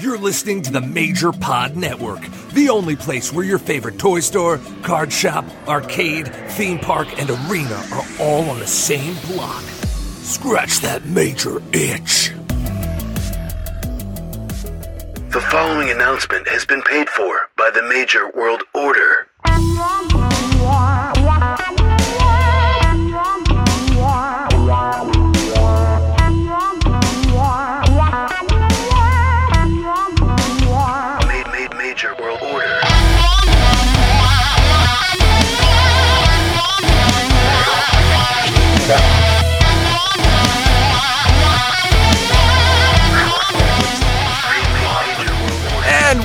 You're listening to the Major Pod Network, the only place where your favorite toy store, card shop, arcade, theme park, and arena are all on the same block. Scratch that major itch. The following announcement has been paid for by the Major World Order.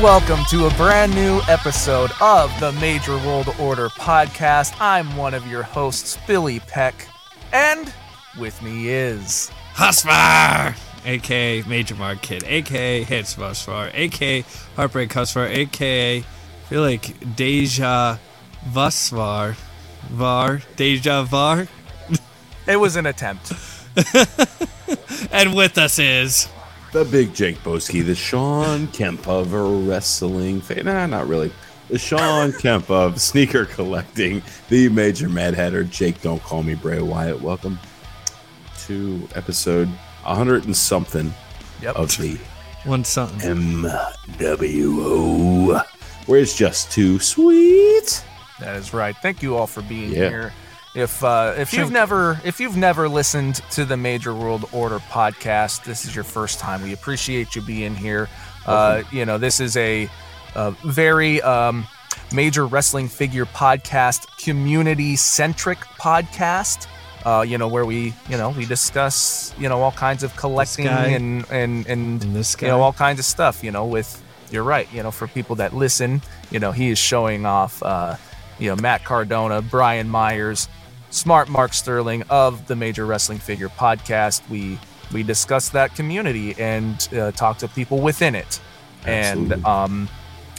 Welcome to a brand new episode of the Major World Order podcast. I'm one of your hosts, Billy Peck, and with me is Husvar, aka Major Mark Kid, aka Hits Husvar, aka Heartbreak Husvar, aka I feel like Deja Vusvar, Var, Deja Var, it was an attempt. and with us is The big Jake Boski, the Shawn Kemp of wrestling fan. Nah, not really. The Shawn Kemp of sneaker collecting, the major mad hatter. Jake, don't call me Bray Wyatt. Welcome to episode 100 and something Yep. of the one something. MWO, where it's just too sweet. That is right. Thank you all for being Yeah. here. If uh, if you've never if you've never listened to the Major World Order podcast, this is your first time. We appreciate you being here. Uh, you know, this is a, a very um, major wrestling figure podcast, community centric podcast. Uh, you know, where we you know we discuss you know all kinds of collecting and and and And this you know all kinds of stuff. You know, with you're right. You know, for people that listen, you know, he is showing off. Uh, you know, Matt Cardona, Brian Myers, Smart Mark Sterling of the Major Wrestling Figure Podcast. We we discuss that community and uh, talk to people within it. Absolutely. And um,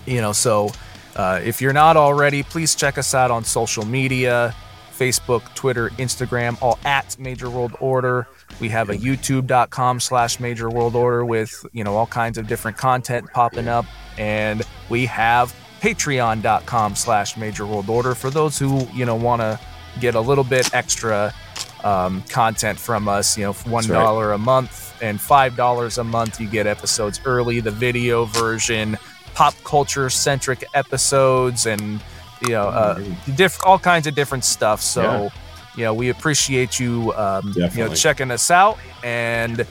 you know, so uh, if you're not already, please check us out on social media. Facebook, Twitter, Instagram, all at Major World Order. We have a youtube.com slash Major World Order with, you know, all kinds of different content popping up. And we have patreon.com slash Major World Order for those who, you know, want to get a little bit extra um, content from us, you know, one right. a month and five dollars a month. You get episodes early, the video version, pop culture centric episodes, and you know, uh, diff- all kinds of different stuff. So, Yeah. you know, we appreciate you, um, you know, checking us out, and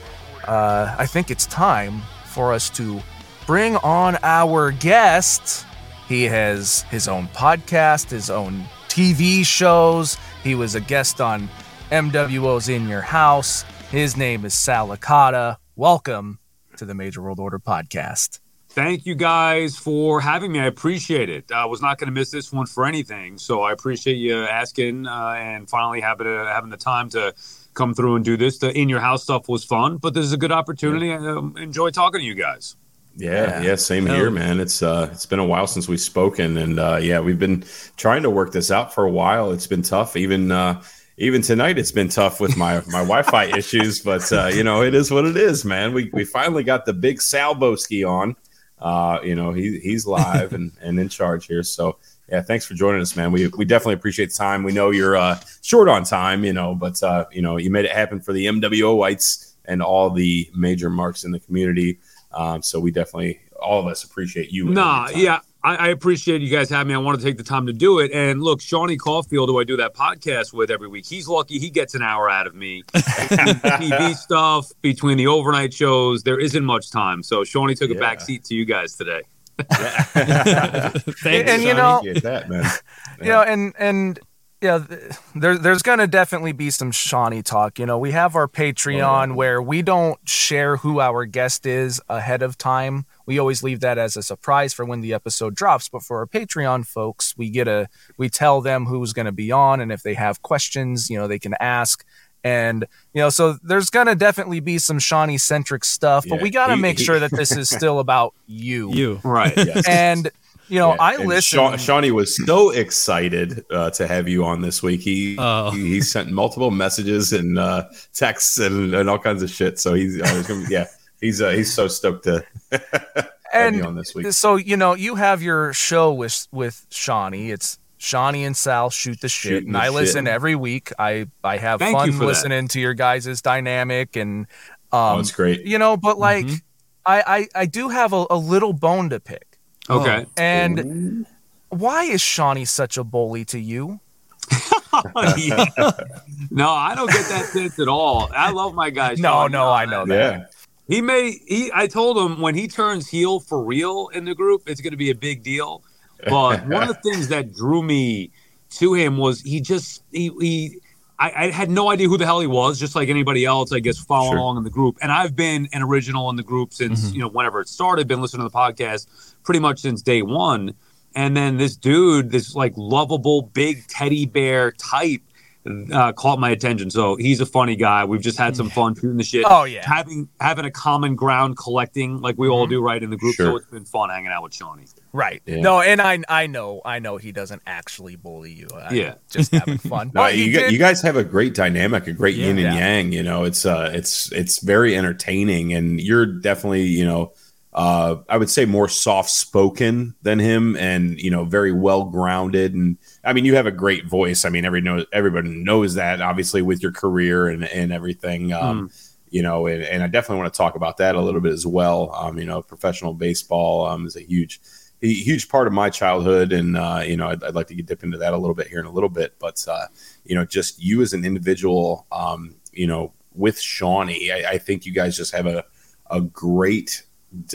uh, I think it's time for us to bring on our guest. He has his own podcast, his own TV shows. He was a guest on MWO's In Your House. His name is Sal Licata. Welcome to the Major World Order podcast. Thank you guys for having me. I appreciate it. I was not going to miss this one for anything, so I appreciate you asking uh, and finally having uh, having the time to come through and do this. The in your house stuff was fun, but this is a good opportunity. I um, enjoy talking to you guys. Yeah, yeah, same here, man. It's uh it's been a while since we've spoken and uh yeah, we've been trying to work this out for a while. It's been tough. Even uh even tonight it's been tough with my my Wi-Fi issues, but uh you know, it is what it is, man. We we finally got the big Sal Boski on. Uh you know, he he's live and and in charge here. So yeah, thanks for joining us, man. We we definitely appreciate the time. We know you're uh short on time, you know, but uh you know, you made it happen for the MWO whites and all the major marks in the community. Um, so we definitely, all of us appreciate you. Nah, yeah, I, I appreciate you guys having me. I want to take the time to do it. And look, Shawnee Caulfield, who I do that podcast with every week, he's lucky he gets an hour out of me. TV stuff between the overnight shows, there isn't much time. So Shawnee took a back seat to you guys today. Thanks, And, you Sonny. know- Appreciate that, man. you know and and yeah th- there, there's gonna definitely be some shawnee talk you know we have our patreon oh, where we don't share who our guest is ahead of time we always leave that as a surprise for when the episode drops but for our patreon folks we get a we tell them who's going to be on and if they have questions you know they can ask and you know so there's gonna definitely be some shawnee centric stuff but Yeah, we gotta make he- sure that this is still about you You. Right. Yes. and you know Yeah, i and listen Sha- Shawnee was so excited uh, to have you on this week. He, Oh. he he sent multiple messages and uh, texts and, and all kinds of shit. So he's, uh, he's gonna, yeah, he's uh, he's so stoked to heavy And on this week. So you know you have your show with with Shawnee. It's Shawnee and Sal shoot the shit, Shooting and the I shit. listen every week. I I have Thank fun for that. listening to your guys' dynamic and oh, um it's great. you know, but like Mm-hmm. I, I I do have a, a little bone to pick. Okay. And why is Shawnee such a bully to you? Yeah. No, I don't get that sense at all. I love my guy. No, no, I know that. Yeah. He may. He. I told him when he turns heel for real in the group, it's going to be a big deal. But one of the things that drew me to him was he just he. he I, I had no idea who the hell he was, just like anybody else, I guess, following Sure. along in the group. And I've been an original in the group since mm-hmm. you know whenever it started. Been listening to the podcast pretty much since day one. And then this dude, this like lovable big teddy bear type, uh, caught my attention. So he's a funny guy. We've just had some fun shooting the shit. Oh, yeah. having having a common ground collecting like we all do right in the group. So it's been fun hanging out with Shawnee. Right. Yeah. No, and I I know I know he doesn't actually bully you. I, Yeah. Just having fun. No, But you, gu- you guys have a great dynamic, a great yin and Yeah. yang. You know, it's uh, it's it's very entertaining, and you're definitely, you know, uh, I would say more soft spoken than him, and you know, very well grounded. And I mean, you have a great voice. I mean, every know everybody knows that, obviously, with your career and and everything. Um, You know, and, and I definitely want to talk about that a little bit as well. Um, you know, professional baseball um, is a huge huge part of my childhood, and uh, you know, I'd, I'd like to get dip into that a little bit here in a little bit. But uh, you know, just you as an individual, um, you know, with Shawnee, I, I think you guys just have a a great,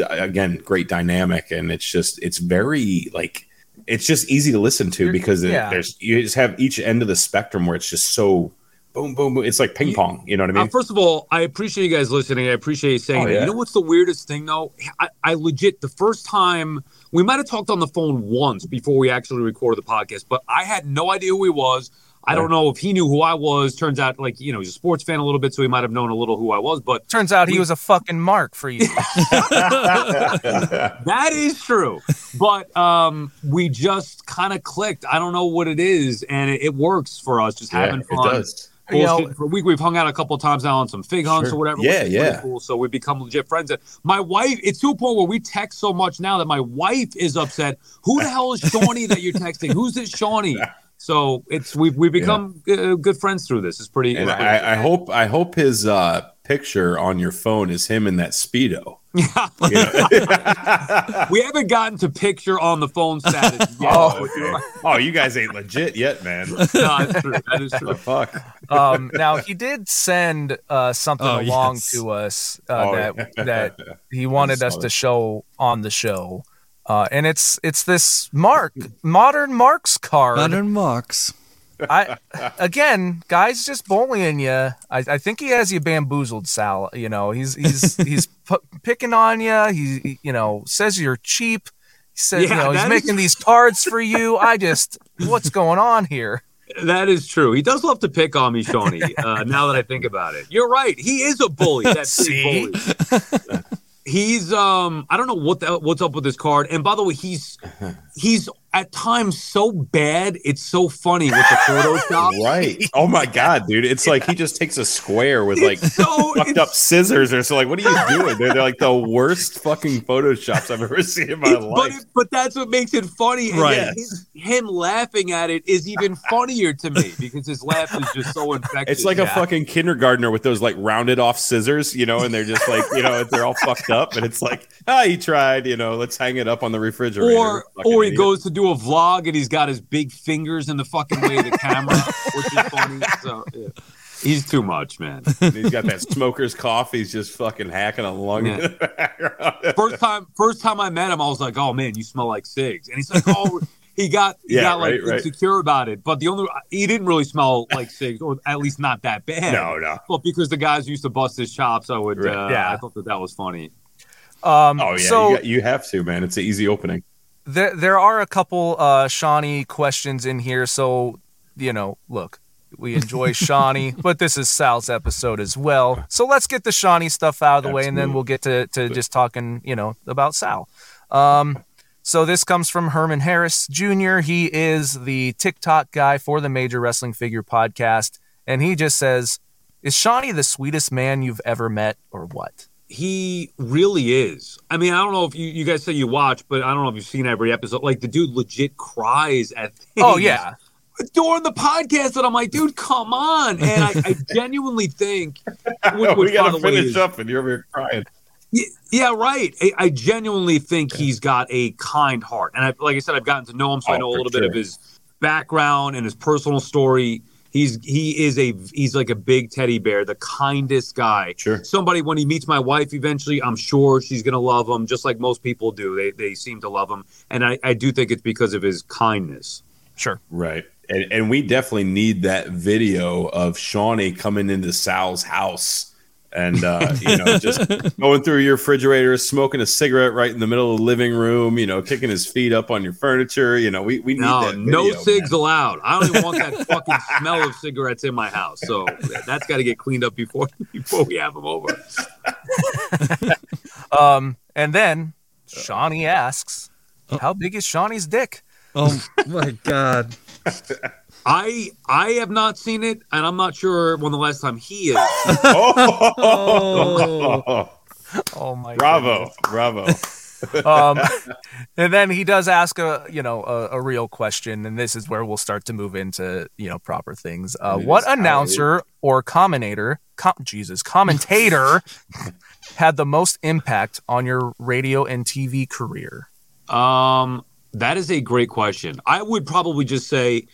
again, great dynamic, and it's just it's very like it's just easy to listen to because it- yeah. there's you just have each end of the spectrum where it's just so boom, boom, boom. It's like ping pong. You know what I Uh, mean? first of all, I appreciate you guys listening. I appreciate you saying Oh, that. yeah. You know what's the weirdest thing though? I, I legit the first time we might have talked on the phone once before we actually recorded the podcast, but I had no idea who he was. I don't know if he knew who I was. Turns out, like you know, he's a sports fan a little bit, so he might have known a little who I was. But turns out he we- was a fucking mark for you. that is true. But um, we just kind of clicked. I don't know what it is, and it, it works for us. Just yeah, having it fun. does. You know- for a week. We've hung out a couple of times now on some fig hunts Sure. or whatever. Yeah, which is yeah. Cool. So we've become legit friends. And my wife, it's to a point where we text so much now that my wife is upset. Who the hell is Shawnee that you're texting? Who's this Shawnee? So it's we've we've become uh, good friends through this. It's pretty. And it's pretty- I, I hope I hope his uh, picture on your phone is him in that speedo. You know? we haven't gotten to picture on the phone status yet. oh, okay. oh, you guys ain't legit yet, man. No, that's true. That is the true. fuck? um, now he did send uh, something Oh, along yes. to us uh, Oh, that yeah. that he wanted us to show on the show, uh, and it's it's this Mark modern Marks card. Modern Marks. I again, guys, just bullying you. I, I think he has you bamboozled, Sal. You know, he's he's he's p- picking on you. He, you know says you're cheap. He says you Yeah, know he's is- making these cards for you. I just what's going on here? That is true. He does love to pick on me, Shawnee. Uh, now that I think about it, you're right. He is a bully. That's bully. He's um. I don't know what the, what's up with this card. And by the way, he's he's at times so bad. It's so funny with the Photoshop. Right. Oh my god, dude! It's like he just takes a square with like so fucked up scissors or so. Like, what are you doing? They're, they're like the worst fucking photoshops I've ever seen in my But, life. it, but that's what makes it funny. And Right. yet his- him laughing at it is even funnier to me because his laugh is just so infectious. It's like a fucking kindergartner with those like rounded off scissors, you know, and they're just like, you know, they're all fucked up, and it's like, ah, he tried, you know, let's hang it up on the refrigerator. or or he idiot. goes to do a vlog and he's got his big fingers in the fucking way of the camera, which is funny. So yeah. he's too much, man. And he's got that smoker's cough. He's just fucking hacking a lung. Yeah. in the background. First time, first time I met him, I was like, "Oh man, you smell like cigs," and he's like, "Oh." He got he Yeah, got like right, right. insecure about it, but the only he didn't really smell like cigs, or at least not that bad. no, no. But because the guys used to bust his chops, I would. Right. Uh, Yeah. I thought that that was funny. Um, Oh yeah, so you, got, you have to, man. It's an easy opening. There there are a couple uh Shawnee questions in here. So you know, look, we enjoy Shawnee, but this is Sal's episode as well. So let's get the Shawnee stuff out of the way, and then we'll get to to just talking, you know, about Sal. Um, so this comes from Herman Harris Jr. He is the TikTok guy for the Major Wrestling Figure Podcast, and he just says, "Is Shawnee the sweetest man you've ever met, or what?" He really is. I mean, I don't know if you, you guys say you watch, but I don't know if you've seen every episode. Like the dude legit cries at things. Oh yeah, during the podcast that I'm like, dude, come on. And I, I genuinely think, which, we which, by gotta the way, finish is- up, and you're over here crying. Yeah, yeah, right. I, I genuinely think he's got a kind heart, and I, like I said, I've gotten to know him, so I Oh, know a little bit of his background and his personal story. He's he is a he's like a big teddy bear, the kindest guy. Sure. Somebody when he meets my wife, eventually, I'm sure she's gonna love him, just like most people do. They they seem to love him, and I, I do think it's because of his kindness. sure. Right. And, and we definitely need that video of Shawnee coming into Sal's house and, uh, you know, just going through your refrigerator, smoking a cigarette right in the middle of the living room, you know, kicking his feet up on your furniture. You know, we, we need No, that. no video, cigs man. allowed. I don't even want that fucking smell of cigarettes in my house. So that's got to get cleaned up before before we have them over. Um, and then Shawnee asks, "How big is Shawnee's dick?" Oh my god. I I have not seen it, and I'm not sure when the last time he is. Oh, Oh my! bravo. Bravo. um, and then he does ask a you know a, a real question, and this is where we'll start to move into you know proper things. Uh, It what is how announcer or commentator, com- Jesus, commentator, had the most impact on your radio and TV career? Um, that is a great question. I would probably just say,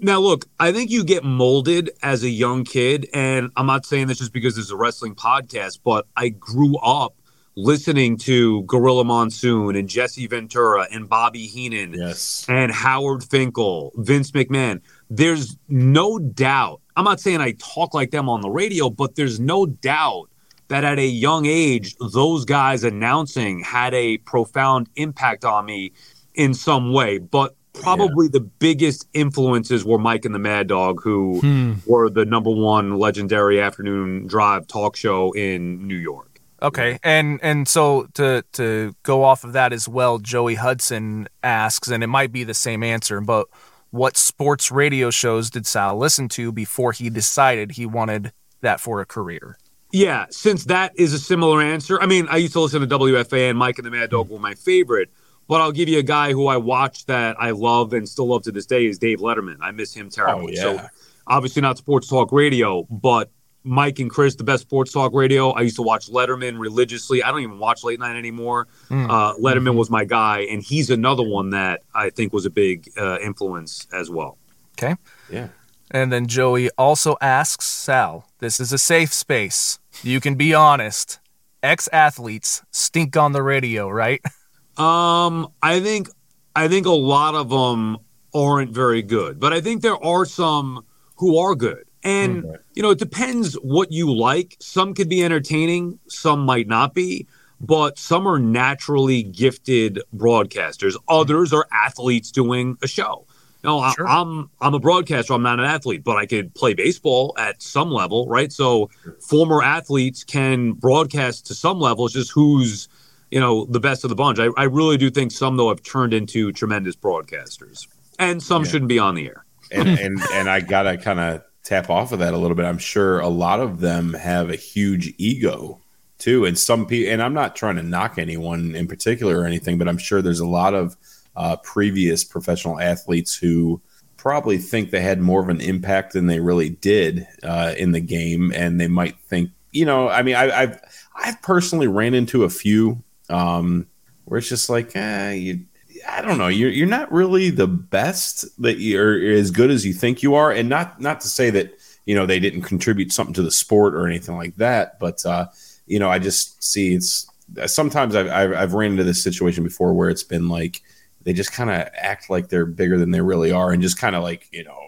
now look, I think you get molded as a young kid, and I'm not saying this just because there's a wrestling podcast, but I grew up listening to Gorilla Monsoon and Jesse Ventura and Bobby Heenan Yes. and Howard Finkel, Vince McMahon. There's no doubt. I'm not saying I talk like them on the radio, but there's no doubt that at a young age, those guys announcing had a profound impact on me in some way. But probably the biggest influences were Mike and the Mad Dog, who Hmm. were the number one legendary afternoon drive talk show in New York. Okay, and and so to to go off of that as well, Joey Hudson asks, and it might be the same answer, but what sports radio shows did Sal listen to before he decided he wanted that for a career? Yeah, since that is a similar answer. I mean, I used to listen to WFAN and Mike and the Mad Dog were my favorite, but I'll give you a guy who I watched that I love and still love to this day is Dave Letterman. I miss him terribly. Oh, yeah. So obviously not sports talk radio, but Mike and Chris, the best sports talk radio. I used to watch Letterman religiously. I don't even watch late night anymore. Mm. Uh, Letterman was my guy, and he's another one that I think was a big uh, influence as well. Okay. Yeah. And then Joey also asks Sal, this is a safe space. You can be honest. Ex athletes stink on the radio, right? Um, I think I think a lot of them aren't very good, but I think there are some who are good. And you know, it depends what you like. Some could be entertaining, some might not be, but some are naturally gifted broadcasters. Others are athletes doing a show. No, I, Sure. I'm I'm a broadcaster. I'm not an athlete, but I could play baseball at some level, right? So, former athletes can broadcast to some level. It's just who's you know the best of the bunch. I, I really do think some though have turned into tremendous broadcasters, and some Yeah. shouldn't be on the air. and and and I gotta kind of tap off of that a little bit. I'm sure a lot of them have a huge ego too, and some people. And I'm not trying to knock anyone in particular or anything, but I'm sure there's a lot of uh, previous professional athletes who probably think they had more of an impact than they really did uh, in the game, and they might think, you know, I mean, I, I've I've personally ran into a few um, where it's just like, eh, you I don't know. You're you're not really the best that you're as good as you think you are, and not not to say that you know they didn't contribute something to the sport or anything like that, but uh, you know I just see it's sometimes I've I've, I've ran into this situation before where it's been like they just kind of act like they're bigger than they really are, and just kind of like you know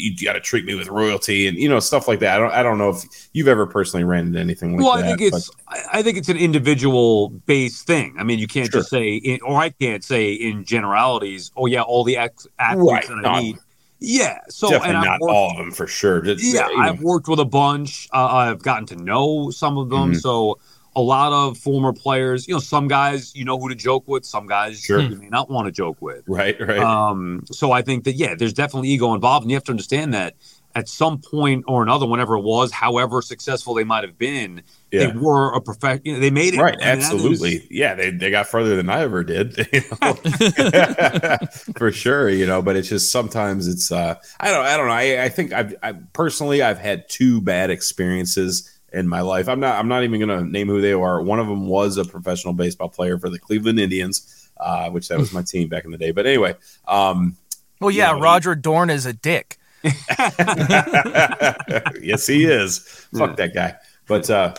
you got to treat me with royalty and you know stuff like that. I don't I don't know if you've ever personally ran into anything like well, that. Well, I think it's I I think it's an individual based thing. I mean, you can't Sure. just say, in, or I can't say in generalities. Oh yeah, all the ex- Right, athletes that I no. need. Yeah, so but and definitely I've not worked- all of them for sure. Just, yeah, you know. I've worked with a bunch. Uh, I've gotten to know some of them. Mhm. So a lot of former players, you know, some guys you know who to joke with, some guys Sure. you may not want to joke with. right, right. Um, so I think that yeah, there's definitely ego involved, and you have to understand that at some point or another, whenever it was, however successful they might have been, Yeah. they were a professional. You know, they made it Right, I mean, that is- absolutely. yeah, they, they got further than I ever did, you know? for sure. You know, but it's just sometimes it's uh, I don't I don't know. I, I think I've I, personally I've had two bad experiences in my life. I'm not I'm not even gonna name who they are. One of them was a professional baseball player for the Cleveland Indians, uh, which that was my team back in the day. But anyway, um, Well, yeah, Yeah. Roger Dorn is a dick. yes, he is. Fuck that guy. But uh,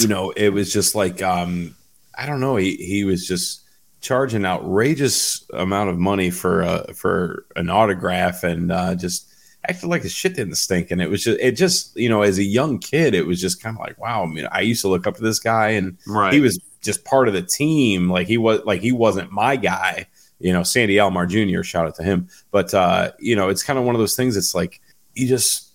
you know, it was just like um, I don't know. He he was just charging outrageous amount of money for uh, for an autograph and uh, just acted like his shit didn't stink. And it was just it just you know, as a young kid, it was just kind of like wow. I mean, I used to look up to this guy, and right. he was just part of the team. Like he was like he wasn't my guy. You know, Sandy Alomar Jr. Shout out to him. But uh, you know, it's kind of one of those things. It's like you just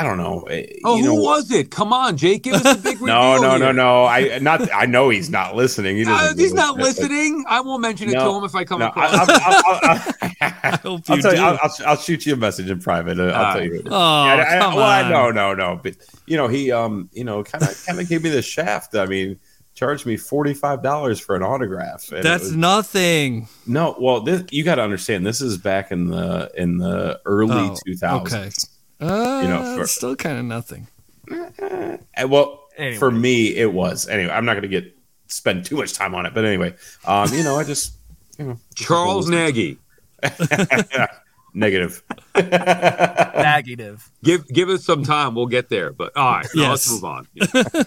I don't know. eh, Oh, you who know, was it? Come on, Jake, give us a big no, no, no, here. no. I not. I know he's not listening. He Uh, he's not listening. I won't mention it No, to him if I come No, across. I, I'll, I'll, I'll, I hope I'll you tell you. I'll, I'll, shoot you a message in private. I'll tell you. oh, I, I, come well, I, on. no, no, no. But you know, he, um, you know, kind of, kind of gave me the shaft. I mean, charged me forty five dollars for an autograph. That's was- nothing. no. Well, this, you got to understand. This is back in the in the early Oh, two thousands. okay. Uh, You know, for- it's still kind of nothing. Well, Anyway. for me, it was. Anyway, I'm not going to get spend too much time on it. But anyway, um, you know, I just you know, Charles Nagy. negative. Negative. Give give us some time. We'll get there. But all right, now let's move on.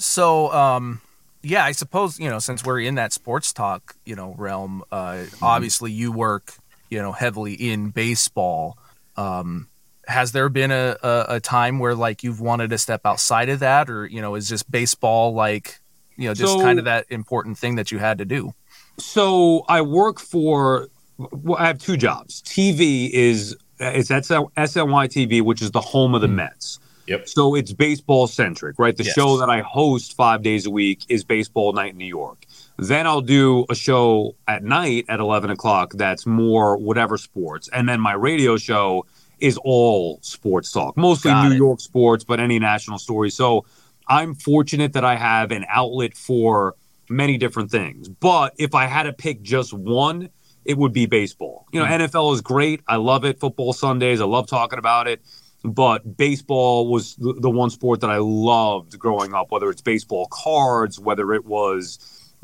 So, um, yeah, I suppose you know since we're in that sports talk, you know, realm. Uh, obviously, you work, you know, heavily in baseball. Um, has there been a, a, a time where like you've wanted to step outside of that, or you know, is just baseball like you know just So- kind of that important thing that you had to do? So I work for. Well, I have two jobs. TV is it's at SNY TV, which is the home of the mm-hmm. Mets. Yep. So it's baseball centric, right? The Yes. show that I host five days a week is Baseball Night in New York. Then I'll do a show at night at 11 o'clock that's more whatever sports. And then my radio show is all sports talk, mostly Got New it. York sports, but any national story. So I'm fortunate that I have an outlet for many different things. But if I had to pick just one, it would be baseball. You know, hmm. NFL is great. I love it. Football Sundays, I love talking about it. But baseball was the, the one sport that I loved growing up, whether it's baseball cards, whether it was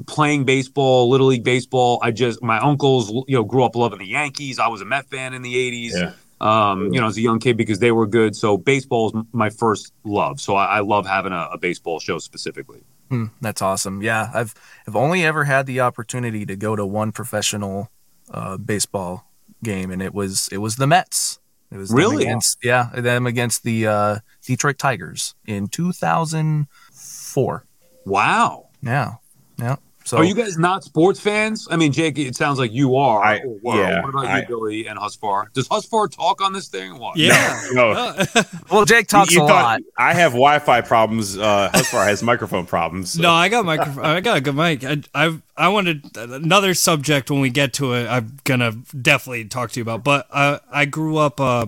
playing baseball, little league baseball. I just my uncles, you know, grew up loving the Yankees. I was a Met fan in the '80s. Yeah. Um, you know, as a young kid because they were good. So baseball is my first love. So I, I love having a, a baseball show specifically. Hmm, that's awesome. Yeah, I've I've only ever had the opportunity to go to one professional uh, baseball game, and it was it was the Mets. It was Really? against, yeah, them against the uh, Detroit Tigers in 2004. Wow. Yeah, yeah. So Are you guys not sports fans? I mean, Jake, it sounds like you are. I- or yeah, what about I- you, Billy and Husvar? Does Husvar talk on this thing? or What? Yeah. No, Uh, well, Jake talks You a thought- lot. I have Wi-Fi problems. Uh, Husvar has microphone problems. so- No, I got microphone. I got a good mic. I I I wanted another subject when we get to it. I'm gonna definitely talk to you about. But I I grew up. Uh,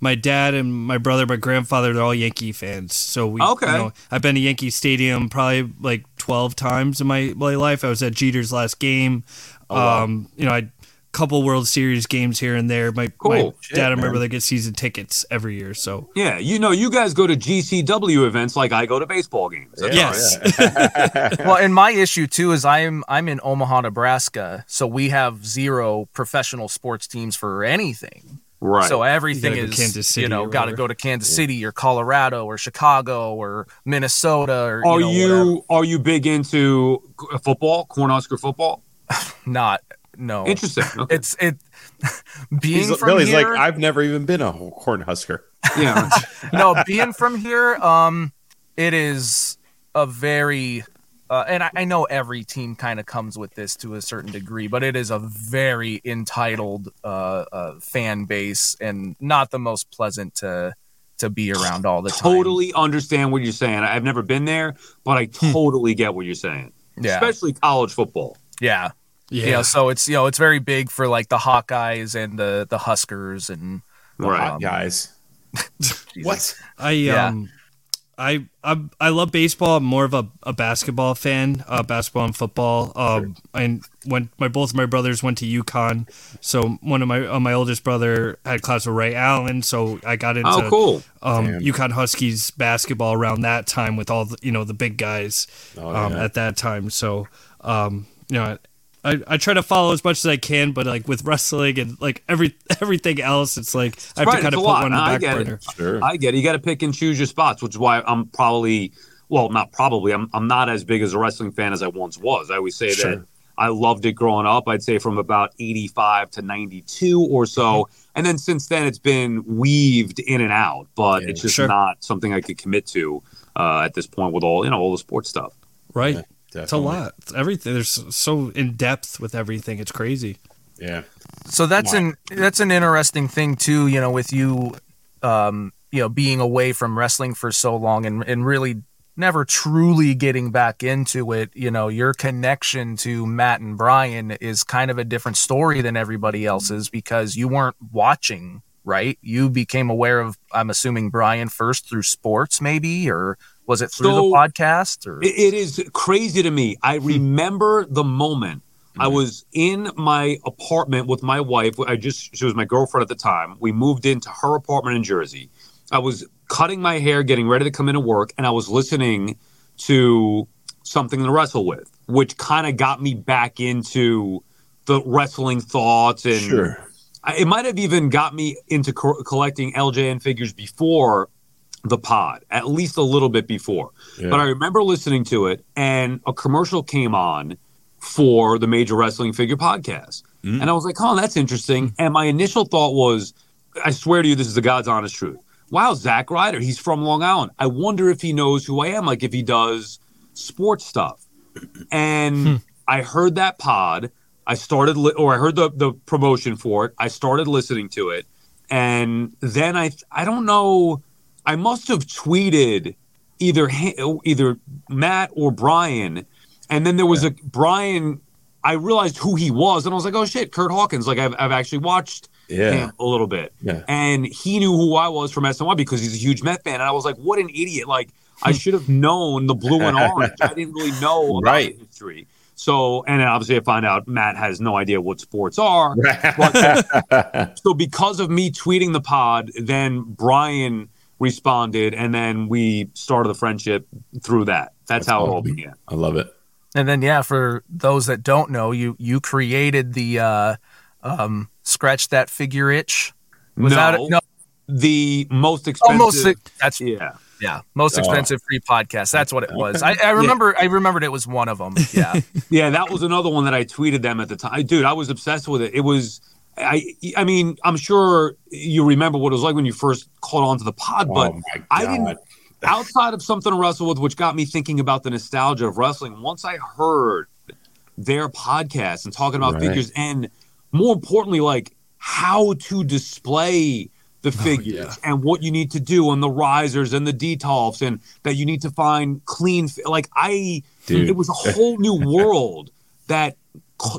my dad and my brother, my grandfather, they're all Yankee fans. So we. Okay. You know, I've been to Yankee Stadium probably like 12 times in my, my life. I was at Jeter's last game. wow. um, you know, I couple World Series games here and there. My Cool. my Shit, dad and my man. brother get season tickets every year. So Yeah, you know, you guys go to GCW events like I go to baseball games. That's Yeah, yes. well, and my issue too is I'm I'm in Omaha, Nebraska, so we have zero professional sports teams for anything. Right. So everything You is, Kansas City you know, got to go to Kansas City or Colorado or Chicago or Minnesota or are you, know, you are you big into c- football, Cornhusker football? not? No, Interesting. Okay. It's it being He's, from Billy's here. like, I've never even been a corn husker. yeah. no, being from here, um, it is a very, uh, and I, I know every team kind of comes with this to a certain degree, but it is a very entitled uh, uh, fan base and not the most pleasant to to be around all the time. Totally understand what you're saying. I've never been there, but I totally get what you're saying. yeah, Especially college football. yeah, yeah. You know, so it's you know it's very big for like the Hawkeyes and the the Huskers and Right. Um, Guys, What? I Yeah. Um I I I love baseball. I'm more of a, a basketball fan, uh, basketball and football. Um, and when my both of my brothers went to UConn, so one of my uh, my oldest brother had class with Ray Allen, so I got into Oh, cool. um, Damn. UConn Huskies basketball around that time with all the you know the big guys Oh, um, yeah. at that time. So um, you know. I, I try to follow as much as I can, but like with wrestling and like every everything else, it's like I have Right, to kind of put lot. one on the back it. burner. Sure. I get it. You got to pick and choose your spots, which is why I'm probably, well, not probably. I'm I'm not as big as a wrestling fan as I once was. I always say Sure. that I loved it growing up. I'd say from about 85 to 92 or so, Mm-hmm. and then since then it's been weaved in and out. But Yeah, it's just sure. not something I could commit to uh, at this point with all you know all the sports stuff. Right. Yeah, It's a lot. It's everything. There's so in depth with everything. It's crazy. Yeah. So that's an that's an interesting thing too, you know, with you um, you know, being away from wrestling for so long and and really never truly getting back into it, you know, your connection to Matt and Brian is kind of a different story than everybody else's because you weren't watching, right? You became aware of I'm assuming Brian first through sports maybe or was it through So- the podcast or It, is crazy to me. I hmm. remember the moment I hmm. was in my apartment with my wife. I just she was my girlfriend at the time. We moved into her apartment in Jersey. I was cutting my hair, getting ready to come into work, and I was listening to something to wrestle with, which kind of got me back into the wrestling thoughts and Sure. I- it might have even got me into co- collecting LJN figures before the pod, at least a little bit before. Yeah. But I remember listening to it, and a commercial came on for the Major Wrestling Figure podcast. Mm. And I was like, oh, that's interesting. And my initial thought was, I swear to you, this is the God's honest truth. Wow, Zack Ryder, he's from Long Island. I wonder if he knows who I am, like if he does sports stuff. And I heard that pod. I started, li- or I heard the, the promotion for it. I started listening to it. And then I, I don't know, I must have tweeted either either Matt or Brian, and then there was a Brian. I realized who he was, and I was like, "Oh shit, Kurt Hawkins!" Like I've I've actually watched Yeah. him a little bit, Yeah. and he knew who I was from SNY because he's a huge Met fan, and I was like, "What an idiot!" Like I hmm. should have known the blue and orange. I didn't really know about Right. the history. So, and obviously I find out Matt has no idea what sports are. So because of me tweeting the pod, then Brian responded, and then we started the friendship through that. That's, how it all began. I love it. And then yeah, for those that don't know, you you created the uh um scratch that figure itch. Was no, that it? no the most expensive. almost that's yeah. yeah, most Oh. expensive free podcast. That's what it was. I, I remember I remembered it was one of them. Yeah. Yeah, that was another one that I tweeted them at the time. Dude, I was obsessed with it. It was, I, I mean, I'm sure you remember what it was like when you first caught on to the pod, oh but oh I didn't. Outside of something to wrestle with, which got me thinking about the nostalgia of wrestling. Once I heard their podcast and talking about Right. figures, and more importantly, like how to display the oh, figures and what you need to do, on the risers and the detolfs, and that you need to find clean. Like I, Dude. it was a whole new world that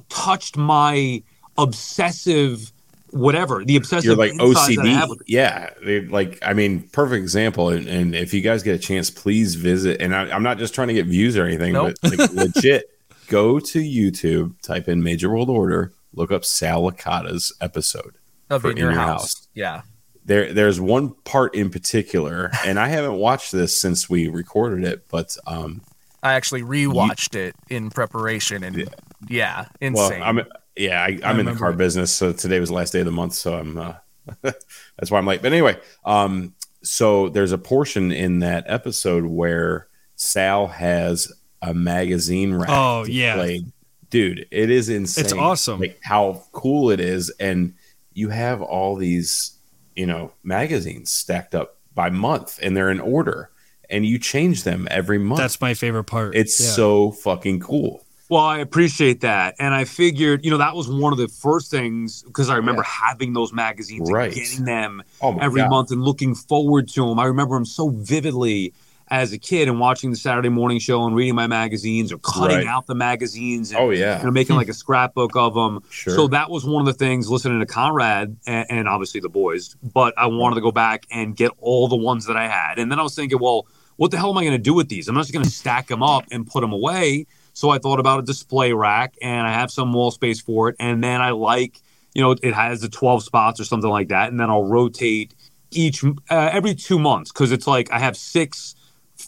touched my obsessive, whatever the obsessive. You're like insights that I have OCD. Yeah. Like, I mean, perfect example. And, and if you guys get a chance, please visit. And I, I'm not just trying to get views or anything, Nope. but like legit, go to YouTube, type in Major World Order, look up Sal Licata's episode. Of For in, your, your house. House. Yeah. There, there's one part in particular, and I haven't watched this since we recorded it, but um, I actually rewatched it in preparation and yeah, well, insane. I'm yeah, I, I'm in the car it. business, so today was the last day of the month, so I'm uh, that's why I'm late. But anyway, um, so there's a portion in that episode where Sal has a magazine rack. Oh, yeah. displayed. dude, it is insane. It's awesome. like how cool it is, and you have all these, you know, magazines stacked up by month, and they're in order, and you change them every month. That's my favorite part. it's Yeah. so fucking cool. Well, I appreciate that. And I figured, you know, that was one of the first things because I remember having those magazines Right. and getting them Oh every God. month and looking forward to them. I remember them so vividly. as a kid and watching the Saturday morning show and reading my magazines or cutting Right. out the magazines. And, Oh yeah. you know, making like a scrapbook of them. Sure. So that was one of the things listening to Conrad and, and obviously the boys. But I wanted to go back and get all the ones that I had. And then I was thinking, well, what the hell am I going to do with these? I'm not just going to stack them up and put them away. So I thought about a display rack and I have some wall space for it. And then I like, you know, it has the 12 spots or something like that. And then I'll rotate each uh, every two months because it's like I have six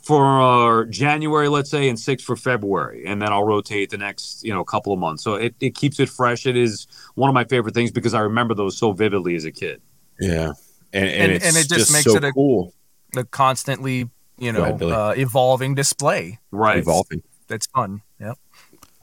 for January, let's say, and six for February, and then I'll rotate the next, you know, couple of months. So it, it keeps it fresh. It is one of my favorite things because I remember those so vividly as a kid. yeah. And, and, And- and it just makes so it a- cool. The constantly, you know, ahead, uh, evolving display. Right. Evolving. That's fun.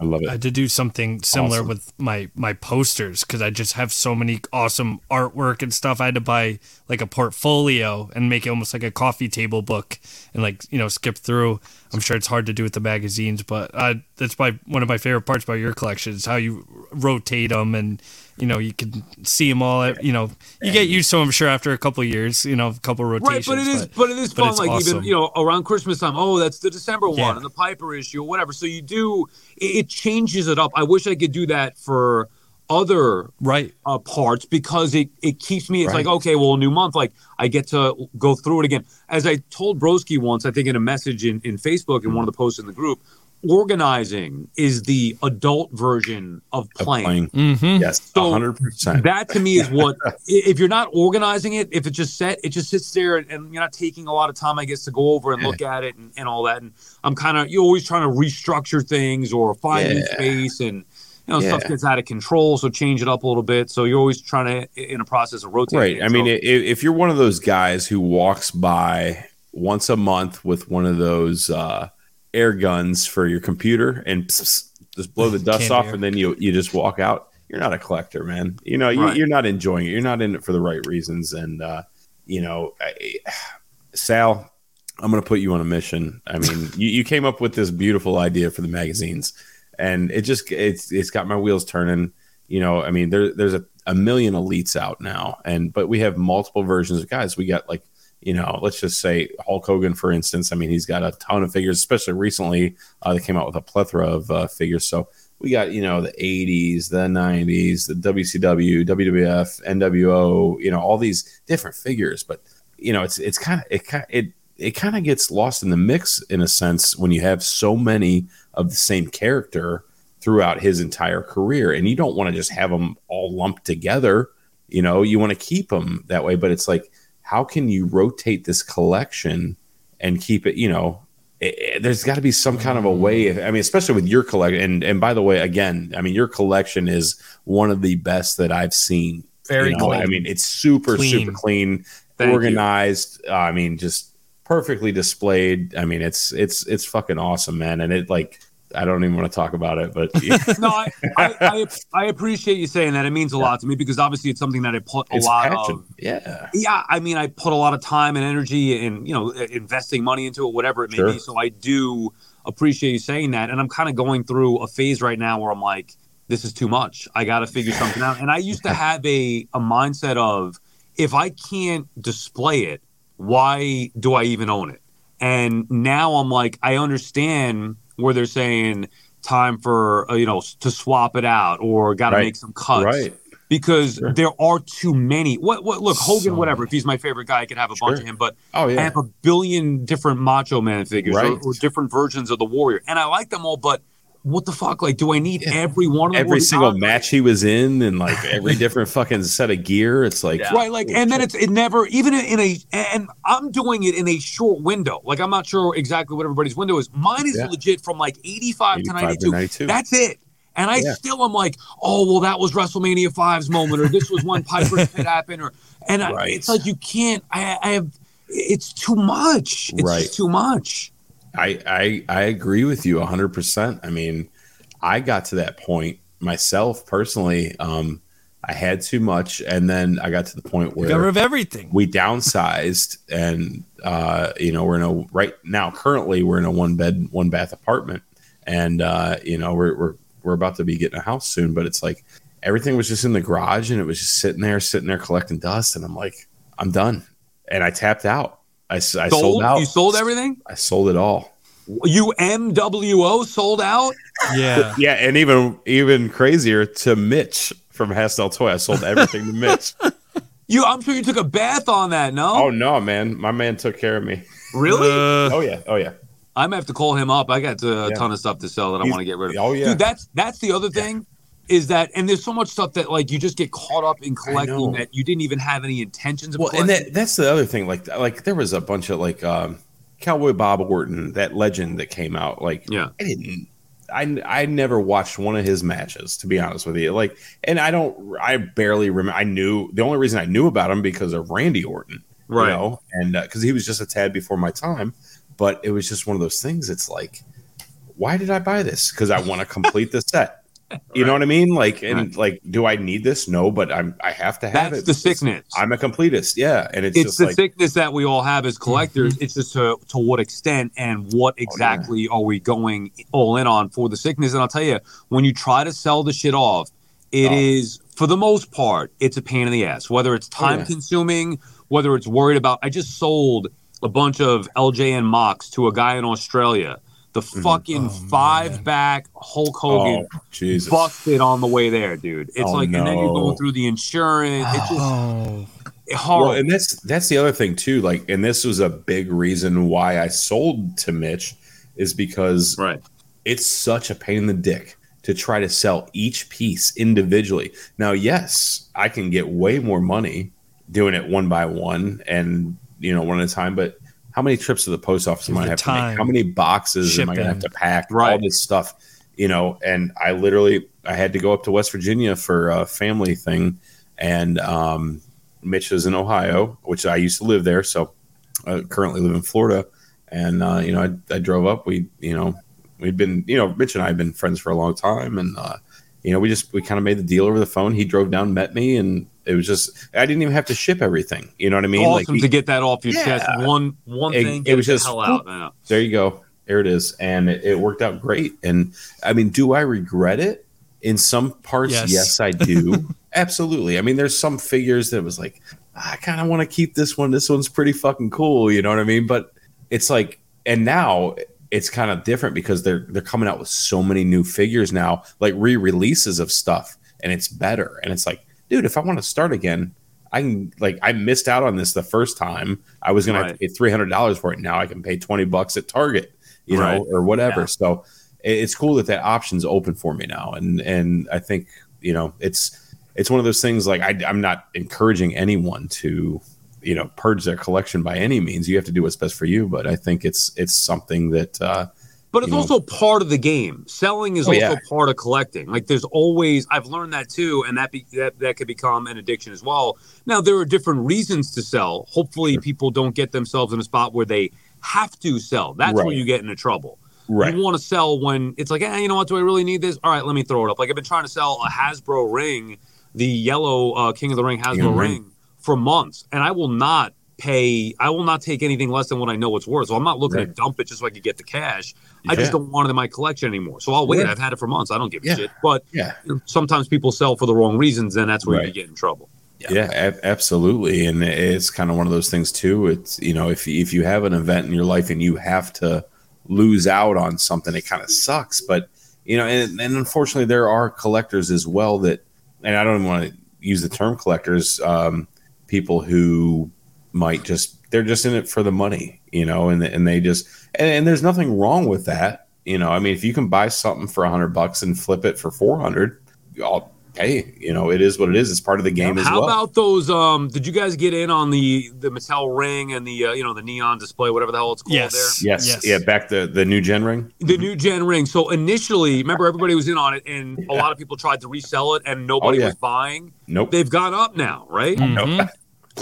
I love it. I did do something similar Awesome. with my my posters because I just have so many awesome artwork and stuff. I had to buy like a portfolio and make it almost like a coffee table book and like you know skip through. I'm sure it's hard to do with the magazines, but uh, that's my one of my favorite parts about your collection is how you rotate them and you know you can see them all. At, you know you get used to them. I'm sure after a couple years, you know, a couple Right, rotations. but it is, but, it is but fun. Like awesome. even you know around Christmas time. Oh, that's the December Yeah. one and the Piper issue or whatever. So you do it, it changes it up. I wish I could do that for other right. uh, parts because it, it keeps me. It's Right. like okay, well, a new month, like I get to go through it again. As I told Broski once, I think in a message in, in Facebook in one of the posts in the group, organizing is the adult version of Of playing. playing. Mm-hmm. Yes, So, hundred percent. That to me is what if you're not organizing it, if it's just set, it just sits there and, and you're not taking a lot of time, I guess, to go over and look at it and, and all that. And I'm kind of you're always trying to restructure things or find new space and you know stuff gets out of control, so change it up a little bit. So you're always trying to in a process of rotating. Right. it. I mean, So- i- if you're one of those guys who walks by once a month with one of those uh, air guns for your computer and pss, pss, just blow the dust off, and then you you just walk out, you're not a collector, man. You know, you, Right. you're not enjoying it. You're not in it for the right reasons. And uh, you know, I, Sal, I'm going to put you on a mission. I mean, you, you came up with this beautiful idea for the magazines, and it just it's it's got my wheels turning. You know, I mean, there there's a, a million elites out now, and but we have multiple versions of guys. We got like you know, let's just say Hulk Hogan, for instance. I mean, he's got a ton of figures, especially recently. Uh, they came out with a plethora of uh, figures. So we got you know the 80s, the 90s, the WCW, WWF, NWO. You know, all these different figures, but you know, it's it's kind of it it it kind of gets lost in the mix in a sense when you have so many of the same character throughout his entire career, and you don't want to just have them all lumped together. You know, you want to keep them that way, but it's like, how can you rotate this collection and keep it? You know, it, it- there's got to be some kind of a way. I mean, especially with your collection. And and by the way, again, I mean, your collection is one of the best that I've seen. Very You know, clean. I mean, it's super Clean. super clean, Thank organized. Uh, I mean, just perfectly displayed. I mean, it's it's it's fucking awesome, man. And it like I don't even want to talk about it, but no, I, I, I I appreciate you saying that. It means a lot to me because obviously it's something that I put a it's lot passion. of. Yeah, Yeah, I mean, I put a lot of time and energy and you know investing money into it, whatever it may Sure. be. So I do appreciate you saying that. And I'm kind of going through a phase right now where I'm like, this is too much. I got to figure something out. And I used to have a a mindset of if I can't display it, why do I even own it? And now I'm like, I understand where they're saying time for uh, you know to swap it out or got to Right. make some cuts right. because Sure. there are too many. What? What? Look, Hogan, So whatever. If he's my favorite guy, I could have a bunch of him. But Oh I have a billion different Macho Man figures or, or different versions of the Warrior, and I like them all. But what the fuck? Like, do I need Yeah. every one of them? every single match he was in, and like every different fucking set of gear. It's like Yeah. Right, like, and then it's it never even in a and I'm doing it in a short window. Like, I'm not sure exactly what everybody's window is. Mine is Yeah. legit from like 85, 85 to to 92. 92. That's it. And I still am like, oh well, that was WrestleMania 5's moment, or this was when Piper's Pit happened, or and I, it's like you can't. I, I have. It's too much. It's Right. just too much. I, I I agree with you 100%. I mean, I got to that point myself personally. Um, I had too much, and then I got to the point where Got rid of everything. we downsized, and uh, you know, we're in a right now. Currently, we're in a one bed, one bath apartment, and uh, you know, we're we're we're about to be getting a house soon. But it's like everything was just in the garage, and it was just sitting there, sitting there collecting dust, and I'm like, I'm done, and I tapped out. I, s- I sold, sold out. You sold everything. I sold it all. You MWO sold out. Yeah. Yeah, and even even crazier to Mitch from Hastel Toy. I sold everything to Mitch. You, I'm sure you took a bath on that. No, Oh no, man, my man took care of me. really? Uh, Oh yeah, oh yeah. I might have to call him up. I got uh, a Yeah. ton of stuff to sell that I want to get rid of. oh, yeah. dude, that's that's the other thing. Is that and there's so much stuff that like you just get caught up in collecting that you didn't even have any intentions of Well, and that that's the other thing. Like like there was a bunch of like um, Cowboy Bob Orton, that legend that came out. Like Yeah. I didn't. I, I never watched one of his matches to be honest with you. Like, and I don't. I barely remember. I knew the only reason I knew about him because of Randy Orton, Right. You know, and because he was just a tad before my time. But it was just one of those things. It's like, why did I buy this? Because I want to complete the set. You know what I mean? Like, and like, do I need this? No, but I'm. I have to have That's it. the sickness. I'm a completist. Yeah, and it's, it's just the like, sickness that we all have as collectors. Mm-hmm. It's just to to what extent and Oh, what exactly are we going all in on for the sickness? And I'll tell you, when you try to sell the shit off, it is Oh. for the most part, it's a pain in the ass. Whether it's time yeah. consuming, whether it's worried about. I just sold a bunch of LJN mocks to a guy in Australia. The fucking five back Hulk Hogan Mm-hmm. oh Jesus, busted on the way there, dude. It's Oh, like, and then you're going through the insurance. It's just oh. horrible. Well, and that's that's the other thing too. Like, and this was a big reason why I sold to Mitch is because right. it's such a pain in the dick to try to sell each piece individually. Now, yes, I can get way more money doing it one by one and you know one at a time, but how many trips to the post office am I The have to make? How many boxes am I gonna have to pack? All this stuff, you know. And I literally I had to go up to West Virginia for a family thing, and um, Mitch is in Ohio, which I used to live there, so I currently live in Florida. And uh, you know, I, I drove up. We, you know, we'd been, you know, Mitch and I have been friends for a long time, and uh, you know, we just we kind of made the deal over the phone. He drove down, met me, and it was just I didn't even have to ship everything. You know what I mean? awesome he- to get that off your Yeah. chest. One one It- thing, it was just- hell out. Yeah. there you go. There it is, and it, it worked out great. And I mean, do I regret it? In some parts, Yes. yes, I do. Absolutely. I mean, there's some figures that was like, I kind of want to keep this one. This one's pretty fucking cool. You know what I mean? But it's like, and now it's kind of different because they're they're coming out with so many new figures now, like re-releases of stuff, and it's better. And it's like, dude, if I want to start again, I can like I missed out on this the first time. I was gonna have to Right. pay three hundred dollars for it. Now I can pay twenty bucks at Target, you know, or whatever. Yeah. So it's cool that that option's open for me now, and and I think you know it's it's one of those things like I, I'm not encouraging anyone to you know purge their collection by any means. You have to do what's best for you, but I think it's it's something that uh, But it's know. also part of the game. Selling is Oh, also yeah. part of collecting. Like there's always I've learned that too, and that be, that that could become an addiction as well. Now there are different reasons to sell. Hopefully, people don't get themselves in a spot where they have to sell. That's where you get into trouble. right. You want to sell when it's like, hey, you know what? Do I really need this? All right, let me throw it up. Like I've been trying to sell a Hasbro ring, the yellow uh, King of the Ring Hasbro. Ring. For months, and I will not pay. I will not take anything less than what I know it's worth. So I'm not looking to dump it just so I can get the cash. I just don't want it in my collection anymore. So I'll wait. Yeah. I've had it for months. I don't give a Yeah. shit. But Yeah. sometimes people sell for the wrong reasons, and that's where you get in trouble. Yeah, ab- absolutely, and it's kind of one of those things too. It's you know if if you have an event in your life and you have to lose out on something, it kind of sucks. But you know, and, and unfortunately, there are collectors as well that, and I don't even want to use the term collectors, um, people who might just they're just in it for the money, you know, and and they just and, and there's nothing wrong with that, you know. I mean, if you can buy something for a hundred bucks and flip it for four hundred, I'll hey, you know, it is what it is. It's part of the game as How well. about those? Um, did you guys get in on the the Mattel ring and the uh, you know the neon display, whatever the hell it's called Yes. there? Yes. Yes. Yeah. Back the the new gen ring. The new gen ring. So initially, remember everybody was in on it, and a lot of people tried to resell it, and nobody Oh, yeah. was buying. Nope. They've gone up now, right? Mhm.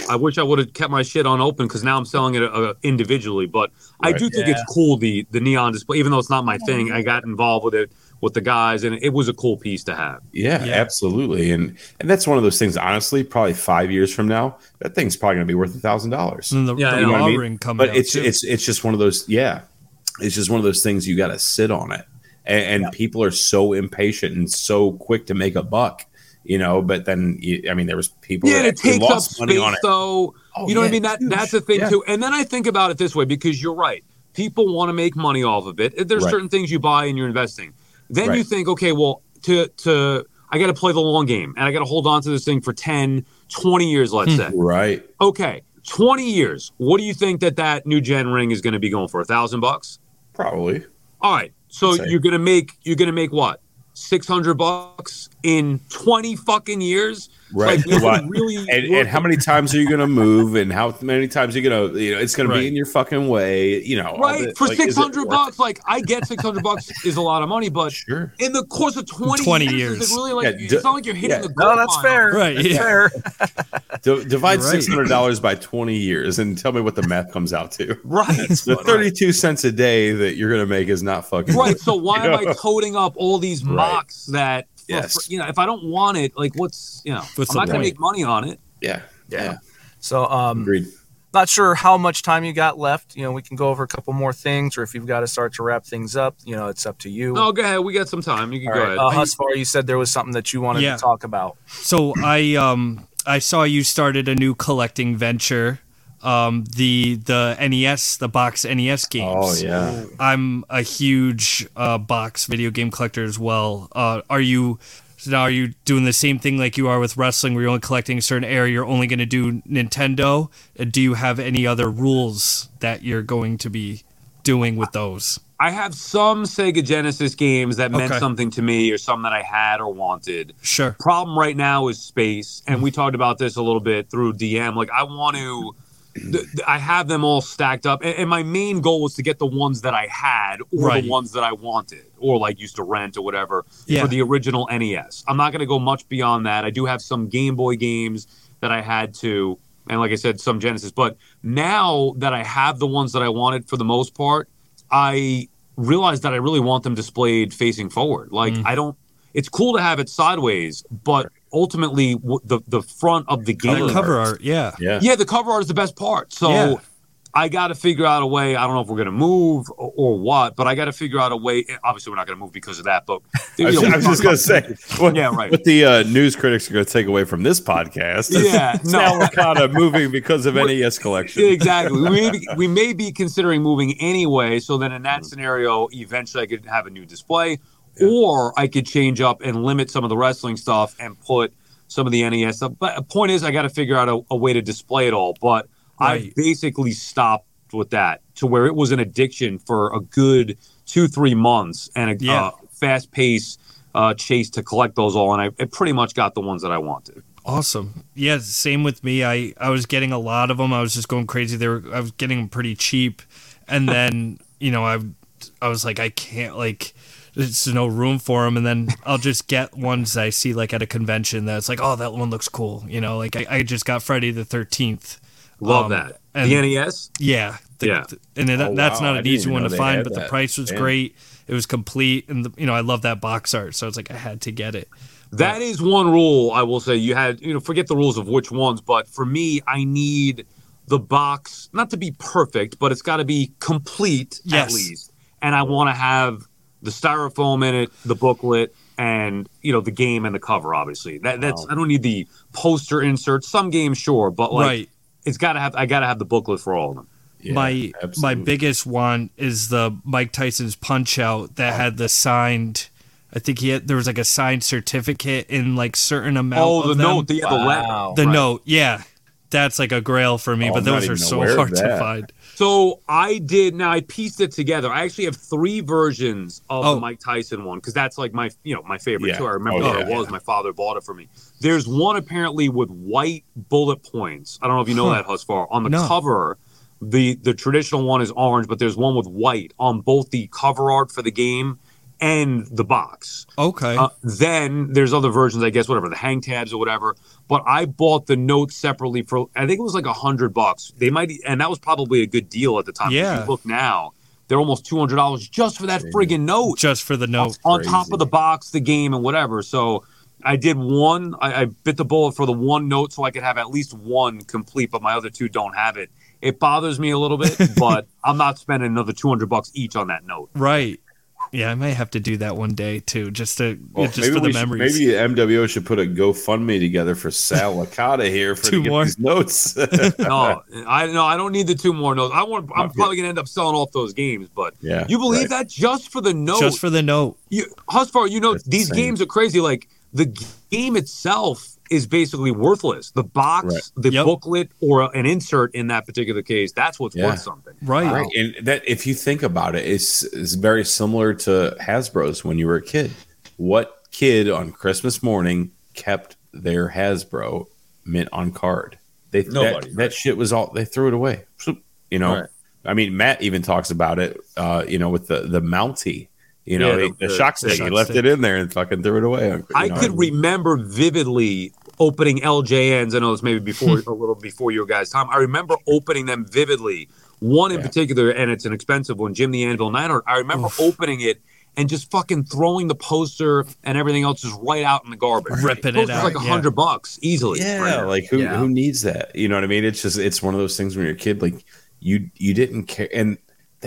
I wish I would have kept my shit on open because now I'm selling it uh, individually. But I do think it's cool the the neon display, even though it's not my thing. I got involved with it with the guys, and it was a cool piece to have. Yeah, Yeah. absolutely. And and that's one of those things. Honestly, probably five years from now, that thing's probably going to be worth a thousand dollars. The, Yeah, the you know I mean? coming But it's too. it's it's just one of those. Yeah, it's just one of those things. You got to sit on it, and, and people are so impatient and so quick to make a buck. you know. But then, you, I mean, there was people Yeah, that it actually takes up money space on it. though. Oh, you know what I mean? That huge. that's the thing Yeah. too. And then I think about it this way because you're right. People want to make money off of it. There's Right. certain things you buy and you're investing. Then you think, okay, well, to to I got to play the long game and I got to hold on to this thing for 10, 20 years, let's Hmm. say. Right. Okay, 20 years. What do you think that that new gen ring is going to be going for? A thousand bucks? Probably. All right. So you're gonna make you're gonna make what? Six hundred bucks in twenty fucking years? Right. Like, What? really And, and how many times are you going to move? And how many times are you going to, you know, it's going Right. to be in your fucking way, you know. Right. the- for like, six hundred worth bucks, like I get six hundred bucks is a lot of money, but? Sure. in the course of twenty, 20 years, years. is it really like Yeah, it's not like you're hitting yeah. the No, that's fair. Right, That's yeah. fair. D- divide Right. six hundred dollars by twenty years and tell me what the math comes out to. Right, The thirty-two cents a day that you're going to make is not fucking right. So why You am I know? toting up all these Right. mocks that? For- Yes. for- you know, if I don't want it, like, what's you know, What's I'm the not gonna make money on it. Yeah, yeah, So, um, agreed. not sure how much time you got left. You know, we can go over a couple more things, or if you've got to start to wrap things up, you know, it's up to you. No, go ahead. We got some time. You can All go right. ahead. Uh, Husvar, you said there was something that you wanted Yeah. to talk about. So I um I saw you started a new collecting venture, um the the NES the box NES games. Oh yeah, I'm a huge uh, box video game collector as well. Uh, are you so now? Are you doing the same thing like you are with wrestling, where you're only collecting a certain area? You're only going to do Nintendo. Uh, Do you have any other rules that you're going to be doing with those? I have some Sega Genesis games that meant Okay. something to me, or some that I had or wanted. Sure. Problem right now is space, and we talked about this a little bit through DM. Like, I want to. I have them all stacked up, and, and my main goal was to get the ones that I had, or Right. the ones that I wanted, or like used to rent or whatever Yeah. for the original NES. I'm not going to go much beyond that. I do have some Game Boy games that I had to, and like I said, some Genesis. But now that I have the ones that I wanted for the most part, I realized that I really want them displayed facing forward. Like Mm. I don't. It's cool to have it sideways, but ultimately, w- the the front of the game, The cover art, yeah. yeah. yeah, the cover art is the best part. So. Yeah. I got to figure out a way. I don't know if we're going to move or, or what, but I got to figure out a way. Obviously, we're not going to move because of that. But I was, I was just going to say, what, Yeah, right. what the uh, news critics are going to take away from this podcast. Yeah, no. now we're kind of moving because of NES collection. exactly. We may, be, we may be considering moving anyway. So then, in that scenario, eventually I could have a new display, or I could change up and limit some of the wrestling stuff and put some of the NES stuff. But the point is, I got to figure out a, a way to display it all. But I basically stopped with that to where it was an addiction for a good two, three months and a Yeah. uh, fast pace uh, chase to collect those all. And I, I pretty much got the ones that I wanted. Awesome. Yeah, same with me. I I was getting a lot of them. I was just going crazy. They were I was getting them pretty cheap, and then you know I I was like I can't like there's no room for them, and then I'll just get ones I see like at a convention that's like oh that one looks cool. You know, like I, I just got Friday the Thirteenth. Love Um, that. and- the NES? Yeah, the- Yeah. and then that, Oh, that's wow. not an easy one to find, had but the price was Damn. great. It was complete, and the, you know I love that box art, so it's like I had to get it. That is one rule I will say. You had, you know, forget the rules of which ones, but for me, I need the box not to be perfect, but it's got to be complete Yes. at least. And I want to have the styrofoam in it, the booklet, and you know the game and the cover. Obviously, that that's I don't need the poster insert. Some games, sure, but like right. it's got to have. I got to have the booklet for all of them. Yeah, my my biggest one is the Mike Tyson's Punch Out that had the signed. I think he had there was like a signed certificate in like certain amount. Oh, of the them. note, the, yeah, the. Wow. the Right. note, yeah, that's like a grail for me. Oh, but I'm those are so hard to find. So I did. Now I pieced it together. I actually have three versions of Oh. the Mike Tyson one because that's like my, you know, my favorite Yeah. too. I remember Oh, what yeah, it was. yeah. My father bought it for me. There's one apparently with white bullet points. I don't know if you know Huh. that, Husvar. On the No. cover, the the traditional one is orange, but there's one with white on both the cover art for the game and the box. Okay, Uh, then there's other versions, I guess, whatever the hang tabs or whatever. But I bought the notes separately for I think it was like a hundred bucks. They might, and that was probably a good deal at the time. If Yeah. you look now, they're almost two hundred dollars just for that friggin' note just for the note. on top of the box, the game, and whatever. So I did one. I, I bit the bullet for the one note so I could have at least one complete, but my other two don't have it. It bothers me a little bit, but I'm not spending another two hundred bucks each on that note. Right. Yeah, I may have to do that one day too, just to Well, just for the we should- memories. maybe MWO should put a GoFundMe together for Sal Licata here for Two to get more. these notes. no, I no, I don't need the two more notes. I want. I'm Okay. probably gonna end up selling off those games, but yeah, you believe right. that just for the note? just for the note. you, Husvar, you know That's these insane. games are crazy. Like the game itself is basically worthless. The box, Right. the Yep. booklet, or an insert in that particular case, that's what's Yeah. worth something. Right. Right, and that if you think about it, it's, it's very similar to Hasbro's when you were a kid. What kid on Christmas morning kept their Hasbro mint on card? They Nobody, that, that shit was all they threw it away. You know, Right. I mean, Matt even talks about it. Uh, you know, with the the Mountie. You know, Yeah, the, the- the, the- shock the stick. He left stick. it in there and fucking threw it away. you I know. could remember vividly opening LJNs. I know it's maybe before hmm. a little before your guys' time. I remember opening them vividly. One in Yeah. particular, and it's an expensive one, Jim the Anvil Neidhart. I remember opening it and just fucking throwing the poster and everything else just right out in the garbage. Ripping The it poster's out, like a yeah. hundred bucks easily. Yeah, like who Yeah. who needs that? You know what I mean? It's just it's one of those things when you're a kid, like you you didn't care, and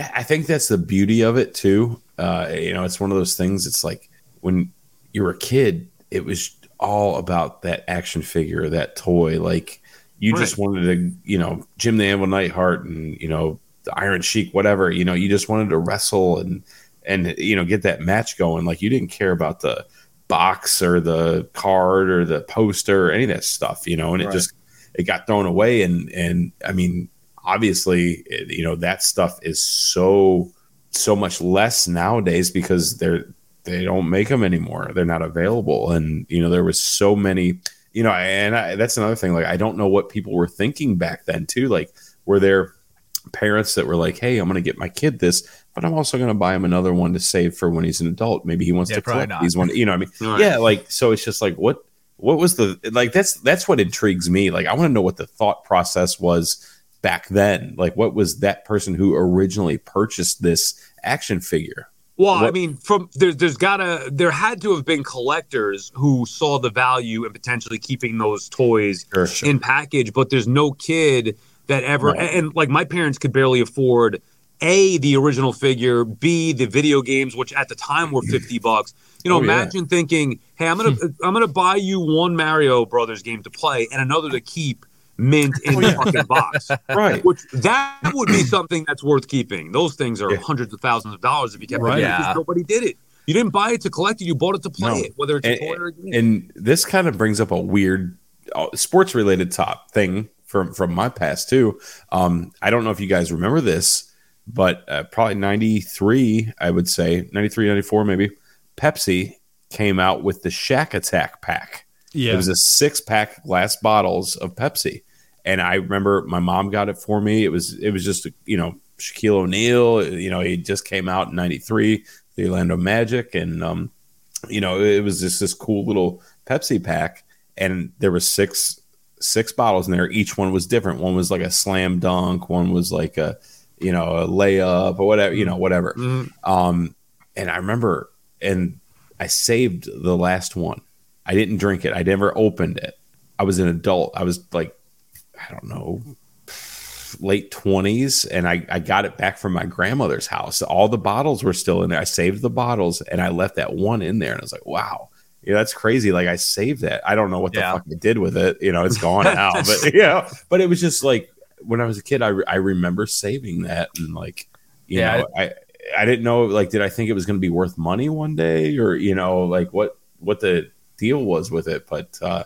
that, I think that's the beauty of it too. Uh, you know, it's one of those things. It's like when you were a kid, it was all about that action figure, that toy. Like you just wanted to, you know, Jim the Anvil Neidhart and you know the Iron Sheik, whatever. You know, you just wanted to wrestle and and you know get that match going. Like you didn't care about the box or the card or the poster or any of that stuff, you know, and it Right. just it got thrown away and and I mean obviously you know that stuff is so so much less nowadays because they're they don't make them anymore. They're not available. And you know there was so many you know and I, that's another thing. Like I don't know what people were thinking back then too. Like were there parents that were like hey I'm going to get my kid this but I'm also going to buy him another one to save for when he's an adult. Maybe he wants Yeah, to probably collect not. these one you know what I mean? Right. yeah like so it's just like what what was the like that's that's what intrigues me. Like i want to know what the thought process was back then like what was that person who originally purchased this action figure Well, I mean, from there, there's gotta there had to have been collectors who saw the value in potentially keeping those toys Sure. in package, but there's no kid that ever Right. and, and, like my parents could barely afford a the original figure, b the video games, which at the time were fifty bucks. You know, Oh, yeah. imagine thinking, hey, I'm gonna I'm gonna buy you one Mario Brothers game to play and another to keep mint in Oh, the fucking box. right Which that would be something that's worth keeping. Those things are Yeah. hundreds of thousands of dollars if you kept Right. it because Yeah. nobody did it. You didn't buy it to collect it. You bought it to play No. it, whether it's a and, toy or a game. and this kind of brings up a weird uh, sports related top thing from from my past too um i don't know if you guys remember this but uh, probably 93 i would say 93 94 maybe pepsi came out with the Shaq attack pack Yeah. It was a six pack glass bottles of Pepsi. And I remember my mom got it for me. It was it was just you know Shaquille O'Neal. You know he just came out in '93, the Orlando Magic, and um, you know it was just this cool little Pepsi pack. And there was six six bottles in there. Each one was different. One was like a slam dunk. One was like a you know a layup or whatever. You know whatever. Mhm. Um, and I remember, and I saved the last one. I didn't drink it. I never opened it. I was an adult. I was like, I don't know, late twenties, and I, I got it back from my grandmother's house. All the bottles were still in there. I saved the bottles, and I left that one in there, and I was like, wow. Yeah, that's crazy. Like I saved that. I don't know what the Yeah. fuck I did with it. You know, it's gone now. but yeah, but it was just like when I was a kid, I, re- I remember saving that and like, you Yeah, know, I I didn't know like did I think it was going to be worth money one day or you know like what what the deal was with it, but uh,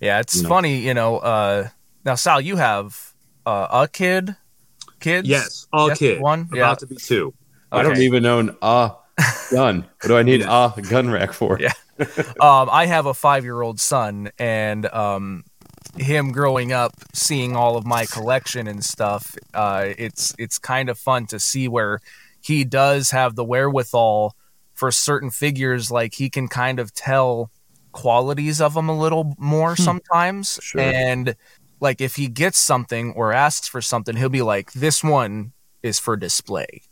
Yeah, it's You know. funny, you know. Uh, now, Sal, you have uh, a kid, kids. Yes, a Yes, kid. one? About Yeah. to be two. I don't even own a gun. What do I need a gun rack for? Yeah. um, I have a five-year-old son, and um, him growing up, seeing all of my collection and stuff, uh, it's it's kind of fun to see where he does have the wherewithal for certain figures. Like he can kind of tell qualities of them a little more sometimes, Sure. and like if he gets something or asks for something, he'll be like, "This one is for display."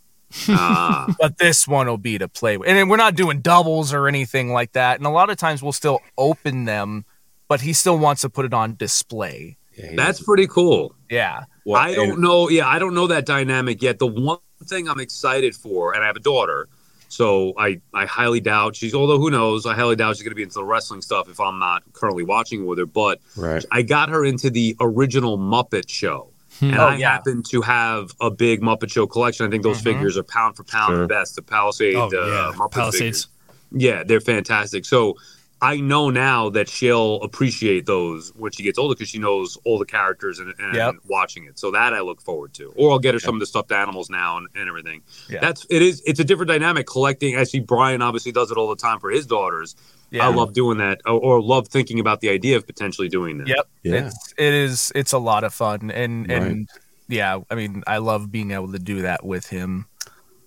Ah, but this one will be to play with. And then we're not doing doubles or anything like that. And a lot of times we'll still open them, but he still wants to put it on display. Yeah, that's does. pretty cool. Yeah. Well, I don't know. Yeah, I don't know that dynamic yet. The one thing I'm excited for, and I have a daughter, So I, I highly doubt she's. Although who knows, I highly doubt she's going to be into the wrestling stuff if I'm not currently watching with her. But Right. I got her into the original Muppet Show. And Oh, I yeah. happen to have a big Muppet Show collection. I think those Mhm. figures are pound for pound Sure. the best. The Palisade, Oh, uh, yeah. Muppet Palisades. figures. Yeah, they're fantastic. So I know now that she'll appreciate those when she gets older because she knows all the characters and, and Yep. watching it. So that I look forward to. Or I'll get her some of the stuffed animals now and, and everything. Yeah. That's it is it's a different dynamic collecting. I see Brian obviously does it all the time for his daughters. Yeah. I love doing that or, or love thinking about the idea of potentially doing that. Yep. Yeah. It's it is it's a lot of fun and Right. and yeah, I mean I love being able to do that with him.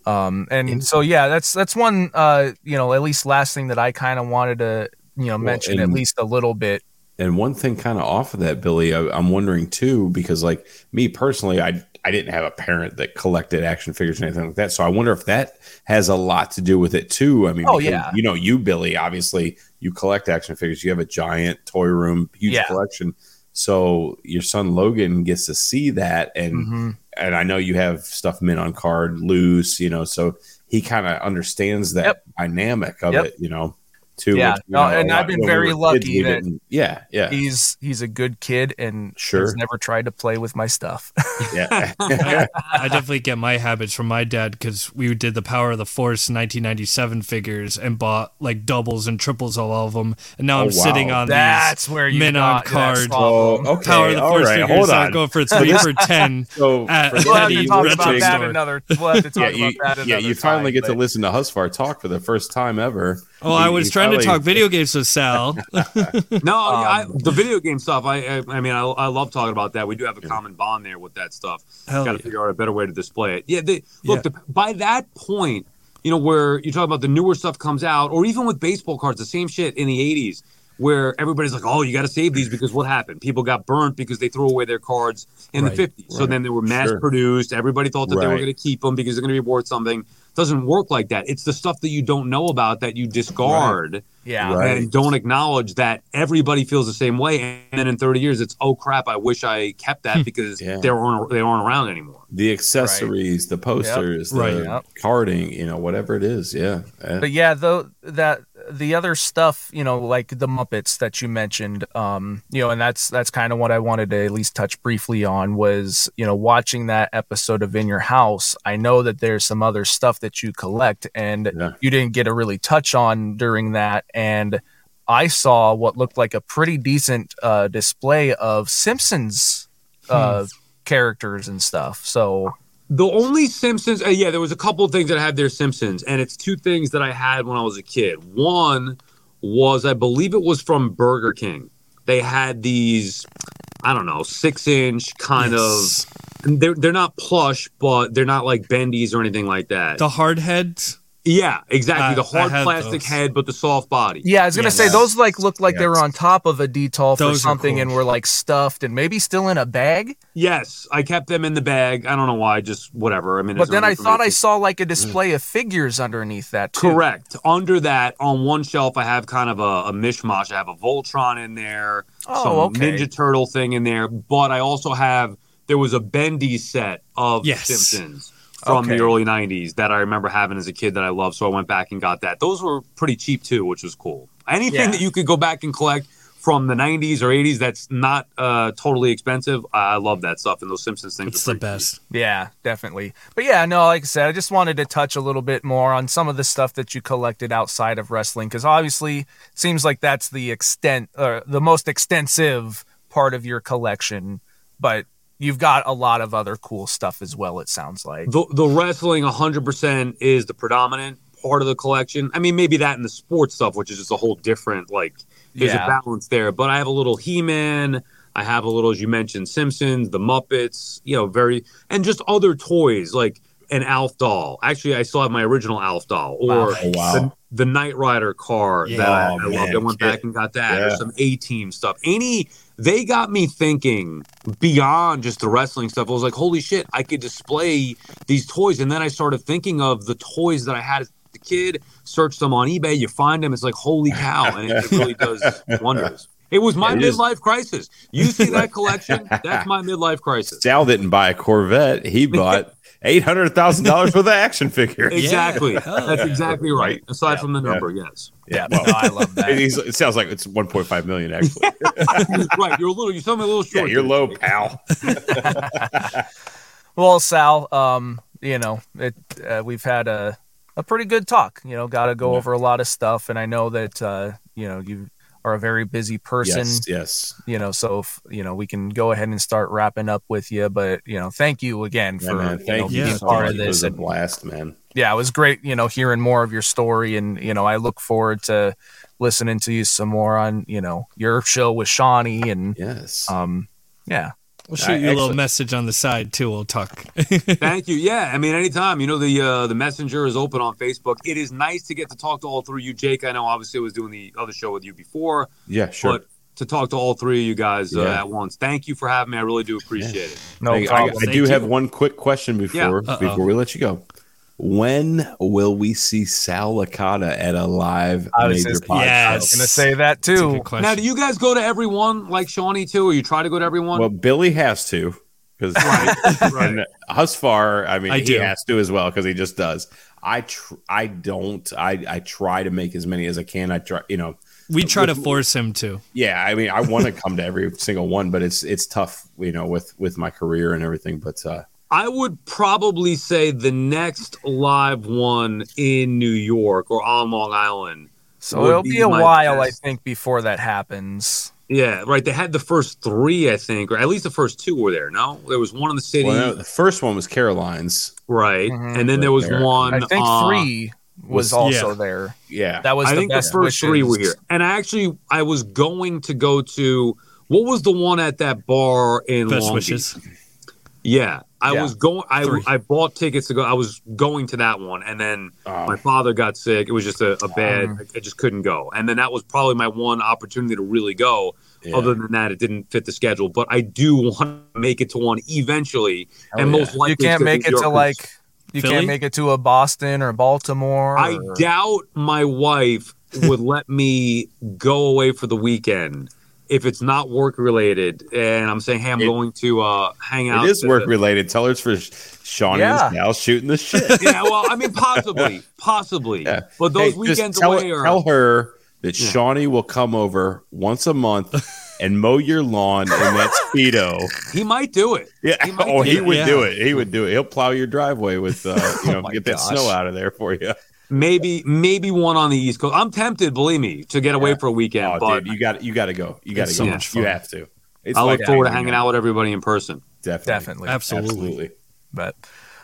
Um and so yeah, that's that's one uh you know, at least last thing that I kind of wanted to, you know, mention at and- least a little bit. And one thing kind of off of that, Billy, I, I'm wondering too, because like me personally, I I didn't have a parent that collected action figures or anything like that. So I wonder if that has a lot to do with it too. I mean, Oh, because, yeah. you know, you Billy, obviously you collect action figures. You have a giant toy room, huge Yeah. collection. So your son Logan gets to see that, and Mhm. and I know you have stuff mint on card, loose, you know, so he kind of understands that Yep. dynamic of Yep. it, you know. Too, Yeah. which, No, know, and I've been when we very kids, lucky that yeah, yeah, He's he's a good kid and Sure. has never tried to play with my stuff. yeah. I definitely get my habits from my dad because we did the Power of the Force 1997 figures and bought like doubles and triples of all of them, and now Oh, I'm sitting wow. on That's where you mint got on that card. Oh, okay. Power of the Force right, figures. hold I on. go for three for ten. So at We'll have to talk about that another. We'll have to talk yeah, about you, that. yeah, you finally get to listen to Husvar talk for the first time ever. Oh, I was you trying to talk video games with Sal. No, I, Um, the video game stuff. I, I, I mean, I, I love talking about that. We do have a common bond there with that stuff. Hell Got to yeah. figure out a better way to display it. Yeah, they, look. Yeah. The, by that point, you know, where you talk about the newer stuff comes out, or even with baseball cards, the same shit in the '80s, where everybody's like, "Oh, you got to save these because what happened? People got burnt because they threw away their cards in Right, the '50s. So then they were mass Sure. produced. Everybody thought that they were going to keep them because they're going to be worth something. Doesn't work like that. It's the stuff that you don't know about that you discard Yeah. Right. and don't acknowledge that everybody feels the same way. And then in 30 years, it's oh crap, I wish I kept that hmm. because Yeah. they aren't they aren't around anymore. The accessories, the posters, the Right. Yep. carding, you know, whatever it is. Yeah. Yeah. But yeah, though that the other stuff, you know, like the Muppets that you mentioned, um, you know, and that's that's kind of what I wanted to at least touch briefly on was, you know, watching that episode of In Your House. I know that there's some other stuff that you collect, and Yeah. you didn't get a really touch on during that, and I saw what looked like a pretty decent uh, display of Simpsons uh, characters and stuff. So The only Simpsons, uh, yeah, there was a couple of things that I had their Simpsons, and it's two things that I had when I was a kid. One was, I believe it was from Burger King. They had these, I don't know, six inch kind Yes. of. They're they're not plush, but they're not like bendies or anything like that. the hard heads. Yeah, exactly. I- the hard plastic those. head, but the soft body. Yeah, I was gonna Yes. say those like looked like they were on top of a detolf or something cool. and were like stuffed and maybe still in a bag. Yes, I kept them in the bag. I don't know why, just whatever. I mean, But then I thought I saw like a mm. display of figures underneath that too. correct. Under that, on one shelf, I have kind of a, a mishmash. I have a Voltron in there, Oh, some okay. Ninja Turtle thing in there, but I also have there was a Bendy set of Yes. Simpsons from Okay. the early '90s that I remember having as a kid that I loved. So I went back and got that. Those were pretty cheap too, which was cool. Anything Yeah. that you could go back and collect. From the '90s or '80s, that's not uh, totally expensive. I love that stuff, and those Simpsons things. It's are the pretty cheap. best. Yeah, definitely. But yeah, no, like I said, I just wanted to touch a little bit more on some of the stuff that you collected outside of wrestling because obviously it seems like that's the extent or the most extensive part of your collection, but you've got a lot of other cool stuff as well it sounds like. the the wrestling 100% is the predominant part of the collection. I mean, maybe that and the sports stuff, which is just a whole different like. There's Yeah. a balance there, but I have a little He-Man. I have a little, as you mentioned, Simpsons, the Muppets. You know, very and just other toys like an Alf doll. Actually, I still have my original Alf doll, or Wow. Oh, wow. the, the Knight Rider car Yeah. that I, Oh, I loved. I went back and got that, or some A Team stuff. Any they got me thinking beyond just the wrestling stuff. I was like, holy shit, I could display these toys. And then I started thinking of the toys that I had as a kid, search them on eBay, you find them, it's like, holy cow. And it, really does wonders. It was my It is. midlife crisis. You see that collection? That's my midlife crisis. Sal didn't buy a Corvette. He bought eight hundred thousand dollars for the action figure. Exactly. hell That's exactly right. Right. Aside Yeah. from the Yeah. number, yes. Yeah, no, I love that. It sounds like it's one point five million. Actually, right. You're a little. You sound a little yeah, short. you're low, pal. Well, Sal, um, you know, it uh, we've had a a pretty good talk. You know, got to go Yeah. over a lot of stuff, and I know that uh, you know you are a very busy person. Yes, yes. You know, so if, you know we can go ahead and start wrapping up with you. But you know, thank you again Yeah, for man, you know, you being so part much. of It was this. a blast, man. yeah, it was great. You know, hearing more of your story, and you know, I look forward to listening to you some more on you know your show with Shawnee, and Yes. um, yeah, We'll shoot I you a little message on the side too. We'll talk. Thank you. Yeah, I mean, anytime. You know, the uh, the messenger is open on Facebook. It is nice to get to talk to all three of you, Jake. I know, obviously, I was doing the other show with you before, yeah, sure. but to talk to all three of you guys uh, Yeah. at once. Thank you for having me. I really do appreciate it. no I, I, problem. I Thank do have one quick question before Uh-oh. before we let you go. When will we see Sal Licata at a live I was major just- podcast? Yes. I was gonna say that too. Now, do you guys go to everyone like Shawnee too, or you try to go to everyone? Well, Billy has to because and Husvar, I mean, I he do. has to as well because he just does. I tr- I don't. I I try to make as many as I can. I try, you know. we try to force him to. Yeah, I mean, I want to come to every single one, but it's it's tough, you know, with with my career and everything. But uh, I would probably say the next live one in New York or on Long Island. So it'll be be a my while, I think, before that happens. Yeah, right. They had the first three, I think, or at least the first two were there. No, there was one in the city, well, the first one was Caroline's. right? Mhm. And then there was There. one. I think uh, three was, was- also yeah. there. Yeah, That was I the think the best first three were here. And I actually, I was going to go to what was the one at that bar in Best Long wishes. Beach? Yeah, I Yeah. was going. I Three. I bought tickets to go. I was going to that one, and then Um, my father got sick. It was just a, a bad. Um. I just couldn't go. And then that was probably my one opportunity to really go. yeah. Other than that, it didn't fit the schedule. But I do want to make it to one eventually, Hell and yeah. most likely You can't to make it to like you Philly? can't make it to a Boston or Baltimore. I or- doubt my wife would let me go away for the weekend if it's not work related. And I'm saying, hey, I'm It- going to uh, hang out. it is to- work related. Tell her it's for Shawnee Yeah. and Sal shooting the shit. Yeah, well, I mean, possibly, possibly. Yeah. But Hey, those just weekends tell, away are. tell her that Yeah. Shawnee will come over once a month and mow your lawn in that speedo. he might do it. Yeah. He might oh, do he that. would do it. He would do it. He'll plow your driveway with, uh, you know, Oh my get that snow out of there for you. Maybe, maybe one on the East Coast. I'm tempted, believe me, to get away Yeah. for a weekend. Oh, but dude, you got you got to go. You got to It's go. so much You have to. It's I look like forward to hanging hanging out with everybody in person. Definitely. definitely. Absolutely. Absolutely. But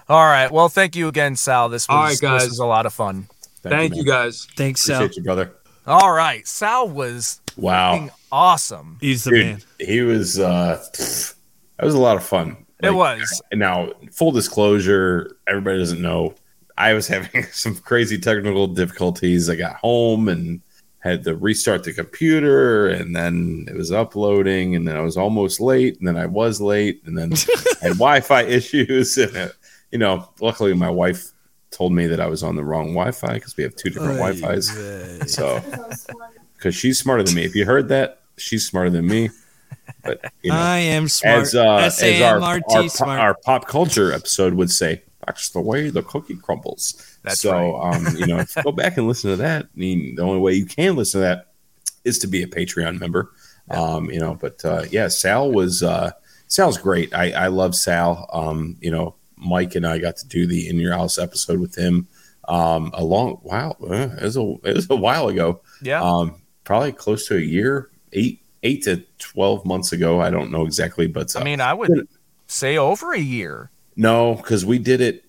all right. Well, thank you again, Sal. This was All right, guys. this was a lot of fun. Thank, man. you, guys. Thanks, Sal. Appreciate you, brother. All right, Sal was Wow. awesome. He's the Dude, man. he was uh that was a lot of fun. it was. Now, full disclosure, everybody doesn't know. I was having some crazy technical difficulties. I got home and had to restart the computer, and then it was uploading, and then I was almost late, and then I was late, and then I had Wi-Fi issues. And uh, you know, luckily, my wife told me that I was on the wrong Wi-Fi because we have two different Wi-Fi's. So, because she's smarter than me. If you heard that, she's smarter than me. But you know, I am smart. as uh, as our, our, S-A-M-R-T, smart. our pop culture episode would say, that's the way the cookie crumbles. That's so, um, you know, go back and listen to that, I mean, the only way you can listen to that is to be a Patreon member. Um, you know, but uh, yeah, Sal was uh, Sal's great. I, I love Sal. Um, you know, Mike and I got to do the In Your House episode with him um, a long wow, uh, it was a it was a while ago Yeah. um, probably close to a year, eight eight to twelve months ago. I don't know exactly, but uh, I mean, I would say over a year. No, because we did it.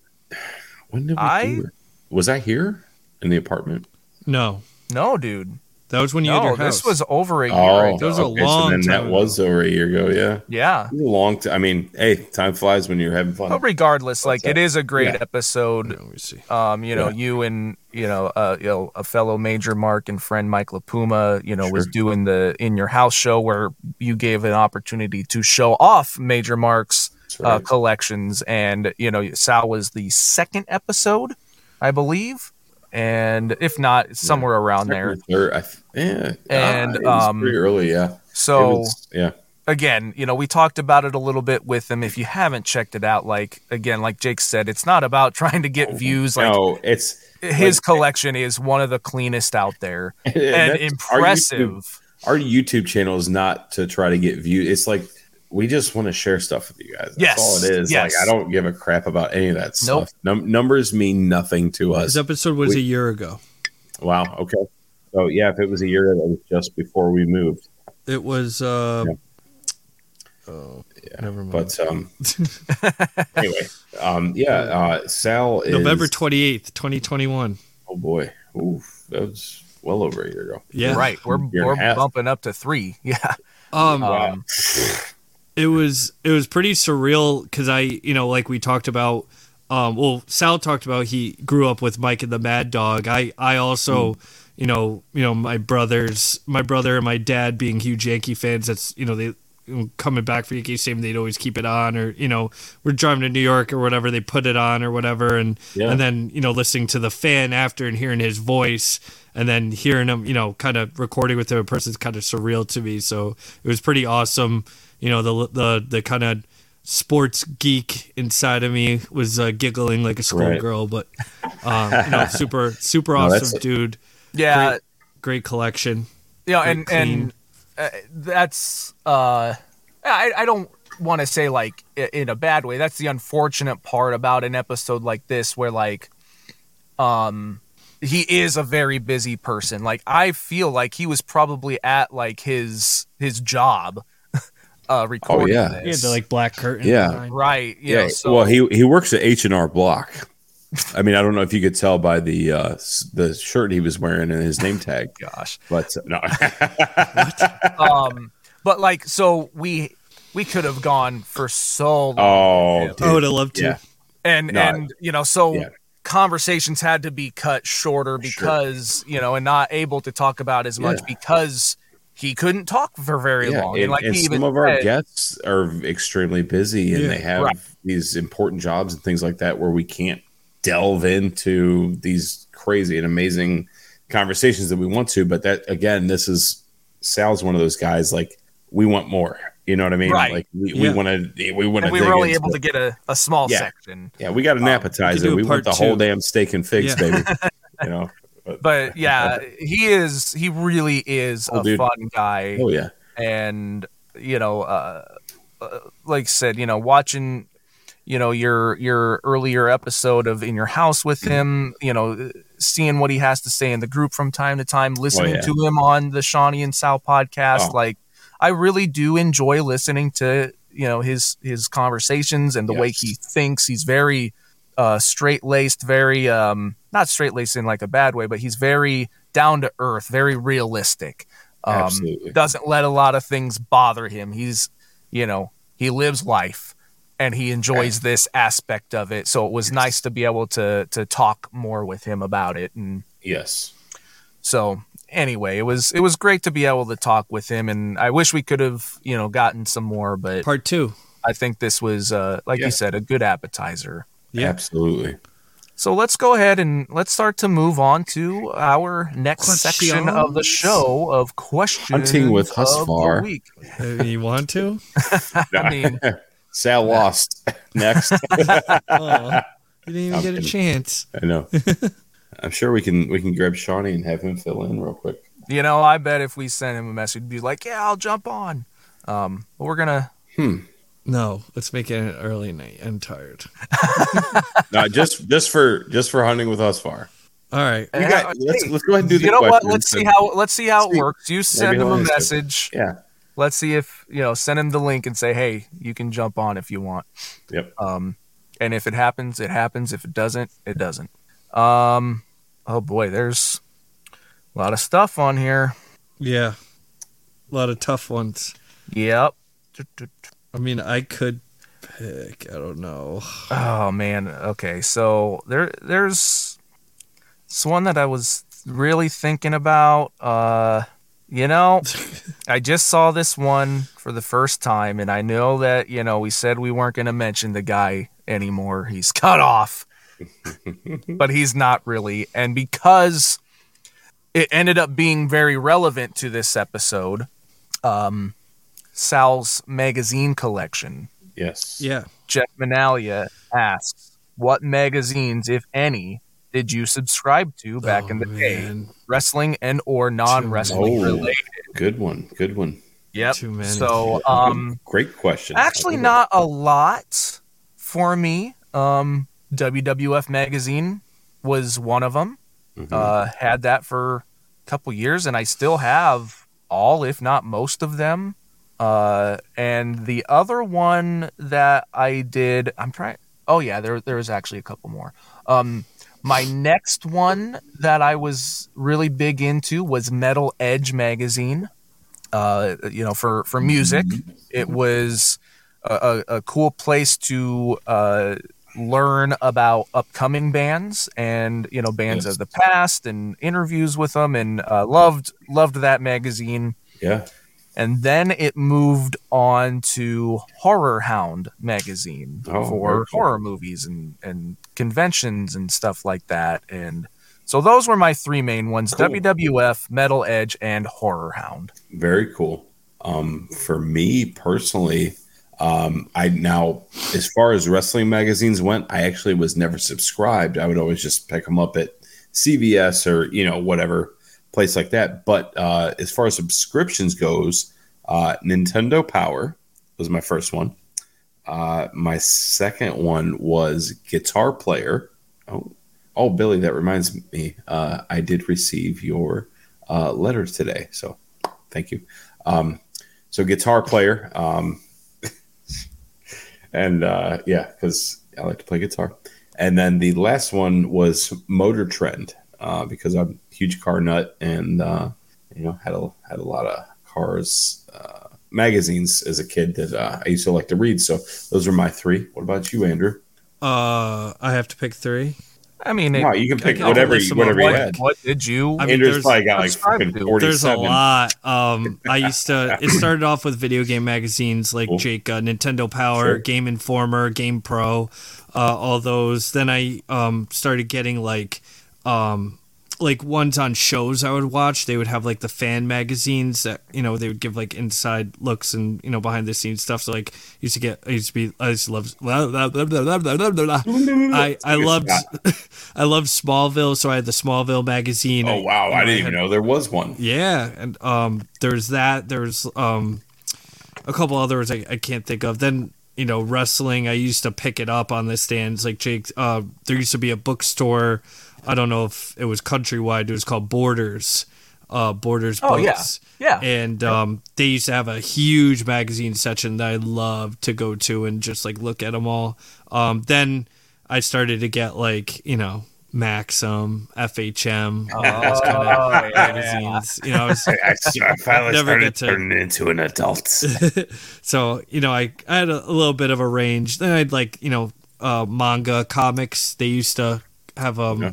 When did we I- do it? Was I here in the apartment? no, No, dude. that was when you had your house. this was over a year. Oh, That was a long so then time that ago. was over a year ago. Yeah, Yeah. A long time. I mean, hey, time flies when you're having fun. But regardless, like What's it that? is a great Yeah. episode. Let me see. Um, you know, Yeah. you and you know, uh, you know, a fellow major Mark and friend Mike LaPuma, you know, was doing the in your house show where you gave an opportunity to show off Major Mark's Uh, collections, and you know, Sal was the second episode, I believe, and if not, somewhere around there. Third, I th- yeah, And, uh, um, pretty early. Yeah, So was- yeah, again, you know, we talked about it a little bit with them. If you haven't checked it out, like again, like Jake said, it's not about trying to get views. Like no, it's his like- collection is one of the cleanest out there and our impressive. YouTube- Our YouTube channel is not to try to get views. It's like we just want to share stuff with you guys. That's Yes, all it is. yes. Like I don't give a crap about any of that Nope. stuff. Num- numbers mean nothing to us. This episode was We- a year ago. Wow. Okay. So yeah, if it was a year, ago, that was just before we moved. It was. Uh, Yeah. Oh, Yeah. never mind. But um, anyway, um, yeah, uh, Sal is November twenty eighth, twenty twenty one. Oh boy, Oof, that was well over a year ago. Yeah. Right. We're, we're bumping up to three. Yeah. Um, Wow. Um, it was it was pretty surreal because I you know like we talked about um well Sal talked about he grew up with Mike and the Mad Dog. I I also you know you know my brothers my brother and my dad being huge Yankee fans that's you know they you know, coming back for Yankee Stadium they'd always keep it on or you know we're driving to New York or whatever they put it on or whatever. And Yeah. and then you know listening to the fan after and hearing his voice and then hearing him you know kind of recording with him in person is kind of surreal to me so it was pretty awesome you know the the the kind of sports geek inside of me was uh, giggling like a schoolgirl but um, you know super super No, awesome dude yeah. Great- great collection Yeah, know, Very and clean. and uh, that's uh, I I don't want to say like in a bad way. That's the unfortunate part about an episode like this, where like, um, he is a very busy person. Like I feel like he was probably at like his his job, uh, recording yeah. yeah this. the like black curtain Yeah. behind. right. You Yeah. so, well, he he works at H and R Block. I mean, I don't know if you could tell by the uh, the shirt he was wearing and his name tag, gosh. but uh, no. Um, but like, so we we could have gone for so long. oh, with. I would have loved to yeah. and No, and you know so yeah. Conversations had to be cut shorter because you know and not able to talk about as much Yeah. because he couldn't talk for very Yeah, long and, and like and he some even of our said- guests are extremely busy and Yeah. they have Right. these important jobs and things like that where we can't delve into these crazy and amazing conversations that we want to. But that again, this is Sal's one of those guys like we want more. You know what I mean? Right. Like we want to we want to. we were only able to get a, a small Yeah. section Yeah, we got an Um, appetizer. could We want the whole damn steak and figs, Yeah. baby. you know. but yeah he is he really is Oh, a dude. fun guy Oh yeah. and you know uh, uh like I said you know watching you know your your earlier episode of in your house with him you know seeing what he has to say in the group from time to time listening yeah. to him on the Shawnee and Sal podcast Oh. like I really do enjoy listening to you know his his conversations and the way he thinks he's very uh straight laced very um not straight laced in like a bad way but he's very down to earth very realistic um, Absolutely. doesn't let a lot of things bother him. He's, you know, he lives life and he enjoys this aspect of it. So it was nice to be able to to talk more with him about it. And Yes. so anyway, it was it was great to be able to talk with him. And I wish we could have, you know, gotten some more, but part two I think this was, uh, like Yeah. you said, a good appetizer. Yeah. Absolutely. So let's go ahead and let's start to move on to our next section of the show of questions. Hunting with of the Husvar. week. Uh, you want to I mean, Sal lost. Next. oh, you didn't even I'm get a chance I know. I'm sure we can we can grab Shawnee and have him fill in real quick. You know, I bet if we sent him a message, he'd be like, "Yeah, I'll jump on." Um, but we're gonna. Hmm. no let's make it an early night I'm tired No, just just for just for hunting with Husvar. all right We got, let's let's go ahead and do the you know what? Let's see how let's see how it See. works. You send Maybe him he'll a answer. message. Yeah. Let's see if you know. Send him the link and say, "Hey, you can jump on if you want." Yep. Um, and if it happens, it happens. If it doesn't, it doesn't. Um, oh boy, there's a lot of stuff on here. yeah a lot of tough ones Yep. I mean I could pick I don't know Oh man. Okay. So there there's it's one that I was really thinking about. Uh you know, I just saw this one for the first time and I know that, you know, we said we weren't going to mention the guy anymore. He's cut off. But he's not really. And because it ended up being very relevant to this episode, um Sal's magazine collection. Yes. Yeah. Jeff Manalia asks, "What magazines, if any, did you subscribe to back Oh, in the day? Wrestling and or non-wrestling Oh. related?" Good one. Good one. Yep. Too many. So, um, Great question. actually, not a lot for me. Um, WWF magazine was one of them. Mhm. Uh, had that for a couple years, and I still have all, if not most of them. Uh, and the other one that I did, I'm trying. Oh yeah, there there was actually a couple more. Um, my next one that I was really big into was Metal Edge magazine. Uh, you know, for for music, it was a, a, a cool place to uh, learn about upcoming bands and you know bands Yes. of the past and interviews with them, and uh, loved loved that magazine yeah. and then it moved on to Horror Hound magazine Oh, for cool. horror movies and, and conventions and stuff like that. And so those were my three main ones: Cool. WWF, Metal Edge, and Horror Hound. Very cool. Um, for me personally, um, I now, as far as wrestling magazines went, I actually was never subscribed. I would always just pick them up at CVS or you know whatever place like that. But uh, as far as subscriptions goes, uh, Nintendo Power was my first one. Uh, my second one was Guitar Player. Oh, oh, Billy, that reminds me. Uh, I did receive your uh, letter today, so thank you. Um, so guitar player, um, and uh, yeah, because I like to play guitar. And then the last one was Motor Trend, uh, because I'm a huge car nut, and uh, you know had a had a lot of cars uh, magazines as a kid that uh, I used to like to read. So those are my three. What about you, Andrew? Uh, I have to pick three. I mean, it, No, you can pick I'll whatever you, them whatever off. you what, had. what did you? I mean, Andrew's there's- probably got like subscribe fucking to. There's a lot. Um, I used to. It started off with video game magazines like Cool. Jake, uh, Nintendo Power, Sure. Game Informer, Game Pro, uh, all those. Then I um started getting like um like ones on shows I would watch. They would have like the fan magazines that you know they would give like inside looks and you know behind the scenes stuff. So like used to get I used to be I used to love I I loved I loved Smallville, so I had the Smallville magazine. Oh wow, I had- didn't even know there was one. yeah, and um, there's that. There's um, a couple others I, I can't think of. Then you know, wrestling. I used to pick it up on the stands. Like Jake, uh, there used to be a bookstore. I don't know if it was countrywide. It was called Borders. Uh, Borders Oh, yeah. Books. Yeah. And um, they used to have a huge magazine section that I loved to go to and just like look at them all. Um, then I started to get like you know Maxim, FHM, Oh, those kind of yeah. magazines. You know, I was, I, I finally Never started get to- turning into an adult. so you know, I, I had a, a little bit of a range. Then I'd like you know uh, manga comics. They used to have um, Yeah.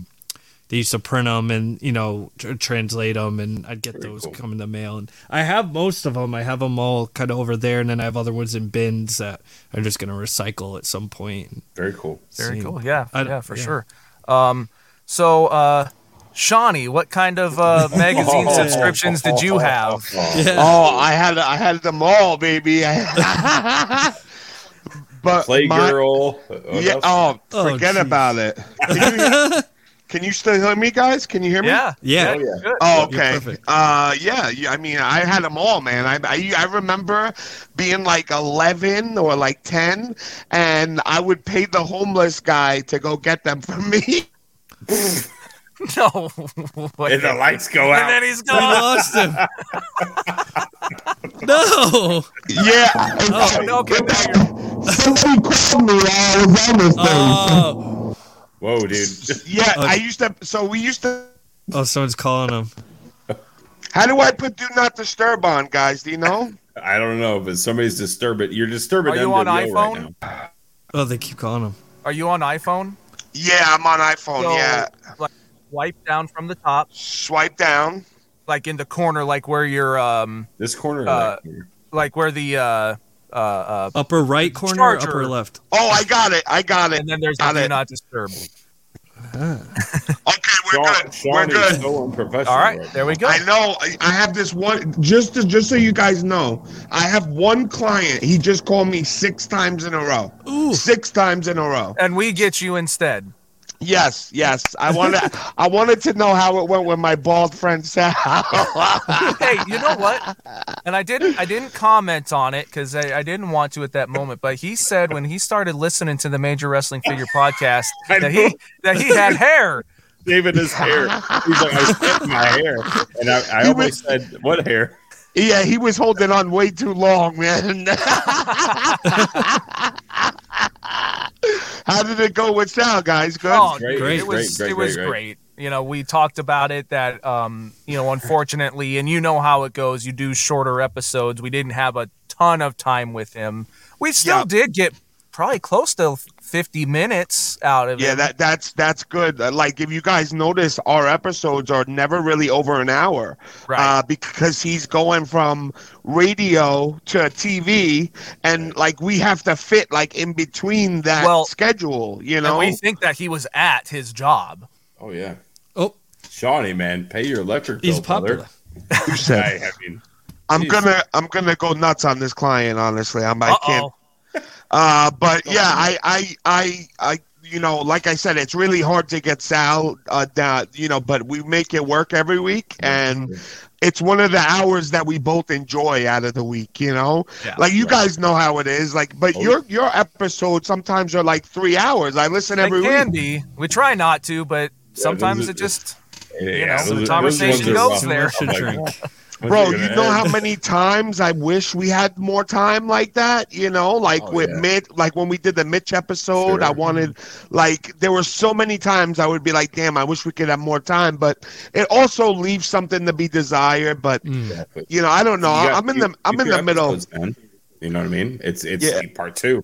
They used to print them and you know tr- translate them, and I'd get Very those cool. come in the mail. And I have most of them. I have them all kind of over there, and then I have other ones in bins that I'm just gonna recycle at some point. Very cool. Very See. cool. Yeah, I- yeah, for yeah. sure. Um, so, uh, Shawnee, what kind of uh, magazine subscriptions did you have? Oh, I had I had them all, baby. but my- Playgirl. Oh, yeah. Oh, Oh, forget geez. about it. Can you, can you still hear me, guys? Can you hear me? Yeah, Yeah. Oh, yeah. Oh, okay. Uh, yeah, yeah. I mean, I had them all, man. I, I I remember being like eleven or like ten, and I would pay the homeless guy to go get them for me. No, wait. And the lights go out. and then he's gone. lost him. no. yeah. Oh no, get back here. Somebody called me while I was on this thing. Oh. Whoa, dude. yeah, Okay. I used to. So we used to. Oh, someone's calling him. How do I put "Do Not Disturb" on, guys? Do you know? I don't know, but somebody's disturbing. You're disturbing. Are you on NWO right iPhone? now. Oh, they keep calling him. Are you on iPhone? Yeah, I'm on iPhone. So, yeah, Like, wipe down from the top, swipe down. like in the corner, like where you're, um, This corner. Uh, that corner? like where the, uh, uh, uh, Upper right corner, Charger. upper left. Oh, I got it. I got it. and then there's Got the do it. not disturb. Okay, we're Shawn, good. Shawn we're good. so unprofessional. All right, there we go. I know. I- I have this one. Just to, just so you guys know, I have one client. He just called me six times in a row. Ooh. Six times in a row. And we get you instead. Yes, yes. I wanted. I wanted to know how it went with my bald friend Sal. hey, you know what? And I didn't I didn't comment on it because I, I didn't want to at that moment. But he said when he started listening to the Major Wrestling Figure podcast that he that he had hair. David his hair. He's like, I spent my hair, and I, I He always said, "What hair?" yeah, he was holding on way too long, man. how did it go with Sal, guys? Good. Oh, Great, Great. it was great, it was great, great. You know, we talked about it that um, you know, unfortunately, and you know how it goes. You do shorter episodes. We didn't have a ton of time with him. We still Yeah. did get probably close to 50 minutes out of Yeah, it. that that's that's good. Uh, Like if you guys notice, our episodes are never really over an hour, Right. uh, because he's going from radio to TV, and like we have to fit like in between that Well, schedule. You and know, we think that he was at his job. Oh yeah, Oh, Shawnee, man, pay your electric bill, he's popular. brother. You said- I, I mean, I'm Jeez. gonna I'm gonna go nuts on this client. Honestly, I'm I can't. Uh-oh. Uh, but yeah, I I I I. You know, like I said, it's really hard to get Sal uh, down. You know, but we make it work every week, and it's one of the hours that we both enjoy out of the week. You know, Yeah. like you guys know how it is. Like, but Oh, your your episodes sometimes are like three hours. I listen every it can week. be. We try not to, but sometimes those are- it just yeah, know, those the conversation goes there. Too much to I'm like, drink. when's Bro, you know how many times I wish we had more time like that, you know, like Oh, with yeah. Mitch, like when we did the Mitch episode, I wanted, like, there were so many times I would be like, damn, I wish we could have more time, but it also leaves something to be desired. But, Exactly. you know, I don't know. Got- I'm in you- the, I'm in the middle. You know what I mean? It's it's Yeah. part two.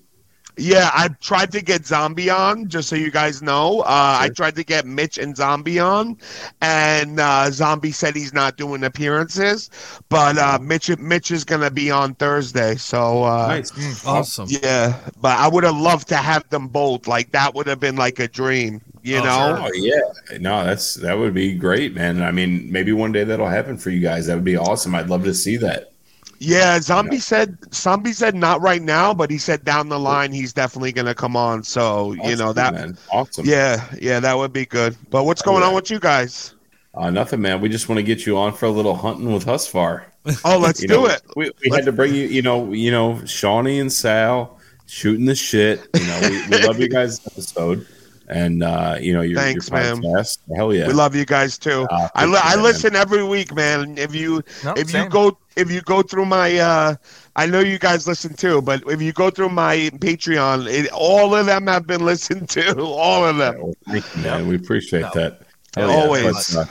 Yeah, I tried to get Zombie on, just so you guys know. Uh, I tried to get Mitch and Zombie on, and uh, Zombie said he's not doing appearances, but uh, Mitch Mitch is gonna be on Thursday. So uh, nice. Awesome. Yeah, but I would have loved to have them both. Like that would have been like a dream, you Oh, know? Oh yeah, no, that's that would be great, man. I mean, maybe one day that'll happen for you guys. That would be awesome. I'd love to see that. Yeah, Zombie said Zombie said not right now, but he said down the line he's definitely gonna come on. So you know that. man. awesome. Yeah, yeah, that would be good. But what's Oh, going yeah. on with you guys? Uh, nothing, man. We just want to get you on for a little hunting with Husvar. Oh, let's do know, it. We, we had to bring you, you know, you know, Shawnee and Sal shooting the shit. You know, we, we love you guys episode, and uh, you know your, Thanks, your man. Hell yeah, We love you guys too. Uh, I, li- I listen every week, man. If you No, if same. you go if you go through my uh I know you guys listen too, but if you go through my Patreon, it, all of them have been listened to. All of them. Well, thank man. We appreciate No. that. Always. But, uh,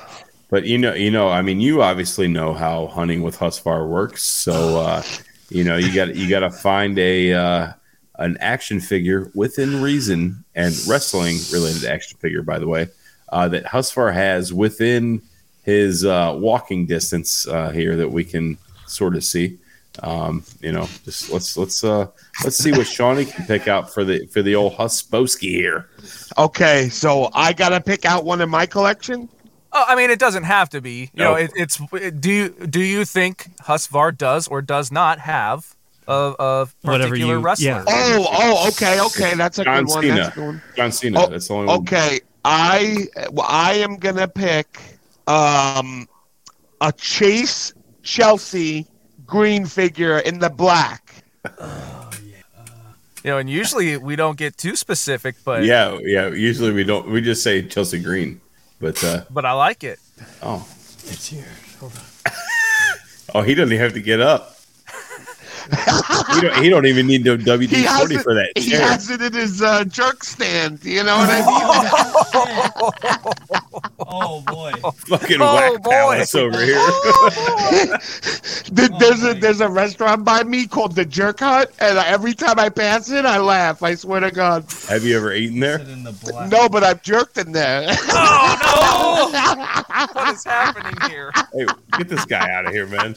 but you know, you know, I mean, you obviously know how hunting with Husvar works. So uh, you know, you got you got to find a uh, an action figure within reason and wrestling related action figure, by the way, uh, that Husvar has within his uh, walking distance uh, here that we can sort of see. Um, you know, just let's let's uh, let's see what Shawnee can pick out for the for the old Husboski here. Okay, so I gotta pick out one in my collection. Oh, I mean, it doesn't have to be. You No. know, it, it's. Do you do you think Husvar does or does not have a, a Whatever you- wrestler? yeah. Oh, oh, okay, okay, that's a John good one. Cena. That's a good one. John Cena. Oh, that's the only one. Okay, I well, I am gonna pick um a Chase Chelsea green figure in the black. Oh, yeah. uh, you know, and usually we don't get too specific, but Yeah, yeah. Usually we don't. We just say Chelsea Green, but uh, but I like it. oh, It's here. Hold on. oh, he doesn't even have to get up. He don't. He don't even need no WD forty for that he chair. has it in his uh, jerk stand. You know what I mean? Oh boy. Fucking Oh, whack boy. palace over here. There- there's a there's a restaurant by me called the Jerk Hut, and every time I pass it, I laugh. I swear to God. have you ever eaten there? the. No, but I've jerked in there. Oh no! what is happening here? Hey, get this guy out of here, man.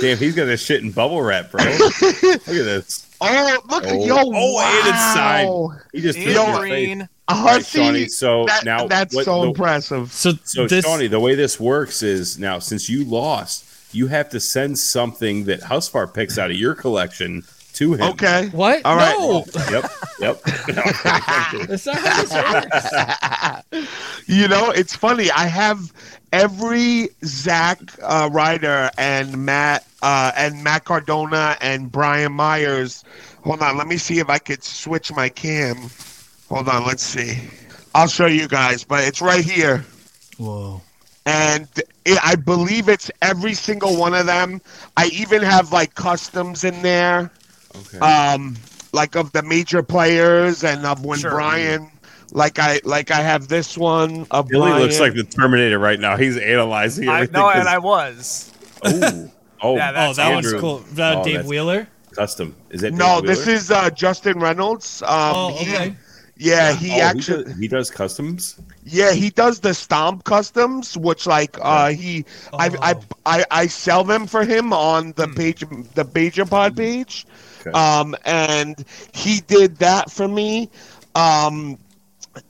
Damn, he's got of shit in bubble wrap, bro. Look at this. Oh, look at Oh. yo! Oh, wow. and it's signed. He just threw it your face. Green. A All right, hussy. Shawnee, so that- now that's what so the- impressive. So, So, this, Shawnee, the way this works is now since you lost, you have to send something that Husvar picks out of your collection to him. Okay. what? All right. No, Yep. Yep. that's not how this works. you know, it's funny. I have every Zack uh, Ryder and Matt uh, and Matt Cardona and Brian Myers. Hold on, let me see if I could switch my cam. Hold on, let's see. I'll show you guys, but it's right here. Whoa. and it, I believe it's every single one of them. I even have like customs in there, okay. um, like of the major players and of when Sure. Brian, like I like I have this one of Billy Brian. looks like the Terminator right now. He's analyzing I everything. know, and 'cause- I was. oh, oh, Yeah, Oh, That's that one's cool. Is that Oh, Dave Wheeler? custom. Is it no, Dave this is uh, Justin Reynolds. Um, Oh, he- okay. yeah, he Oh, actually, does, he does customs. yeah, he does the stomp customs, which like uh, he, I, I, Oh. I, I sell them for him on the page, the Beja Pod page. Okay. um, and he did that for me. Um,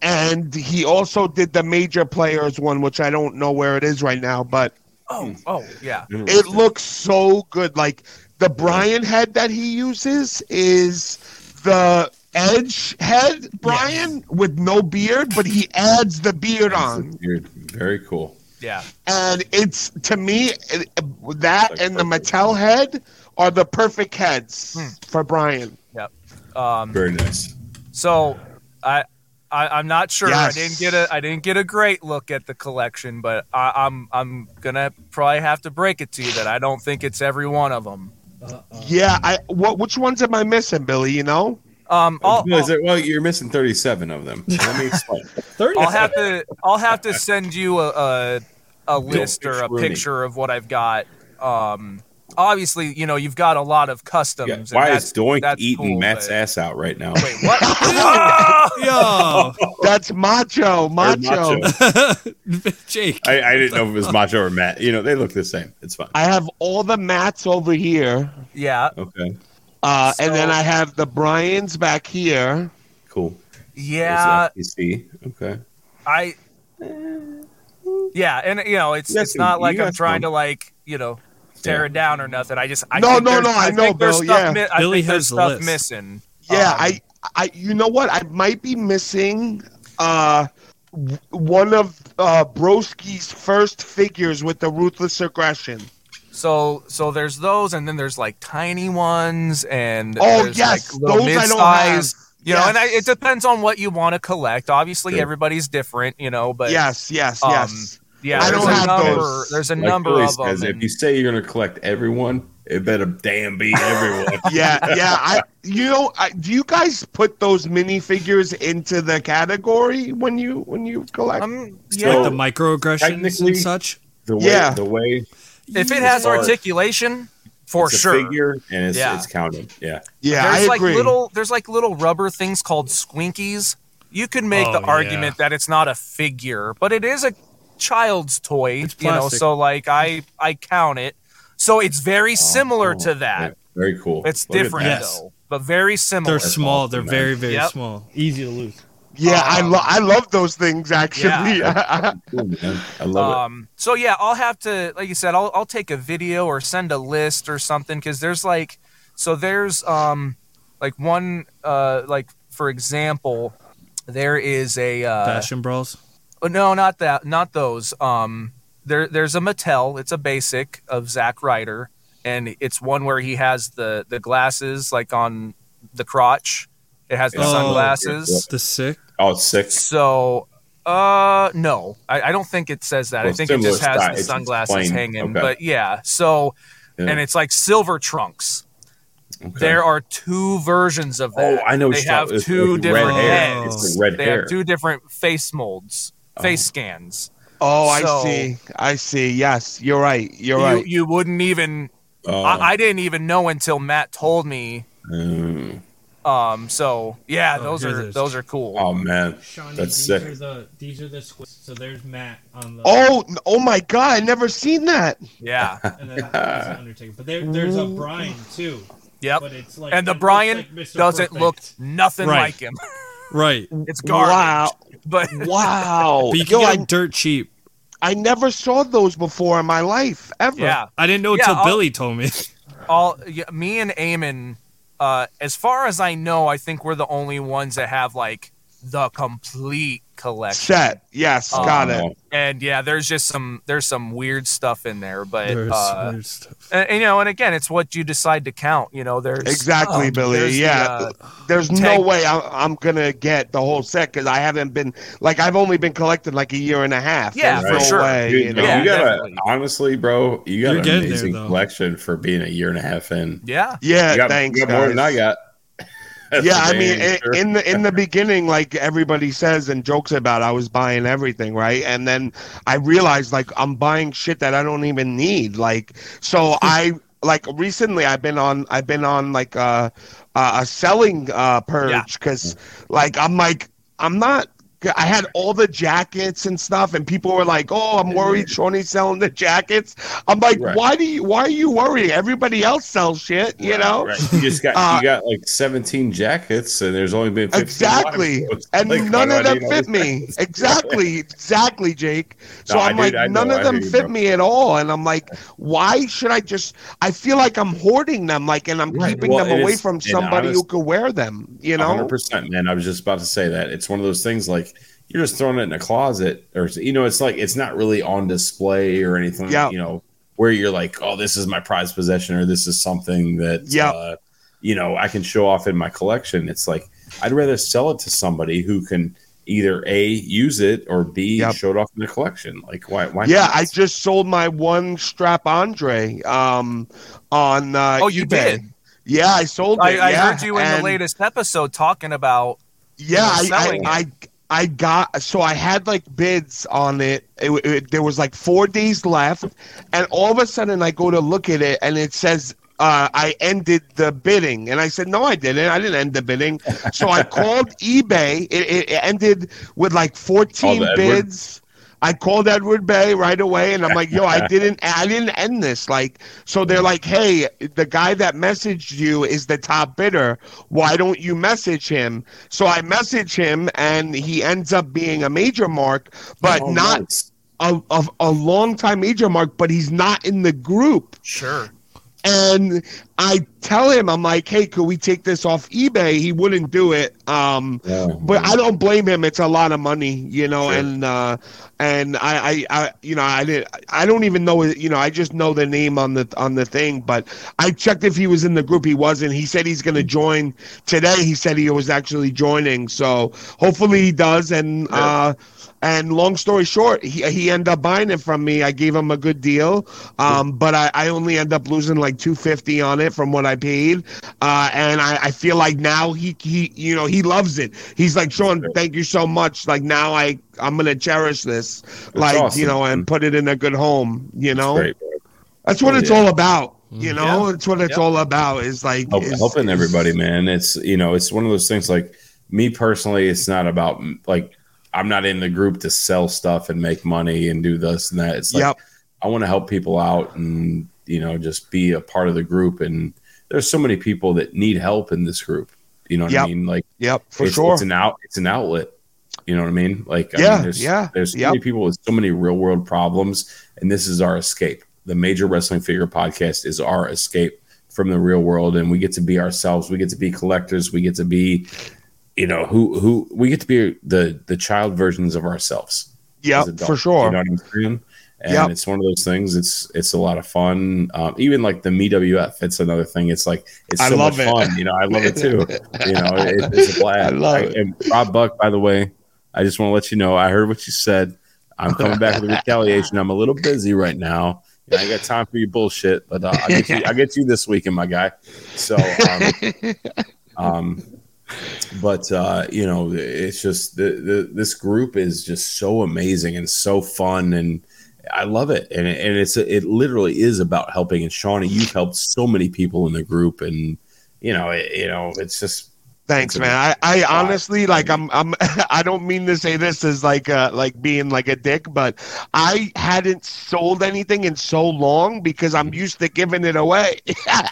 and he also did the major players one, which I don't know where it is right now, but Oh, oh, yeah. it looks so good. Like the Brian head that he uses is the Edge head Brian with no beard, but he adds the beard on, You're very cool. Yeah. and it's to me it, that Like and the. Mattel head are the perfect heads Hmm. for Brian. Um, Very nice. so I, I I'm not sure. I didn't get a I didn't get a great look at the collection, but I, I'm I'm gonna probably have to break it to you that I don't think it's every one of them. Yeah, I what which ones am I missing, Billy? You know? Um, I'll, Well, is it- well, you're missing 37 of them. Let me explain. Thirty. I'll have to I'll have to send you a a, a list or a picture picture of what I've got. Um, obviously, you know you've got a lot of customs. Yeah, and why that's- is Doink that's eating cool, Matt's but- ass out right now? Wait, what? Ah! Yo, That's Macho, Or Macho. Jake. I, I didn't know if it was Macho or Matt. You know, they look the same. It's fine. I have all the mats over here, yeah, Okay, uh, and then I have the Bryans back here. cool. yeah. There's the FTC. Okay. I. Yeah, and you know it's You got it's not like I'm trying some. to like you know tear Yeah. it down or nothing. I just I No, think no, no, I know, think there's Bill, stuff yeah. mi- I Billy think has stuff list. missing. Yeah, Um, I, I, you know what? I might be missing uh, w- one of uh, Broski's first figures with the ruthless aggression. So so there's those, and then there's like tiny ones, and Oh, there's, yes, like, little those I don't have. mid-size, You know, and I, it depends on what you want to collect. Obviously, Sure. everybody's different, you know. But yes, yes, um, yes. Yeah, I don't a have number. those. There's a Like number Billy of them. says, if you say you're going to collect everyone, it better damn be everyone. yeah, yeah. I, you know, I, do you guys put those minifigures into the category when you when you collect? um, So- yeah, like the microaggressions and such. The way, Yeah. the way if it has Or- articulation, for it's a sure. figure and it's, Yeah. it's counted. Yeah. yeah, there's I like agree. little there's like little rubber things called squinkies. You could make Oh, the yeah. argument that it's not a figure, but it is a child's toy. It's you know, so like I I count it. So it's very similar Oh, to that. yeah, Very cool. It's Look different. Yes. though, but very similar. They're small. They're very, very Yep. small. Easy to lose. yeah, I um, lo- I love those things actually. Cool. I love Um, so yeah, I'll have to, like you said, I'll I'll take a video or send a list or something because there's like, so there's um, like one uh, like for example, there is a uh, Fashion brawls. Oh, no, not that, not those. Um, there there's a Mattel. It's a basic of Zack Ryder, and it's one where he has the the glasses like on the crotch. It has the Oh, sunglasses. The sick. it. Oh, it's six. So, uh, no, I, I don't think it says that. I think it just has style. the sunglasses hanging. Okay. But yeah, so Yeah. and it's like silver trunks. Okay. There are two versions of that. Oh. I know. They have two different red heads. Red They hair. have two different face molds, face scans. oh, I see. I see. Yes, you're right. You're you, right. you wouldn't even. Oh, I, I didn't even know until Matt told me. mm. Um, so yeah, Oh, those are it is. those are cool. Oh man, Shawnee, That's these sick. are the these are the squares. So there's Matt on the Oh, oh my God! I never seen that. Yeah. and then there's Undertaker. But there, there's a Brian too. Yep. But it's like And the Brian like doesn't Perfect. look nothing Right. like him. Right. It's garbage. Wow! But Wow! But you can Yo, get I, them dirt cheap. I never saw those before in my life ever. yeah, I didn't know until I'll- Billy told me. all yeah, me and Eamon, uh, as far as I know, I think we're the only ones that have like the complete collection. Set. Yes, Oh, got it. And yeah, there's just some there's some weird stuff in there, but There's uh, weird stuff. and, and, you know, and again, it's what you decide to count. You know, there's Exactly, um, Billy. there's the, yeah, uh, there's no way I, I'm gonna get the whole set because I haven't been like I've only been collecting like a year and a half. Yeah, There's for no sure. way. Dude, you know? Yeah, you got a definitely. honestly, bro. You got You're an getting there, amazing collection for being a year and a half in. yeah, Yeah, You got, thanks. you got more than I guys. got. Yeah, I mean, in the in the beginning, like everybody says and jokes about, I was buying everything, right? And then I realized, like, I'm buying shit that I don't even need. Like, so I like recently, I've been on, I've been on like a a, selling uh, purge because, like, I'm like, I'm not. I had all the jackets and stuff, and people were like, "Oh, I'm worried Shawnee's selling the jackets." I'm like, Right. "Why do you? Why are you worried? Everybody else sells shit, you know." Right. You just got Uh, you got like 17 jackets, and there's only been 15 Exactly. lives. And like, none of them fit me. Exactly. Exactly, Jake. So No, I'm do- like, none of them you, fit me at all. And I'm like, why should I just I feel like I'm hoarding them, like and I'm keeping Well, them away is- from somebody who could wear them, you know? 100%, man. I was just about to say that. It's one of those things like you're just throwing it in a closet, or, you know, it's like it's not really on display or anything, Yeah. you know, where you're like, oh, this is my prized possession, or this is something that, Yeah. uh, you know, I can show off in my collection. It's like, I'd rather sell it to somebody who can either A, use it, or B, Yep. show it off in the collection. Like, why? why Yeah, not? I just sold my one strap Andre um on uh Oh, you eBay. did? Yeah, I sold it. I, I yeah, heard you in the latest episode talking about Yeah, you know, I, selling I, I I got so I had like bids on it. It, it. There was like four days left, and all of a sudden I go to look at it, and it says uh, I ended the bidding, and I said no, I didn't. I didn't end the bidding. So I called eBay. It, it, ended with like fourteen bids. I called Edward Bay right away, and I'm like, "Yo, I didn't, I didn't end this." Like, so they're like, "Hey, the guy that messaged you is the top bidder. Why don't you message him?" So I message him, and he ends up being a major mark, but Oh, not nice. a, a a long time major mark. But he's not in the group. sure. And I tell him, I'm like, "Hey, could we take this off eBay?" He wouldn't do it. Um, Yeah. but I don't blame him. It's a lot of money, you know, Sure. and uh, and I, I, I, you know, I did. I don't even know, you know, I just know the name on the on the thing. But I checked if he was in the group. He wasn't. He said he's going to join today. He said he was actually joining. So hopefully he does. And uh, and long story short, he he ended up buying it from me. I gave him a good deal, um, but I, I only end up losing like two fifty on it from what I paid. Uh, and I, I feel like now he he you know he loves it. He's like Shawn, thank you so much. Like now I I'm gonna cherish this, like awesome, you know, and put it in a good home. You know, Great, that's what Oh, it's yeah. all about. You know, it's what it's Yep. all about. Is like Help, is- helping is- everybody, man. It's you know, it's one of those things. Like me personally, it's not about like I'm not in the group to sell stuff and make money and do this and that. It's like Yep. I want to help people out and you know just be a part of the group. And there's so many people that need help in this group. You know what I mean? Like Yep, for it's, sure. it's an out. It's an outlet. You know what I mean? Like I Yeah, mean, there's, yeah, There's so yep. many people with so many real world problems, and this is our escape. The Major Wrestling Figure Podcast is our escape from the real world, and we get to be ourselves. We get to be collectors. We get to be, you know, who who we get to be the the child versions of ourselves. adults, for sure. You know what I'm saying? And Yep. it's one of those things. It's it's a lot of fun. Um, even like the MeWF, it's another thing. It's like it's I so love much it. fun. You know, I love it too. you know, it, it's a blast. I love it. And Rob Buck, by the way, I just want to let you know. I heard what you said. I'm coming back with retaliation. I'm a little busy right now. I ain't got time for your bullshit, but uh, I'll, get you, I'll get you this weekend, my guy. So, um, um, but uh, you know, it's just the, the this group is just so amazing and so fun, and I love it. And and it's it literally is about helping. And Shawnee, you've helped so many people in the group, and you know, it, you know, it's just Thanks, man. I, I honestly like I'm I'm I don't mean to say this as like uh like being like a dick, but I hadn't sold anything in so long because I'm used to giving it away.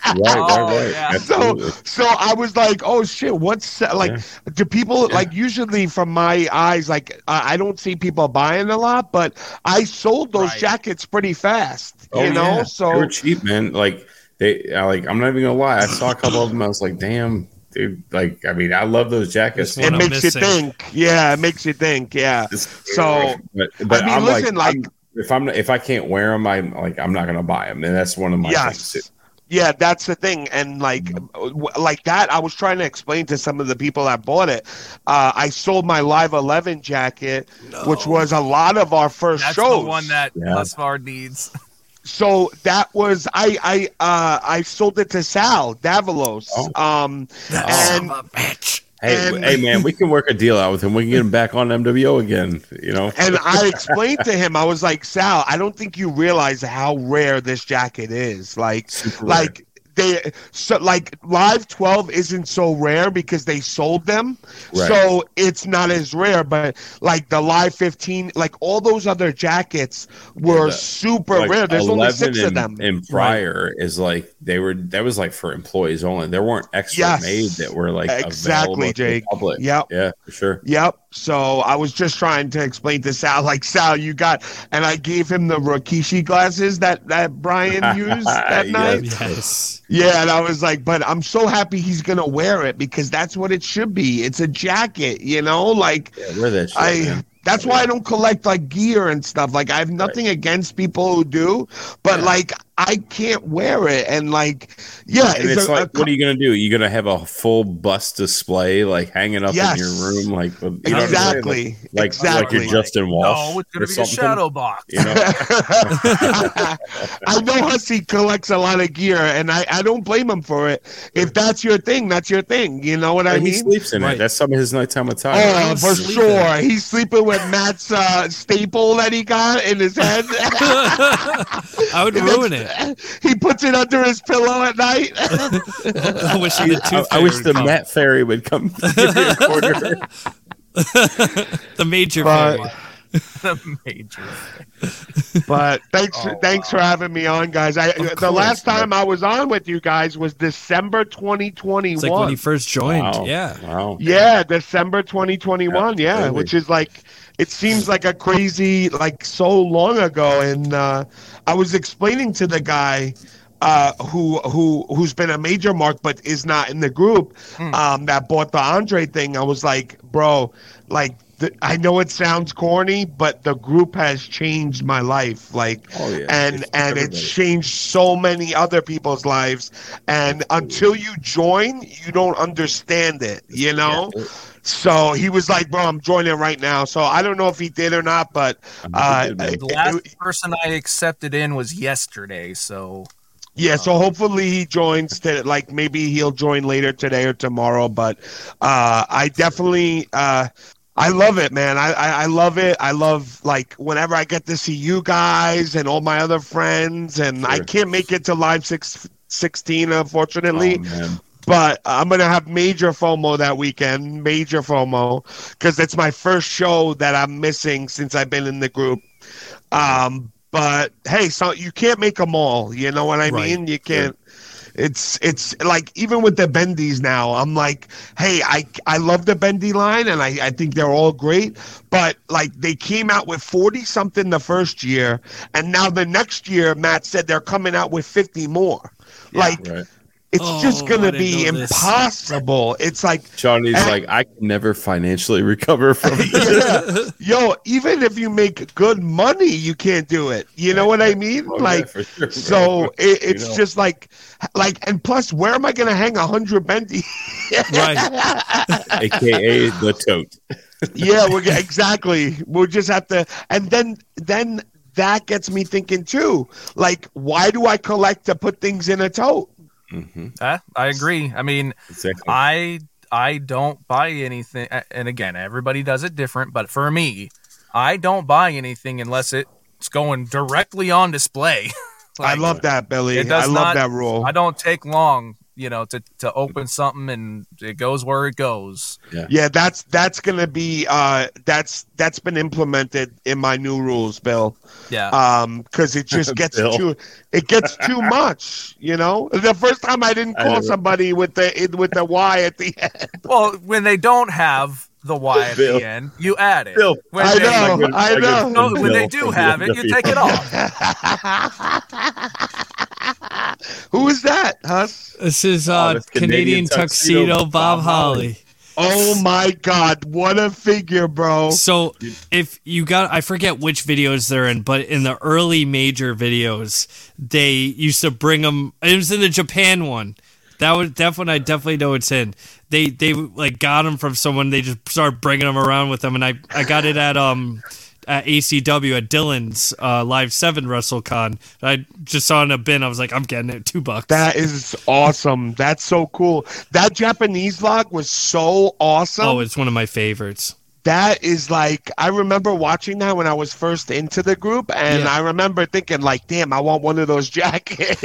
Right, Oh, right, right. yeah. so Absolutely. so I was like, oh shit, what's like? Yeah. Do people like usually from my eyes like I I don't see people buying a lot, but I sold those Right. jackets pretty fast. Oh, you know, yeah. they so were cheap, man. Like they, I like. I'm not even gonna lie. I saw a couple of them. I was like, damn, dude. Like, I mean, I love those jackets. Just it one makes missing. you think. Yeah, it makes you think. Yeah. So, but, but I mean, I'm listen, like, like- I'm- if I'm if I can't wear them, I'm like I'm not gonna buy them, and that's one of my Yes. things. Too. Yeah, that's the thing, and like, Mm-hmm. like that. I was trying to explain to some of the people that bought it. Uh, I sold my Live Eleven jacket, which was a lot of our first That's shows. the one that Yeah. Husvar needs. so that was I I uh I sold it to Sal Davalos. Oh. Um and Hey, And- hey, man, we can work a deal out with him. We can get him back on MWO again. You know, and I explained to him, I was like, Sal, I don't think you realize how rare this jacket is. Like Super rare. Like they so like live 12 isn't so rare because they sold them Right. so it's not as rare but like the live 15 like all those other jackets were the- super Like, rare there's only 11 six of and- them And prior is like they were. That was like for employees only. There weren't extra Yes. made that were like Exactly, available to the Jake. public. Yep. Yeah, for sure. Yep. So I was just trying to explain to Sal, like Sal, you got, and I gave him the Rikishi glasses that that Brian used that Yes. night. Yes. Yeah, and I was like, but I'm so happy he's gonna wear it because that's what it should be. It's a jacket, you know, like Yeah, wear that shit, I. man. That's why I don't collect like gear and stuff. Like I have nothing against people who do, but like I can't wear it. And like, yeah, And it's a- like, a what are you gonna do? You gonna have a full bust display, like hanging up Yes. in your room, like you know what I'm exactly, like, like, exactly. like you're Justin Walsh. No, it's or gonna be a something, shadow box. You know, I know Hussey collects a lot of gear, and I, I don't blame him for it. If that's your thing, that's your thing. You know what I mean? he sleeps in Right. it. That's some of his nighttime attire. Oh, He's for sleeping. sure. He's sleeping with Matt's uh, staple that he got in his head. I would ruin it. He puts it under his pillow at night. I wish the I, I wish the. Matt Fairy would come give me a quarter. the major But- fairy. the major. but thanks, Oh, thanks for having me on, guys. I the course, last time I was on with you guys was December 2021. It's like when he first joined. Wow. Yeah. Wow. Yeah, December 2021. Yeah, Absolutely. which is like it seems like a crazy like so long ago and uh I was explaining to the guy uh who who who's been a major mark but is not in the group um that bought the Andre thing. I was like, "Bro, like the, I know it sounds corny, but the group has changed my life. Like, Oh, yeah. and It's and everybody. it's changed so many other people's lives. And until you join, you don't understand it. You know. Yeah. So he was like, "Bro, I'm joining right now." So I don't know if he did or not, but uh, did, man. it- The last it- person I accepted in was yesterday, so yeah. So hopefully he joins. To, like maybe he'll join later today or tomorrow. But uh, I definitely. Uh, I love it, man. I, I I love it. I love like whenever I get to see you guys and all my other friends, and I can't make it to live six, 16, unfortunately. Oh, man. But I'm gonna have major FOMO that weekend, major FOMO, because it's my first show that I'm missing since I've been in the group. Um, but hey, so you can't make them all. You know what I Right. mean? You can't. It's it's like even with the bendies now, I'm like, hey, I I love the bendy line and I, I think they're all great, but like they came out with forty something the first year, and now the next year, Matt said they're coming out with fifty more. like Right. It's Oh, just gonna be know this. impossible. It's like, Johnny's And- like, I can never financially recover from this. yeah, yo, even if you make good money, you can't do it. You know what I mean? Oh, like, for sure, so it, it's know. just like, like, and plus, where am I gonna hang a hundred bendy? Right. AKA the tote. yeah, we're g- exactly. We'll just have to, and then then that gets me thinking too. Like, why do I collect to put things in a tote? Hmm uh, I agree. I mean, Exactly. I I don't buy anything, and again, everybody does it different. But for me, I don't buy anything unless it's going directly on display. I love that, Billy. I love not- that rule. I don't take long you know, to to open something and it goes where it goes. Yeah, yeah that's that's gonna be uh that's that's been implemented in my new rules, Bill. Yeah. Um, because it just gets too it gets too much. You know, the first time I didn't call never- somebody with the with the Y at the end. well, when they don't have the Y at Bill. the end, you add it. Bill. When I they, know, good- I know. friend no, when they do have it, you take it off. Who is that, Huss? This is Oh, uh, that's Canadian, Canadian tuxedo, Tuxedo Bob, Bob Holly. Oh my God, what a figure, bro! So if you got, I forget which videos they're in, but in the early major videos, they used to bring them. It was in the Japan one. That was that one. I definitely know it's in. They they like got them from someone. They just started bringing them around with them, and I I got it at um at ACW at Dylan's uh, Live Seven WrestleCon. I just saw in a bin. I was like, I'm getting it, two bucks. That is awesome. That's so cool. That Japanese vlog was so awesome. oh, it's one of my favorites. That is like I remember watching that when I was first into the group, and Yeah. I remember thinking like, "Damn, I want one of those jackets."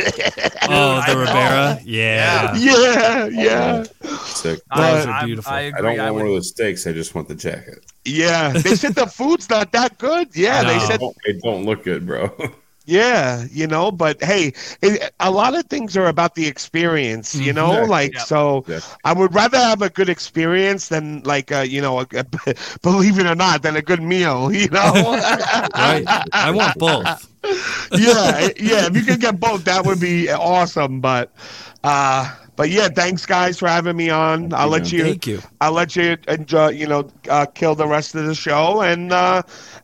Oh, the know. Rivera, yeah. yeah, yeah, Sick. I, Those are beautiful. I I I don't I want one of those steaks. I just want the jacket. yeah. They said the food's not that good. Yeah, they No. said Don't- it don't look good, bro. Yeah, you know, but hey, it, a lot of things are about the experience, you know, Exactly. like Yeah. so. Yeah. I would rather have a good experience than like a, you know, a, a- believe it or not, than a good meal, you know. Right. I want both. yeah, yeah. If you could get both, that would be awesome. But, uh, but yeah, thanks guys for having me on. I'll let you. Thank you. I'll let you enjoy, you know, uh, kill the rest of the show, and uh,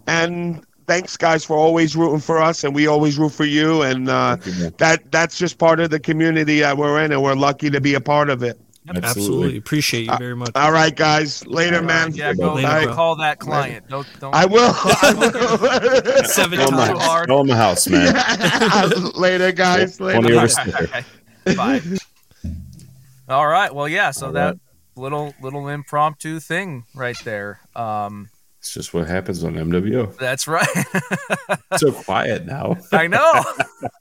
and thanks guys for always rooting for us, and we always root for you, and uh, you, that that's just part of the community that we're in, and we're lucky to be a part of it. Absolutely. Appreciate you very much. All right, guys, later, man. yeah, go, Later, go bro. call that client. Don't, don't. I will. I will. Seven Tell him Too times. the- hard. tell him the house, man. later, guys. Later. Twenty over sticker. Bye. All right. Well, yeah. So All that right. little little impromptu thing right there. Um, It's just what happens on MWO. that's right. so quiet now. I know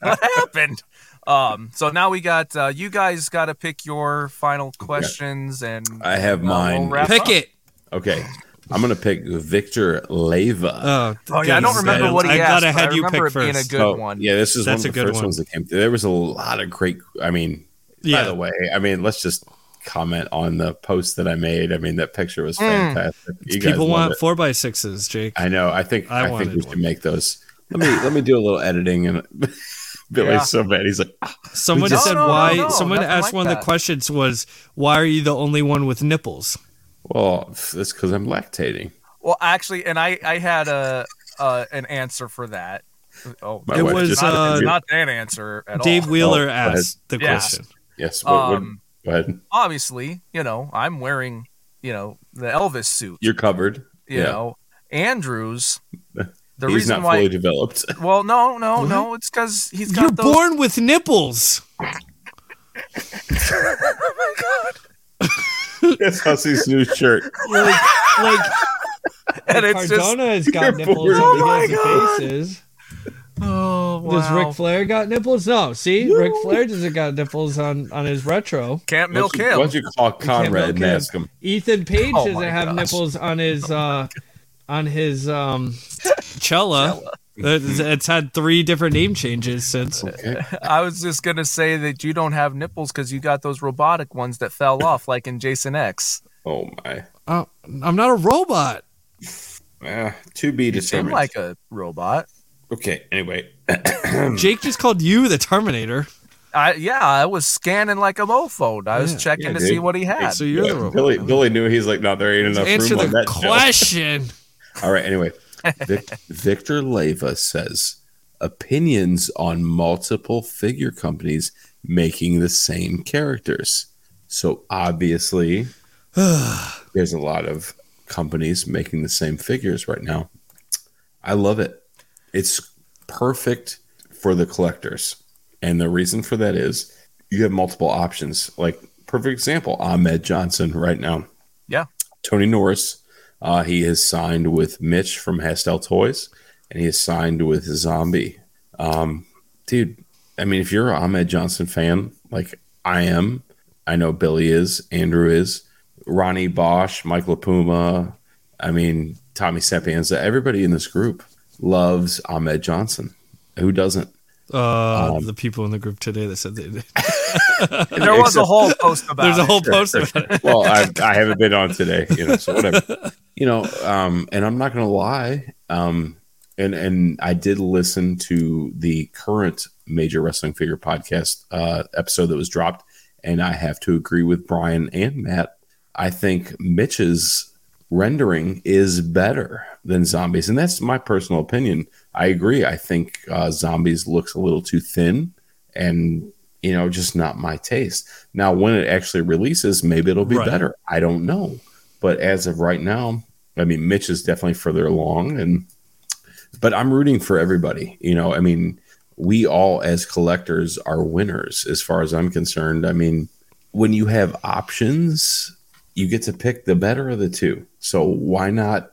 what happened. Um, so now we got uh, you guys got to pick your final questions, and I have uh, we'll mine. wrap Pick up. it. Okay, I'm gonna pick Victor Leva. Oh, Oh yeah, I don't remember what he I asked. gotta but have I you remember pick it being a good Oh, one. Yeah, this is That's one a of the good first one. ones that came through. There was a lot of great. I mean, Yeah. by the way, I mean, let's just comment on the post that I made. I mean, that picture was Mm. fantastic. You guys People want it. four by sixes, Jake. I know. I think I I, think we should one. make those. Let me let me do a little editing and. Billy's Yeah. so bad. He's like, Someone No, said no, no, why. no, someone asked like one of the questions was, "Why are you the only one with nipples?" well, that's because I'm lactating. Well, actually, and I I had a uh, an answer for that. Oh, My It was, not, uh, not that answer at all. Dave all. Wheeler Oh, asked the Yeah. question. Yes. What, what- Um, go ahead. obviously, you know, I'm wearing, you know, the Elvis suit. You're covered. you yeah. know, Andrews. The He's reason not why, fully developed. well, no, no, no, it's because he's got You're those. born with nipples. Oh my god. That's Hussey's new shirt. Like, like and it's just, Cardona has got nipples born- on Oh the my God. faces. Oh wow. Does Ric Flair got nipples? No. See, Ric Flair doesn't got nipples on on his retro. Can't milk don't him. why don't you call Conrad and ask him? Ethan Page Oh doesn't have gosh. nipples on his uh on his um Chella. It's it's had three different name changes since. Okay. I was just gonna say that you don't have nipples because you got those robotic ones that fell off, like in Jason X. Oh my. Oh, I'm not a robot. Ah, to be You seem determined. like a robot. Okay. Anyway. Jake just called you the Terminator. I yeah, I was scanning like a mofo. I was Yeah. checking Yeah, to dude. see what he had. So you're the Yeah, robot. Billy Billy knew he's like, no, there ain't enough Answer room on the that shelf." question. All right. Anyway, Vic, Victor Leva says opinions on multiple figure companies making the same characters. So obviously, there's a lot of companies making the same figures right now. I love it. It's perfect for the collectors. And the reason for that is you have multiple options. Like, perfect example Ahmed Johnson right now. Yeah. Tony Norris. Uh, he has signed with Mitch from Hastel Toys, and he has signed with Zombie. Um, dude, I mean, if you're a Ahmed Johnson fan, like I am, I know Billy is, Andrew is, Ronnie Bosch, Michael Puma. I mean, Tommy Sapienza. Everybody in this group loves Ahmed Johnson. Who doesn't? Uh, Um, the people in the group today that said they did. There was a whole post about There's a it. whole post about it. well, I, I haven't been on today, you know, so whatever. You know, um, and I'm not going to lie. Um, and and I did listen to the current Major Wrestling Figure podcast uh, episode that was dropped, and I have to agree with Brian and Matt. I think Mitch's rendering is better than Zombies, and that's my personal opinion. I agree. I think uh, Zombies looks a little too thin, and you know, just not my taste. Now, when it actually releases, maybe it'll be Right. better. I don't know. But as of right now, I mean, Mitch is definitely further along, and but I'm rooting for everybody. You know, I mean, we all as collectors are winners as far as I'm concerned. I mean, when you have options, you get to pick the better of the two. So why not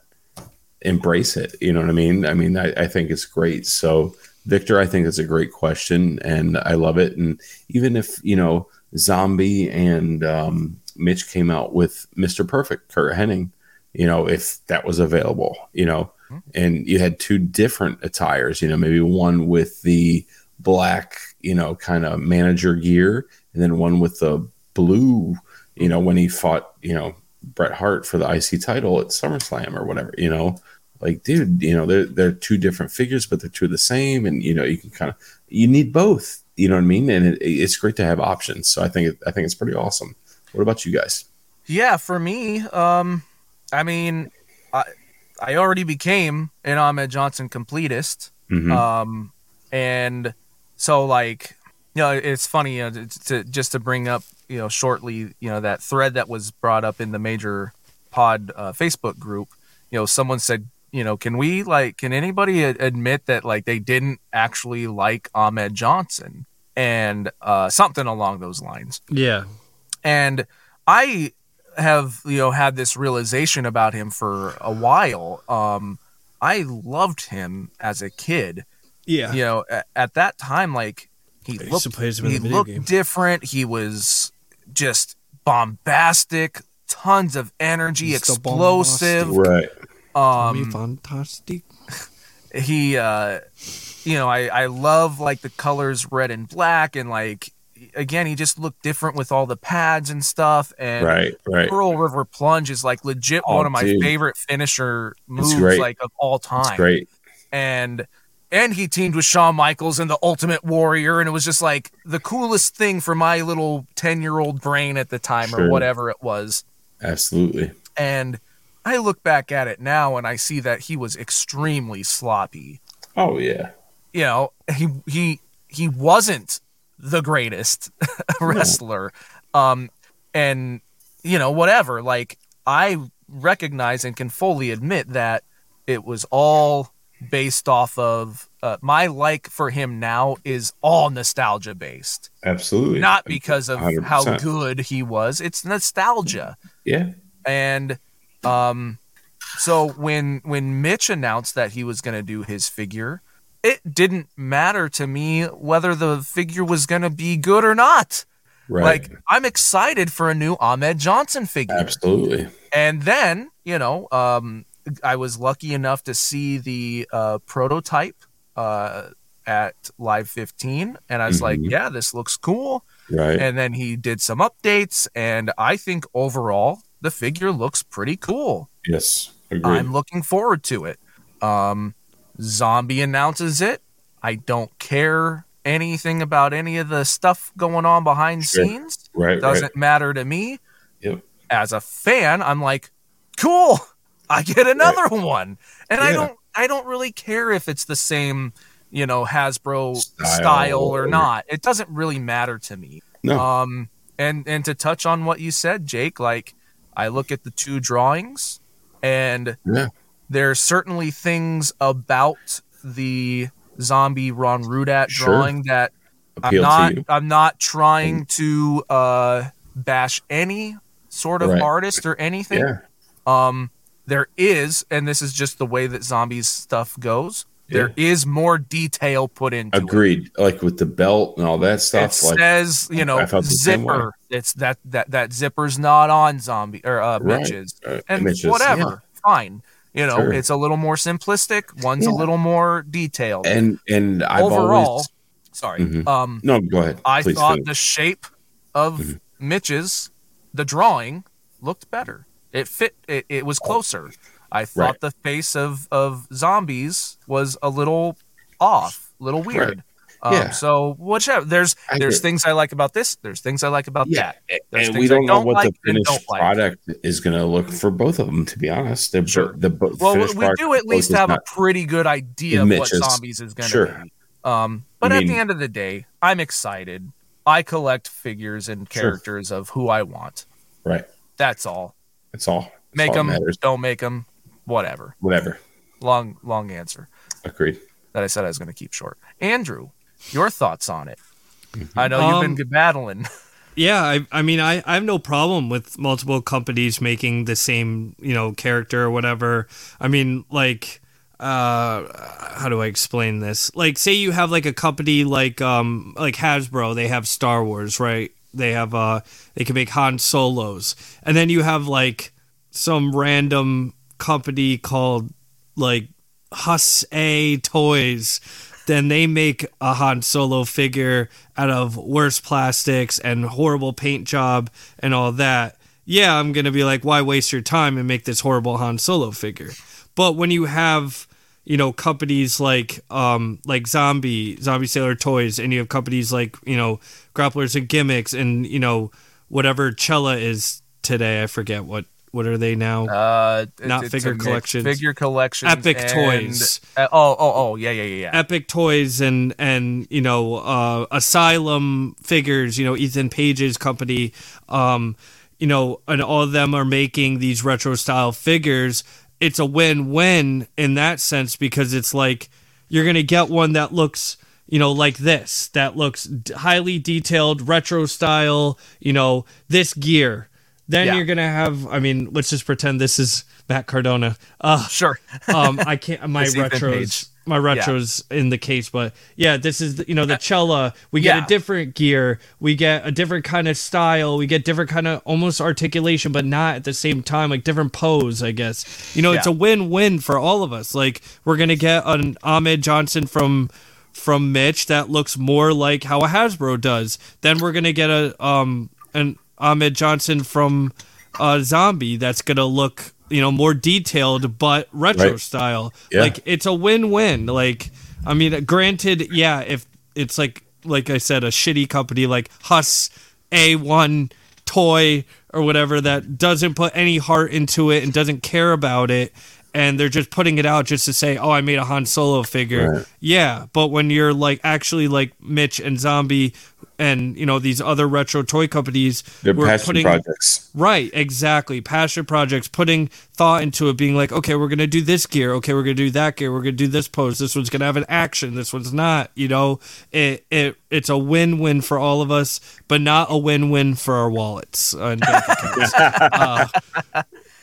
embrace it? You know what I mean? I mean, I, I think it's great. So Victor, I think it's a great question, and I love it. And even if you know Zombie and um, Mitch came out with Mister Perfect, Curt Hennig, you know, if that was available, you know, and you had two different attires, you know, maybe one with the black, you know, kind of manager gear, and then one with the blue, you know, when he fought, you know, Bret Hart for the IC title at SummerSlam or whatever, you know, like, dude, you know, they're they're two different figures, but they're two of the same, and you know, you can kind of you need both, you know what I mean? And it, it's great to have options. So I think it, I think it's pretty awesome. What about you guys? Yeah, for me, um, I mean, I I already became an Ahmed Johnson completist, Mhm. um, and so like, you know, it's funny you know, to, to just to bring up, you know, shortly, you know, that thread that was brought up in the major pod uh, Facebook group. You know, someone said, you know, can we like, can anybody a- admit that like they didn't actually like Ahmed Johnson and uh, something along those lines? Yeah. and i have you know had this realization about him for a while um i loved him as a kid Yeah. you know at, at that time like he used looked to play as him in he looked game. different he was just bombastic tons of energy Mr. explosive Right. Tommy um Fantastic. he uh you know i i love like the colors red and black and like again he just looked different with all the pads and stuff and Right. Right. Pearl River Plunge is like legit Oh, one of my dude. favorite finisher moves like of all It's time. great. And and he teamed with Shawn Michaels in the Ultimate Warrior, and it was just like the coolest thing for my little ten year old brain at the time Sure. or whatever it was. Absolutely. And I look back at it now and I see that he was extremely sloppy. Oh yeah. You know, he he he wasn't the greatest wrestler. Um and you know, whatever. Like I recognize and can fully admit that it was all based off of uh, my like for him now is all nostalgia based. Absolutely. Not because of how 100%. good he was. It's nostalgia Yeah. and um so when when Mitch announced that he was going to do his figure it didn't matter to me whether the figure was going to be good or not Right. like i'm excited for a new Ahmed Johnson figure Absolutely. and then you know um i was lucky enough to see the uh prototype uh at live 15 and i was like Mhm. yeah this looks cool Right. and then he did some updates and i think overall the figure looks pretty cool yes. Agreed. i'm looking forward to it um zombie announces it i don't care anything about any of the stuff going on behind Sure. scenes right. doesn't Right. matter to me Yep. as a fan i'm like cool i get another one and i don't i don't really care if it's the same you know hasbro Style style, or or- not it doesn't really matter to me No. um and and to touch on what you said jake like i look at the two drawings and Yeah. there's certainly things about the zombie ron rudat Sure. drawing that i'm Appeal not to you. i'm not trying to uh bash any sort of Right. artist or anything Yeah. um there is and this is just the way that zombies stuff goes There is more detail put into it. Agreed. Like with the belt and all that It stuff. Like says, you know, I felt the same way. zipper. It's that that that zipper's not on zombie or uh, Right. Mitch's, Uh, and Mitch's, whatever, fine. You know, Sure. it's a little more simplistic. One's a little more detailed. and and I've Overall, always sorry. Mhm. Um, no. Go ahead. I Please thought the shape of Mm-hmm. Mitch's, the drawing looked better. It fit. It, it was closer. I thought Right. the face of of zombies was a little off, a little weird. Um, Yeah. So whichever. There's I there's get- things I like about this. There's things I like about yeah, that. There's and we don't know don't what like the finished don't like. product is going to look for both of them. To be honest, They're Sure. the bo- Well, we do at least have a pretty good idea of what zombies is going to Sure. be. Um, but I at mean- the end of the day, I'm excited. I collect figures and Sure. characters of who I want. right. That's all. That's all. That's Make all them, matters. don't make them, whatever. Whatever. Long, long answer Agreed. that I said I was going to keep short. Andrew, your thoughts on it? Mm-hmm. I know you've Um, been battling. Yeah, I, I mean, I, I have no problem with multiple companies making the same, you know, character or whatever. I mean, like, uh, how do I explain this? Like, say you have like a company like, um, like Hasbro, they have Star Wars, right? They have, uh, they can make Han Solos, and then you have like some random company called like Hus A Toys. Then they make a Han Solo figure out of worse plastics and horrible paint job and all that. Yeah, I'm gonna be like, why waste your time and make this horrible Han Solo figure? But when you have you know companies like um like zombie zombie sailor toys and you have companies like you know grapplers and gimmicks and you know whatever cella is today i forget what what are they now Uh, Not figure collections. Figure collections. Epic and- Toys. uh, oh, oh, oh, yeah, yeah, yeah, yeah. epic toys and and you know uh asylum figures you know ethan page's company um you know and all of them are making these retro style figures it's a win-win in that sense because it's like you're gonna get one that looks you know like this that looks d- highly detailed retro style you know this gear then Yeah. you're gonna have i mean let's just pretend this is matt cardona uh Sure. um i can't my retros. My retros in the case but yeah this is the- you know the cella we get Yeah. a different gear we get a different kind of style we get different kind of almost articulation but not at the same time like different pose i guess. You know it's a win-win for all of us. Like we're gonna get an ahmed johnson from from mitch that looks more like how a hasbro does. Then we're gonna get a um an ahmed johnson from a zombie that's gonna look you know more detailed but retro Right. style Yeah. like it's a win-win like i mean granted yeah if it's like like i said a shitty company like hus a1 toy or whatever that doesn't put any heart into it and doesn't care about it and they're just putting it out just to say oh i made a han solo figure Right. yeah but when you're like actually like mitch and zombie and you know these other retro toy companies They're we're passion putting projects. Right, exactly. Passion projects, putting thought into it, being like, okay, we're gonna do this gear, okay, we're gonna do that gear, we're gonna do this pose. This one's gonna have an action, this one's not. You know, it it it's a win win for all of us, but not a win win for our wallets and bank accounts. uh,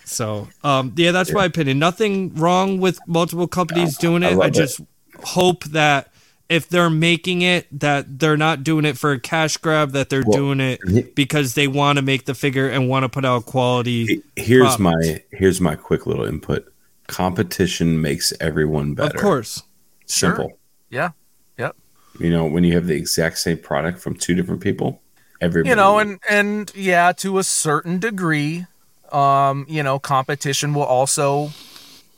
so, um, yeah, that's my opinion. Nothing wrong with multiple companies doing it. I it. just hope that if they're making it that they're not doing it for a cash grab that they're Well, doing it because they want to make the figure and want to put out quality Here's product. my here's my quick little input. Competition makes everyone better. of course Simple. Yeah. Yep. You know, when you have the exact same product from two different people, everybody you know and and yeah to a certain degree um you know competition will also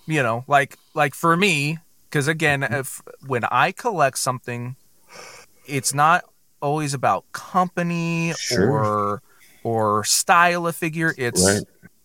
you know like like for me because again if when i collect something it's not always about company Sure. or or style of figure it's Right.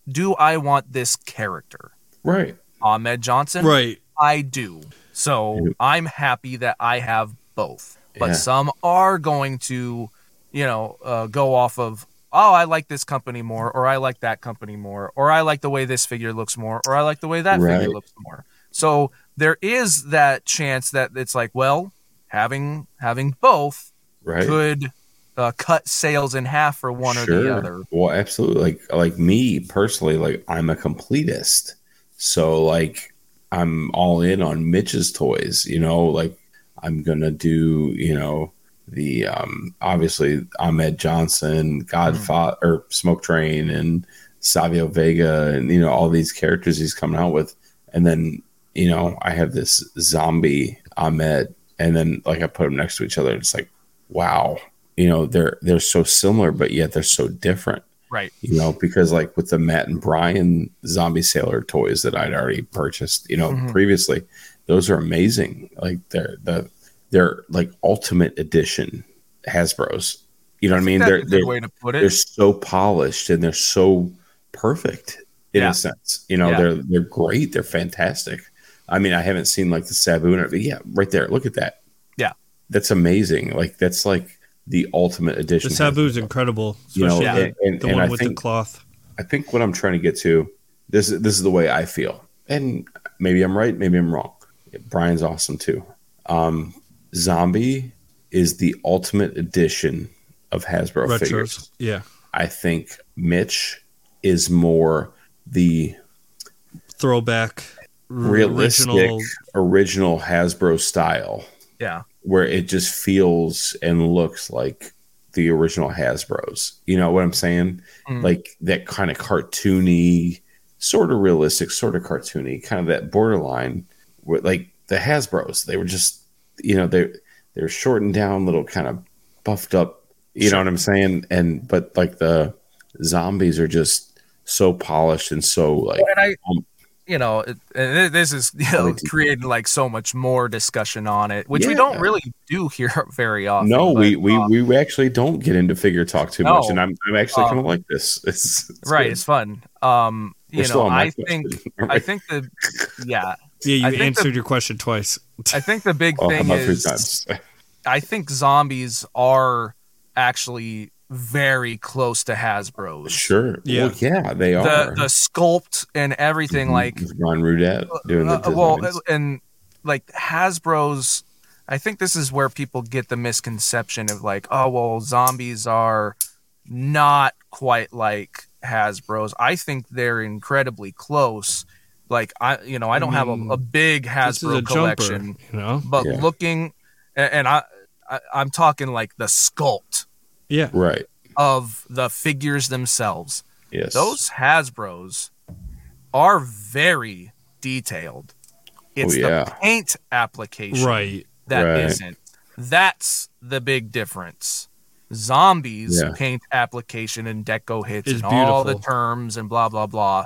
do i want this character right. ahmed johnson right I do. So I'm happy that I have both. But Yeah. some are going to, you know, uh, go off of, oh, I like this company more, or I like that company more, or I like the way this figure looks more, or I like the way that Right. figure looks more. So there is that chance that it's like, well, having having both Right. could uh, cut sales in half for one or the other. Well, absolutely. Like like me personally, like I'm a completist. So like I'm all in on Mitch's toys. You know, like I'm gonna do. You know, the um obviously Ahmed Johnson, Godfather or Smoke Train, and Savio Vega, and you know all these characters he's coming out with, and then you know I have this zombie Ahmed, and then like I put them next to each other. It's like, wow, you know they're they're so similar, but yet they're so different Right. you know, because like with the Matt and Brian zombie sailor toys that I'd already purchased, you know, Mhm. previously, those are amazing. Like they're the they're like ultimate edition Hasbro's. You know what I mean? They're they're way to put it. they're so polished and they're so perfect in Yeah. a sense. You know, Yeah. they're they're great. They're fantastic. I mean, I haven't seen like the Sabu and. Yeah, right there. Look at that. Yeah. That's amazing. Like that's like the ultimate edition. The Sabu is Hasbro. incredible, You know, especially and, and, the and one I with think the cloth. I think what I'm trying to get to this this is the way I feel, and maybe I'm right, maybe I'm wrong. Brian's awesome too. Um, Zombie is the ultimate edition of Hasbro Retros. figures. Yeah. I think Mitch is more the Throwback. Realistic Original. original Hasbro style, Yeah. where it just feels and looks like the original Hasbro's. You know what I'm saying? Mm. Like that kind of cartoony, sort of realistic, sort of cartoony, kind of that borderline. With like the Hasbro's, they were just, you know, they they're shortened down, little kind of buffed up. You know what I'm saying? And but like the zombies are just so polished and so like and I, um, you know, it, it- this is you know Like- creating like so much more discussion on it, which we don't really do here very often. No, but, we we, uh, we actually don't get into figure talk too much, and I'm I'm actually kind Um, of like this. It's, it's right. good. It's fun. Um, We're you know, on my I think question. I think the yeah, Yeah, you answered the- your question twice. I think the big Oh, thing is? I think zombies are actually very close to Hasbro's. Sure. Yeah. Well, yeah, they The are. the sculpt and everything Mhm. like Ron Rudat doing the Uh, well, and like Hasbro's, I think this is where people get the misconception of like, oh well, zombies are not quite like Hasbro's. I think they're incredibly close. Like I, you know, I don't have a, a big This is a Hasbro collection, jumper, you know? but Yeah. looking, a- and I, I, I'm talking like the sculpt Yeah. right. of the figures themselves. Yes. Those Hasbro's are very detailed. Oh, it's Oh, yeah. the paint application Right. that Right. not That's the big difference. Zombies Yeah. paint application and deco hits Is and all the terms and blah blah blah.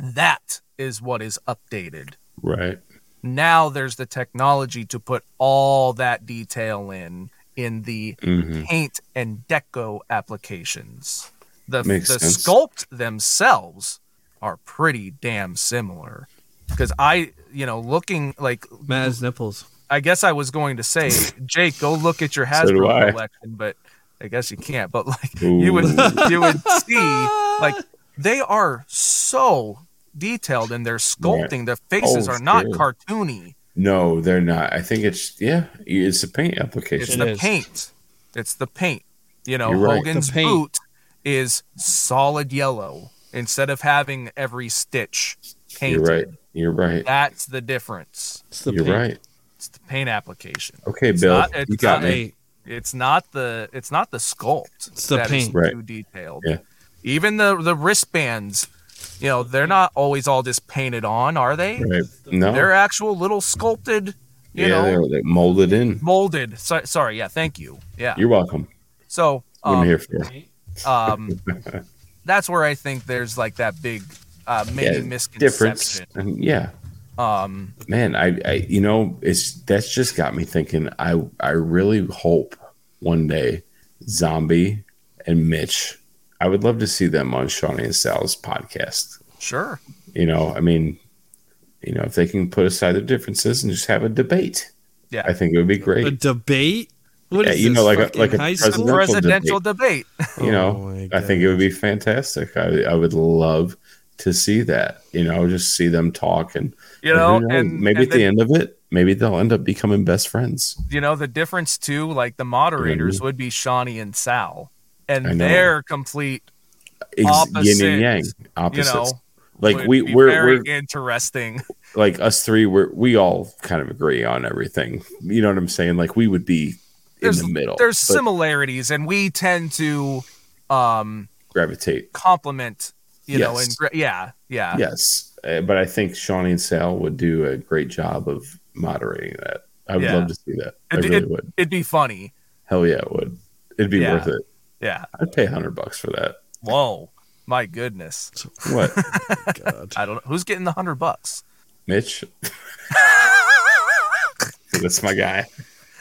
That is what is updated. Right. Now there's the technology to put all that detail in in the hmm paint and deco applications. The, Makes the sense. sculpt themselves are pretty damn similar. Because I, you know, looking like, Maz nipples. I guess I was going to say, Jake, go look at your Hasbro I. collection, but I guess you can't. But like, you would, you would see, like, they are so detailed in their sculpting. Their faces Oh, are not sure. cartoony. No, they're not. I think it's yeah, it's a paint application. It's the is. paint. It's the paint. You know, You're right. Hogan's The paint. boot is solid yellow instead of having every stitch painted. You're right. You're right. That's the difference. It's the You're paint. right. It's the paint application. Okay, It's Bill, not- it's you got not- me. It's not the it's not the sculpt. It's the that is paint. Right. too detailed. Yeah. Even the the wristbands, you know, they're not always all just painted on, are they? Right. No. They're actual little sculpted, you yeah, know, they're, they're molded in. molded. So, sorry, yeah, thank you. Yeah. You're welcome. So What I'm um, here for. um, that's where I think there's like that big uh, maybe Yeah, misconception. Difference. Yeah, Um, man, I, I, you know, it's that's just got me thinking. I, I really hope one day, Zombie and Mitch, I would love to see them on Shawnee and Sal's podcast. sure. You know, I mean, you know, if they can put aside their differences and just have a debate, Yeah. I think it would be great. A debate? What Yeah, is you know, like a- like a high presidential Presidential debate. Oh you Oh know, my I think it would be fantastic. I, I would love to see that. You know, just see them talk and You know, who knows, and maybe and at the then, end of it, maybe they'll end up becoming best friends. you know the difference too. Like the moderators mm-hmm. would be Shawnee and Sal, I and they're complete Ex- yin and yang, opposites. you know like we we're, very we're interesting. like us three we're we all kind of agree on everything you know what i'm saying like we would be There's in the middle there's similarities, and we tend to um gravitate complement. You know, and gra- yeah, yeah, yes uh, but i think shawnee and sal would do a great job of moderating that i would Yeah. love to see that i It'd- really it'd- would It'd be funny. hell yeah it would it'd be Yeah. worth it Yeah. i'd pay 100 bucks for that Whoa, my goodness. what God. I don't know who's getting the hundred bucks. mitch that's my guy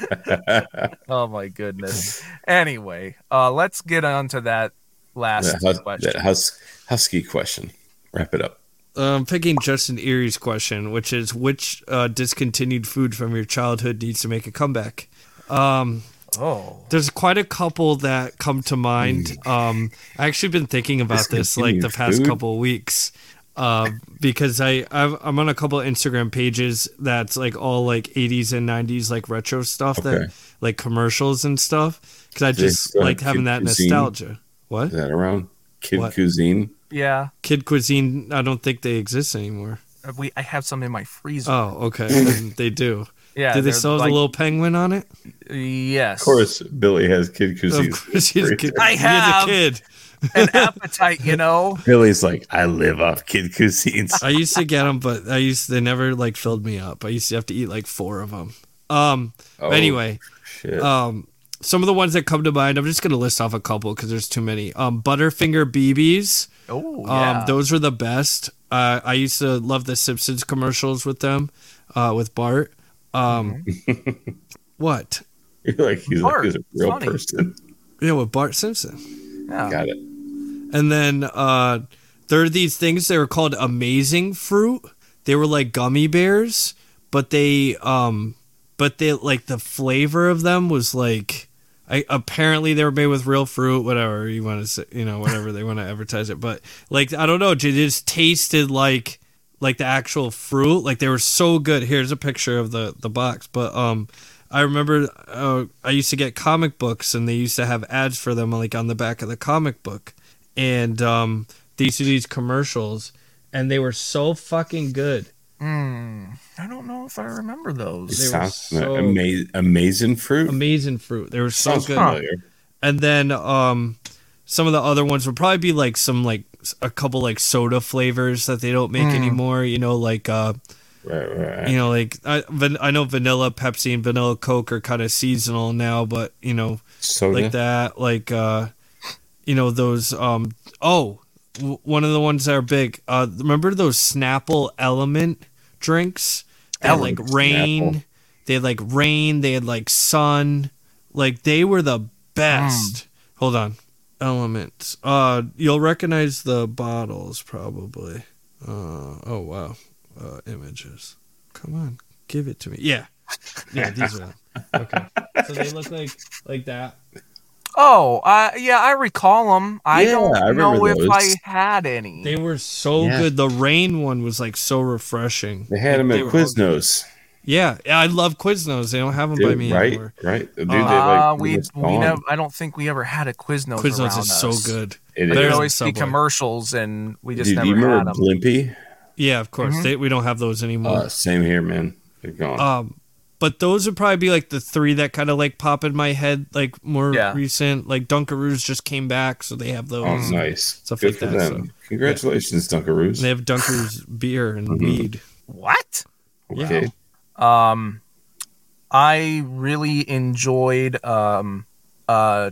Oh my goodness. anyway, uh, let's get on to that last that, hus- question. that hus- husky question wrap it up Um, I'm picking Justin Erie's question, which is which uh, discontinued food from your childhood needs to make a comeback? Um, oh, there's quite a couple that come to mind. Um, I actually been thinking about this like the past food? couple of weeks. Uh, because I I've, I'm on a couple of Instagram pages that's like all like 80s and 90s like retro stuff Okay. that like commercials and stuff because I Do just still have like having Kid that Cuisine? nostalgia. What is that around kid What? cuisine yeah. Kid Cuisine? I don't think they exist anymore. We I have some in my freezer. Oh, okay, they do. Yeah. Do they they're like- the little penguin on it? Yes. Of course, Billy has kid cuisine. Of course, he's a kid. I He is have. a kid. An appetite, you know. Billy's like, I live off kid cuisines. I used to get them, but I used to, they never like filled me up. I used to have to eat like four of them. Um. Oh, anyway, shit. um, some of the ones that come to mind, I'm just gonna list off a couple because there's too many. Um, Butterfinger BBs. Oh yeah. Um, those were the best. Uh, I used to love the Simpsons commercials with them, uh, with Bart. Um, what? You're like, he's, like, Bart, he's a real funny. person. Yeah, with Bart Simpson. yeah. Got it. And then uh, there are these things that were called amazing fruit. They were like gummy bears, but they um but they like the flavor of them was like I apparently they were made with real fruit, whatever you want to say, you know, whatever they want to advertise it. But like I don't know, it just tasted like like the actual fruit. Like they were so good. Here's a picture of the the box. But um I remember uh, I used to get comic books and they used to have ads for them like on the back of the comic book. And um these are these commercials and they were so fucking good. Hmm. I don't know if I remember It those. They were so- ama- amazing fruit. Amazing fruit. They were so sounds good. familiar. And then um some of the other ones would probably be like some like s- a couple like soda flavors that they don't make anymore, you know, like uh Right, right. you know like I van- I know vanilla Pepsi and vanilla Coke are kind of seasonal now, but you know Soda. like that like uh you know those um oh w- one of the ones that are big uh remember those snapple element drinks They had, like rain Snapple. they had like rain they had like sun like they were the best hold on elements uh you'll recognize the bottles probably uh oh wow uh images come on give it to me yeah yeah these are them okay so they look like like that Oh, uh, yeah, I recall them. I Yeah, don't I know remember if those. I had any. They were so Yeah. good. The rain one was like so refreshing. they had him They at were good. Quiznos. Yeah, yeah, I love Quiznos. They don't have them by me right, anymore. right. Dude, Uh, they, like, we we gone. never. I don't think we ever had a Quiznos. Quiznos is so us. It good. But. There'd always than be Subway. commercials, and we just Dude, do you never had remember them. Blimpie? Yeah, of course. They, we don't have those anymore. Uh, same here, man. They're gone. um, but those would probably be like the three that kind of like pop in my head, like more Yeah. recent. Like Dunkaroos just came back, so they have those. oh, nice. stuff Good like for that, them. Congratulations, Dunkaroos. And They have Dunkaroos beer and Mm-hmm. weed. What? okay. Um, I really enjoyed. Um, uh,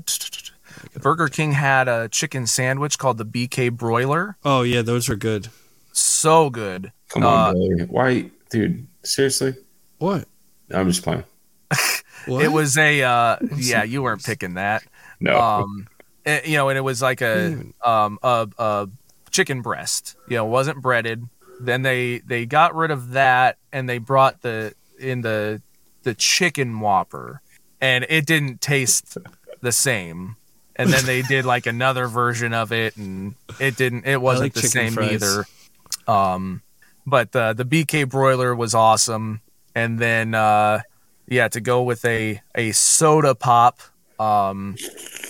Burger King had a chicken sandwich called the BK Broiler. Oh yeah, those are good. So good. Come Uh, on, Billy. Why, dude? Seriously? What? I'm just playing. It was a. Uh, yeah, you weren't picking that. No. um it- you know and it was like a um a, a chicken breast you know it wasn't breaded then they they got rid of that and they brought the in the the chicken whopper and it didn't taste the same. And then they did like another version of it and it didn't it wasn't like the same fries. either. Um but the the bk broiler was awesome. And then uh yeah to go with a a soda pop Um,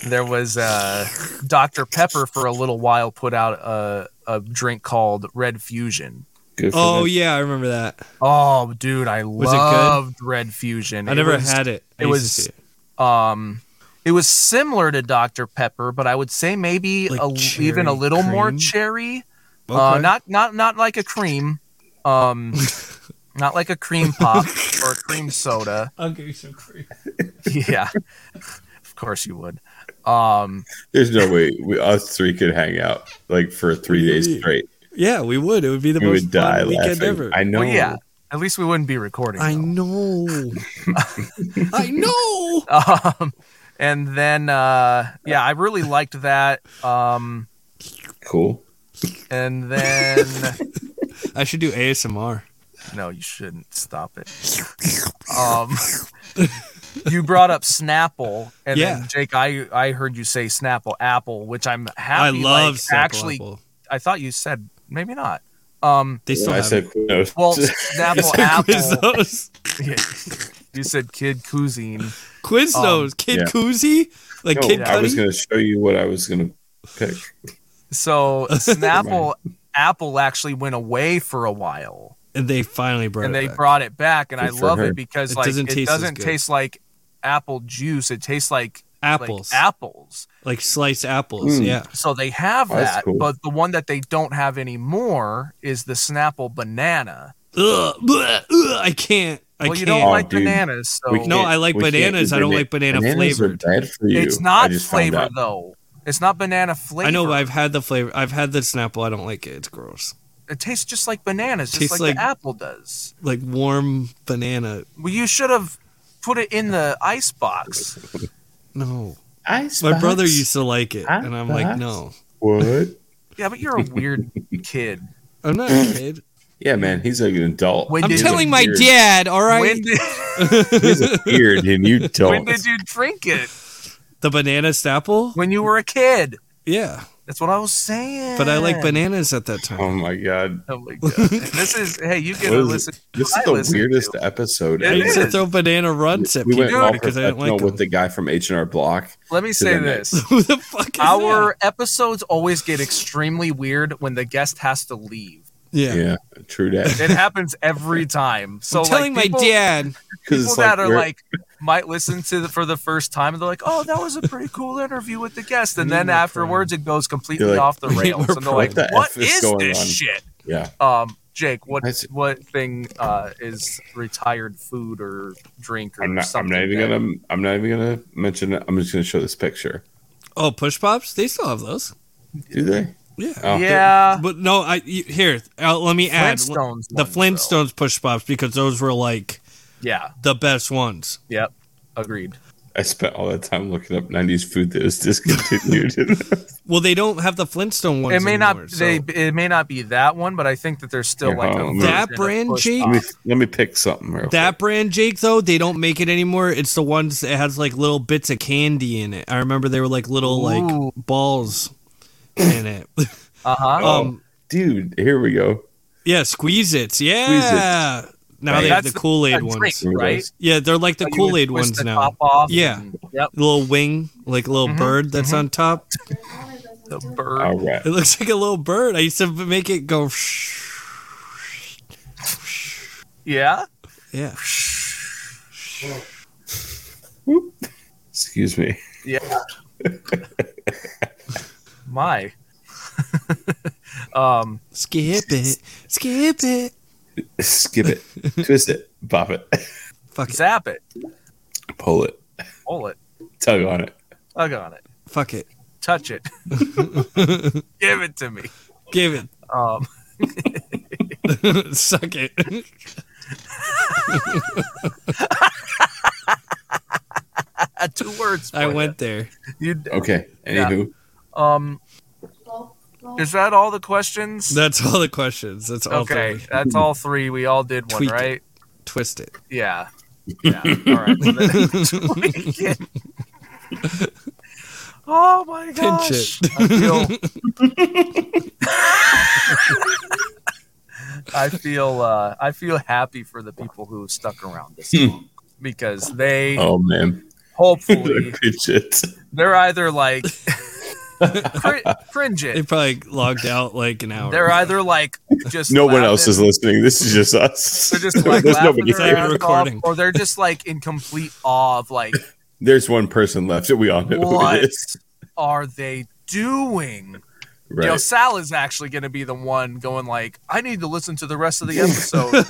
there was uh, Dr. Pepper for a little while put out a, a drink called Red Fusion. Oh them. yeah, I remember that. Oh, dude, I Was loved Red Fusion. I It never was- had it. I it was- it. um it was similar to Dr Pepper, but I would say maybe Like a, even a cherry little more cream? cherry. Uh, not not not like a cream. Um not like a cream pop or a cream soda. I'll give you some cream. Yeah. Of course you would. Um There's no way we, us three could hang out like for three days straight. Yeah, we would. It would be the We most would die fun weekend laughing. ever. I know. well yeah. At least we wouldn't be recording. I though. know. I know. um and then uh yeah, I really liked that. Um Cool. and then I should do ASMR. No, you shouldn't. Stop it. Um, you brought up Snapple, and Yeah. then Jake, I I heard you say Snapple Apple, which I'm happy. I love like, Snapple actually. Apple. I thought you said maybe not. Um, They still I have said it. no. well, Snapple Apple. Quiznos. Yeah. you said Kid Cuisine. Quiznos. Um, Kid yeah. Koozie? Like No, Kid I was going to show you what I was going to pick. So Snapple Apple actually went away for a while, And they finally brought and it they back. brought it back, and Good I love her. it because It like doesn't it taste doesn't taste like apple juice. It tastes like apples. like apples. like sliced apples. Mm. Yeah. So they have Oh, that, cool. but the one that they don't have anymore is the Snapple banana. Ugh, bleh, ugh, I can't. I well, you can't. don't Oh, like dude. bananas, so We No, I like we bananas. I don't bana- like banana bananas flavored. Are bad for you. it's not just found flavored though. It's not banana flavor. I know, but I've had the flavor. I've had the Snapple. I don't like it. It's gross. it tastes just like bananas, just Tastes like, like- the apple does. Like warm banana. Well, you should have put it in the ice box. No. Ice My brother used to like it, and I'm like, no. What? Yeah, but you're a weird kid. I'm not a kid. Yeah, man, he's like an adult. When I'm did He has a telling my beard. dad. All right. When did, He has a beard, and you don't. when did you drink it? the banana Snapple. When you were a kid. Yeah, That's what I was saying. but I like bananas at that time. Oh my god, Oh my god! this is hey, you get to is it? listen. this is I the weirdest to. episode. It I used to is. throw banana runs at We people went all because I didn't like them. with the guy from H and R Block. Let me say this: Who the fuck is our episodes always get extremely weird when the guest has to leave. That? Yeah. Yeah, true that. It happens every time. So I'm telling like, people, my dad. People that like are we're- like might listen to the, for the first time and they're like, "Oh, that was a pretty cool interview with the guest," and then more afterwards it goes completely like, off the rails, and they're like, What the "What F is is going this on?" shit?" yeah, Um, Jake, what what thing uh, is retired food or drink or I'm not. I'm not even that- gonna. I'm not even gonna mention it. I'm just gonna show this picture. Oh, push pops. They still have those. Do they? Yeah. Oh. Yeah, But no, I here. Uh, let me add Flintstones. the ones, though. Flintstones push pops because those were like Yeah. the best ones. Yep. Agreed. I spent all that time looking up '90s food that was discontinued. Well, they don't have the Flintstone ones. it may anymore, not. so- They. It may not be that one, but I think that there's still Yeah, like a on. That brand, Push Jake? Let, me, let me pick something. Real That quick. brand, Jake, though, they don't make it anymore. It's the ones that has like little bits of candy in it. I remember they were like little Ooh. like balls in it. Uh huh. Oh, um, dude, here we go. yeah, squeeze it. Yeah. Now they have That's the Kool Aid a ones. drink, right? Yeah, they're like the So Kool Aid ones the now. top off Yeah. and- Yep. Little wing, like a little Mhm, bird that's on top. The bird. All right. It looks like a little bird. I used to make it go. Yeah. Yeah. Excuse me. Yeah. My. um. Skip it. Skip it. Skip it, twist it, pop it, Fuck it. Zap it. pull it, Pull it. tug on it. Tug on it. Fuck it. Touch it. Give it to me. Give it. Um. Suck it. Two words. I for you. went there. You. Okay. Yeah. Anywho, Um. Is that all the questions? That's all the questions. That's all okay, three. that's all three. We all did one, Tweak it. right? Twist it. Yeah. Yeah. All right. well, then- tweak it. oh my gosh! Pinch I feel. I feel. Uh, I feel happy for the people who stuck around this long because they oh man, Hopefully, Good shit. they're either like cr- cringe They it. probably logged out like an hour. They're ago. either like just No one else is listening. This is just us. They're just like There's laughing nobody their here. off, Recording. or they're just like in complete awe of like, There's one person left. That we all know who what it is. are they doing? Right. You know, Sal is actually going to be the one going like, I need to listen to the rest of the episode.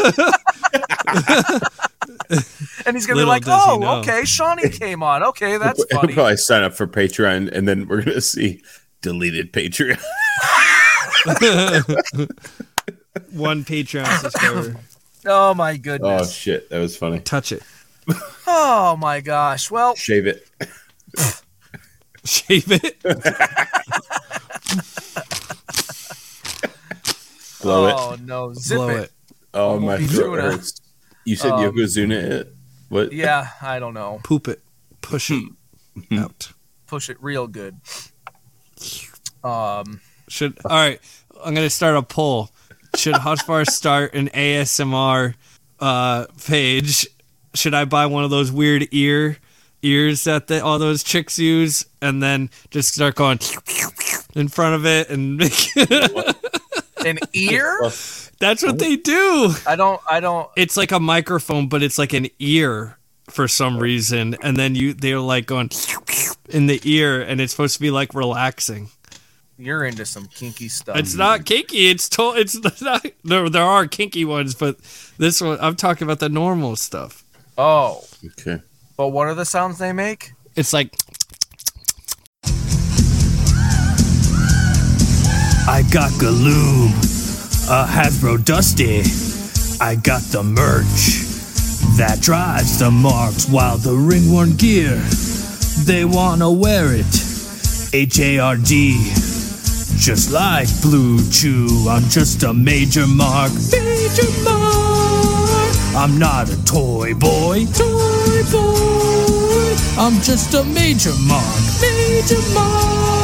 and he's going to be like, does he oh, know. okay, Shawnee came on. Okay, that's He'll probably sign up for Patreon, and then we're gonna see deleted Patreon. one Patreon subscriber. Oh my goodness! oh shit, that was funny. Touch it. Oh my gosh. Well, Shave it. Shave it. Blow it. oh no, zip Blow it. it. Oh my Yokozuna. throat hurts. You said Um, Yokozuna it. What? Yeah, I don't know. Poop it. Push it Hmm. out. Push it real good. Um, Should all right. I'm gonna start a poll. Should Husvar start an ASMR uh, page? Should I buy one of those weird ear ears that the, all those chicks use, and then just start going in front of it and make an ear? That's what they do. I don't. I don't. It's like a microphone, but it's like an ear for some reason, and then you they're like going in the ear, and it's supposed to be like relaxing. You're into some kinky stuff. It's not kinky. It's to, It's not. There, there are kinky ones, but this one I'm talking about the normal stuff. Oh, Okay. but what are the sounds they make? It's like I got Galoob, a Hasbro Dusty. I got the merch that drives the marks while the ringworn gear, they wanna wear it. H A R D, just like Blue Chew. I'm just a major mark, major mark. I'm not a toy boy, toy boy. I'm just a major mark, major mark.